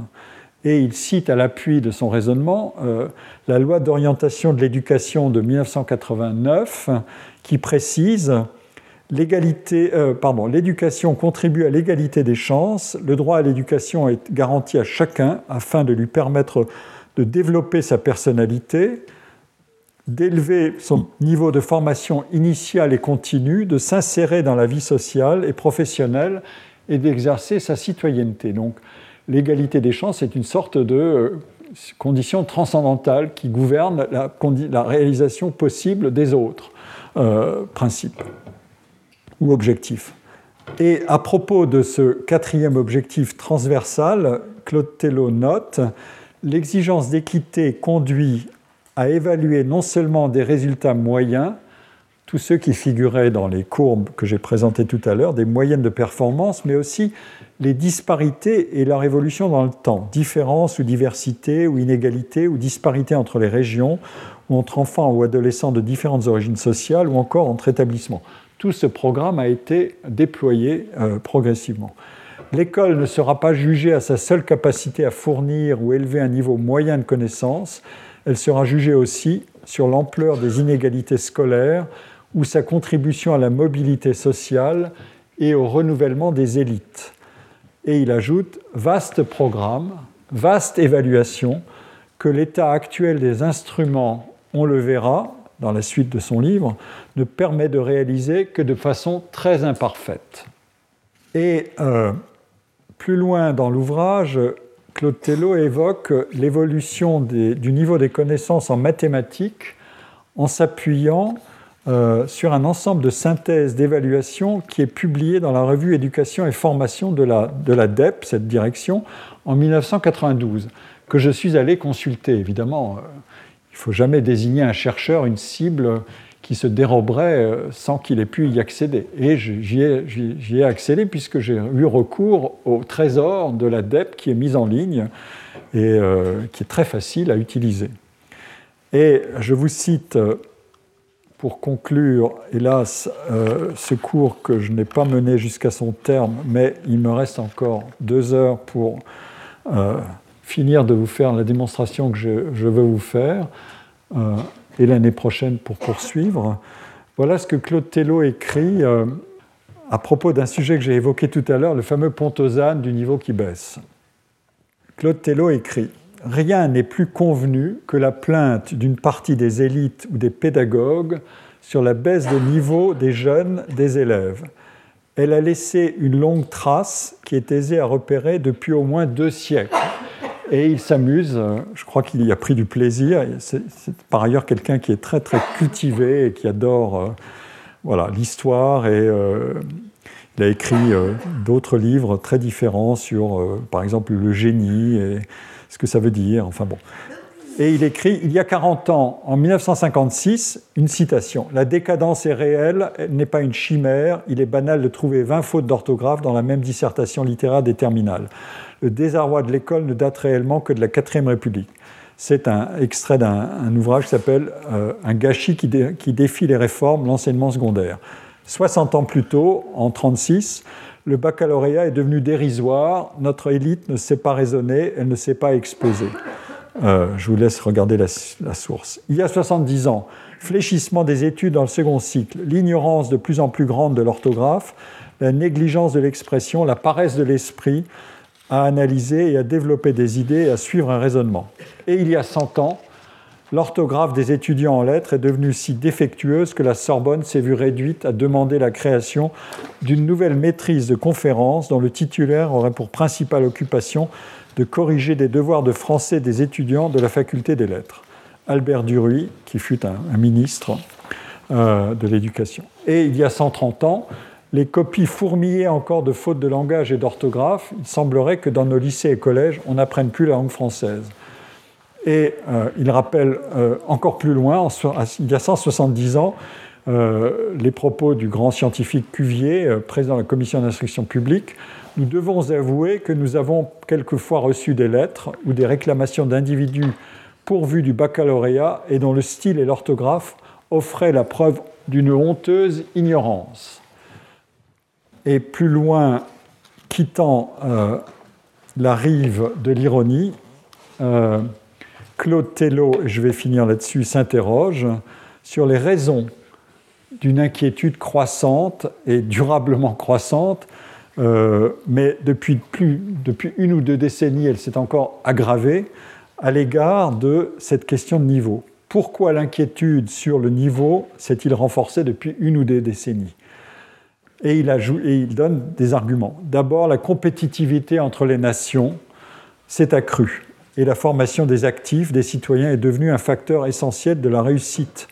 Et il cite à l'appui de son raisonnement euh, la loi d'orientation de l'éducation de 1989 qui précise L'égalité, euh, l'éducation contribue à l'égalité des chances. Le droit à l'éducation est garanti à chacun afin de lui permettre de développer sa personnalité, d'élever son niveau de formation initiale et continue, de s'insérer dans la vie sociale et professionnelle et d'exercer sa citoyenneté. Donc, l'égalité des chances est une sorte de euh, condition transcendantale qui gouverne la, réalisation possible des autres euh, principes ou objectif. Et à propos de ce quatrième objectif transversal, Claude Tello note l'exigence d'équité conduit à évaluer non seulement des résultats moyens, tous ceux qui figuraient dans les courbes que j'ai présentées tout à l'heure, des moyennes de performance, mais aussi les disparités et leur évolution dans le temps, différence ou diversité ou inégalité ou disparité entre les régions ou entre enfants ou adolescents de différentes origines sociales ou encore entre établissements tout ce programme a été déployé euh, progressivement. L'école ne sera pas jugée à sa seule capacité à fournir ou élever un niveau moyen de connaissances, elle sera jugée aussi sur l'ampleur des inégalités scolaires ou sa contribution à la mobilité sociale et au renouvellement des élites. Et il ajoute vaste programme, vaste évaluation, que l'état actuel des instruments, on le verra dans la suite de son livre, ne permet de réaliser que de façon très imparfaite. Et euh, plus loin dans l'ouvrage, Claude Tello évoque l'évolution du niveau des connaissances en mathématiques en s'appuyant euh, sur un ensemble de synthèses d'évaluation qui est publié dans la revue Éducation et Formation de la, de DEP, cette direction, en 1992, que je suis allé consulter. Évidemment, euh, il ne faut jamais désigner un chercheur, une cible qui se déroberait euh, sans qu'il ait pu y accéder. Et j'y ai, accédé puisque j'ai eu recours au trésor de la DEP qui est mis en ligne et qui est très facile à utiliser. Et je vous cite pour conclure, hélas, euh, ce cours que je n'ai pas mené jusqu'à son terme, mais il me reste encore deux heures pour euh, finir de vous faire la démonstration que je, veux vous faire, euh, et l'année prochaine pour poursuivre. Voilà ce que Claude Tello écrit à propos d'un sujet que j'ai évoqué tout à l'heure, le fameux pontosane du niveau qui baisse. Claude Tello écrit rien n'est plus convenu que la plainte d'une partie des élites ou des pédagogues sur la baisse de niveau des jeunes, des élèves. Elle a laissé une longue trace qui est aisée à repérer depuis au moins deux siècles. Et il s'amuse, je crois qu'il y a pris du plaisir. C'est par ailleurs quelqu'un qui est très très cultivé et qui adore euh, voilà, l'histoire et euh, il a écrit euh, d'autres livres très différents sur, par exemple, le génie et ce que ça veut dire, enfin bon. Et il écrit, il y a 40 ans, en 1956, une citation. La décadence est réelle, elle n'est pas une chimère, il est banal de trouver 20 fautes d'orthographe dans la même dissertation littéraire des terminales. Le désarroi de l'école ne date réellement que de la 4 République. C'est un extrait d'un ouvrage qui s'appelle euh, Un gâchis qui, qui défie les réformes, l'enseignement secondaire. 60 ans plus tôt, en 1936, le baccalauréat est devenu dérisoire, notre élite ne sait pas raisonner, elle ne sait pas exposer. Euh, je vous laisse regarder la, source. Il y a 70 ans, fléchissement des études dans le second cycle, l'ignorance de plus en plus grande de l'orthographe, la négligence de l'expression, la paresse de l'esprit à analyser et à développer des idées et à suivre un raisonnement. Et il y a 100 ans, l'orthographe des étudiants en lettres est devenue si défectueuse que la Sorbonne s'est vue réduite à demander la création d'une nouvelle maîtrise de conférence dont le titulaire aurait pour principale occupation de corriger des devoirs de français des étudiants de la faculté des lettres. Albert Duruy, qui fut un, ministre euh, de l'éducation. Et il y a 130 ans, les copies fourmillaient encore de fautes de langage et d'orthographe. Il semblerait que dans nos lycées et collèges, on n'apprenne plus la langue française. Et euh, il rappelle euh, encore plus loin, il y a 170 ans, euh, les propos du grand scientifique Cuvier, président de la commission d'instruction publique. Nous devons avouer que nous avons quelquefois reçu des lettres ou des réclamations d'individus pourvus du baccalauréat et dont le style et l'orthographe offraient la preuve d'une honteuse ignorance. Et plus loin, quittant la rive de l'ironie, Claude Tello, je vais finir là-dessus, s'interroge sur les raisons d'une inquiétude croissante et durablement croissante, euh, mais depuis, depuis une ou deux décennies, elle s'est encore aggravée à l'égard de cette question de niveau. Pourquoi l'inquiétude sur le niveau s'est-il renforcée depuis une ou deux décennies? Et il, donne des arguments. D'abord, la compétitivité entre les nations s'est accrue et la formation des actifs, des citoyens, est devenue un facteur essentiel de la réussite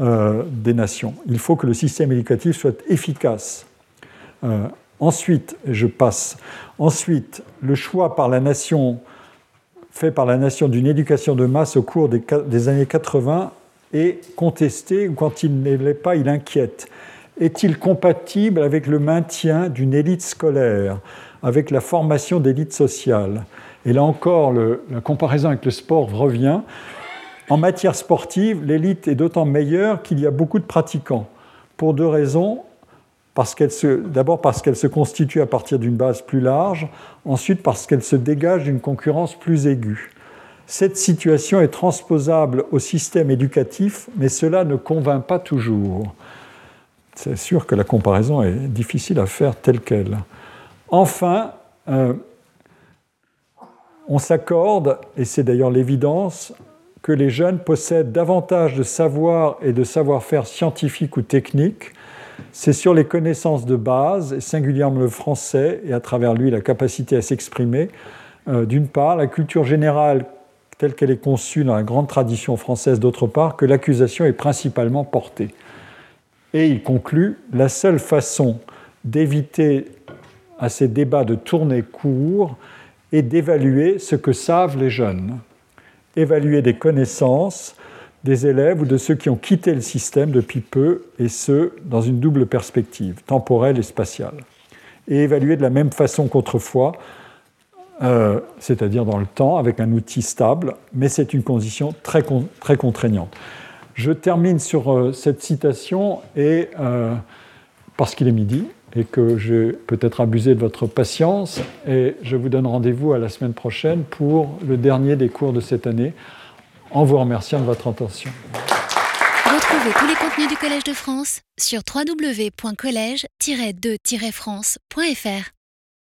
euh, des nations. Il faut que le système éducatif soit efficace. Euh, ensuite, je passe. Ensuite, le choix par la nation, fait par la nation d'une éducation de masse au cours des, des années 80 est contesté, ou quand il ne l'est pas, il inquiète. Est-il compatible avec le maintien d'une élite scolaire, avec la formation d'élites sociales? Et là encore, la comparaison avec le sport revient. En matière sportive, l'élite est d'autant meilleure qu'il y a beaucoup de pratiquants, pour deux raisons. D'abord parce qu'elle se constitue à partir d'une base plus large, ensuite parce qu'elle se dégage d'une concurrence plus aiguë. Cette situation est transposable au système éducatif, mais cela ne convainc pas toujours. C'est sûr que la comparaison est difficile à faire telle qu'elle. Enfin, euh, On s'accorde, et c'est d'ailleurs l'évidence, que les jeunes possèdent davantage de savoir et de savoir-faire scientifique ou technique. C'est sur les connaissances de base, et singulièrement le français, et à travers lui la capacité à s'exprimer, euh, d'une part, la culture générale telle qu'elle est conçue dans la grande tradition française d'autre part, que l'accusation est principalement portée. Et il conclut, la seule façon d'éviter à ces débats de tourner court est d'évaluer ce que savent les jeunes, évaluer des connaissances des élèves ou de ceux qui ont quitté le système depuis peu, et ce, dans une double perspective, temporelle et spatiale. Et évaluer de la même façon qu'autrefois, euh, c'est-à-dire dans le temps, avec un outil stable, mais c'est une condition très, très contraignante. Je termine sur euh, cette citation, et, euh, parce qu'il est midi, et que j'ai peut-être abusé de votre patience, et je vous donne rendez-vous à la semaine prochaine pour le dernier des cours de cette année, en vous remerciant de votre attention. Retrouvez tous les contenus du Collège de France sur www.colège-2-france.fr.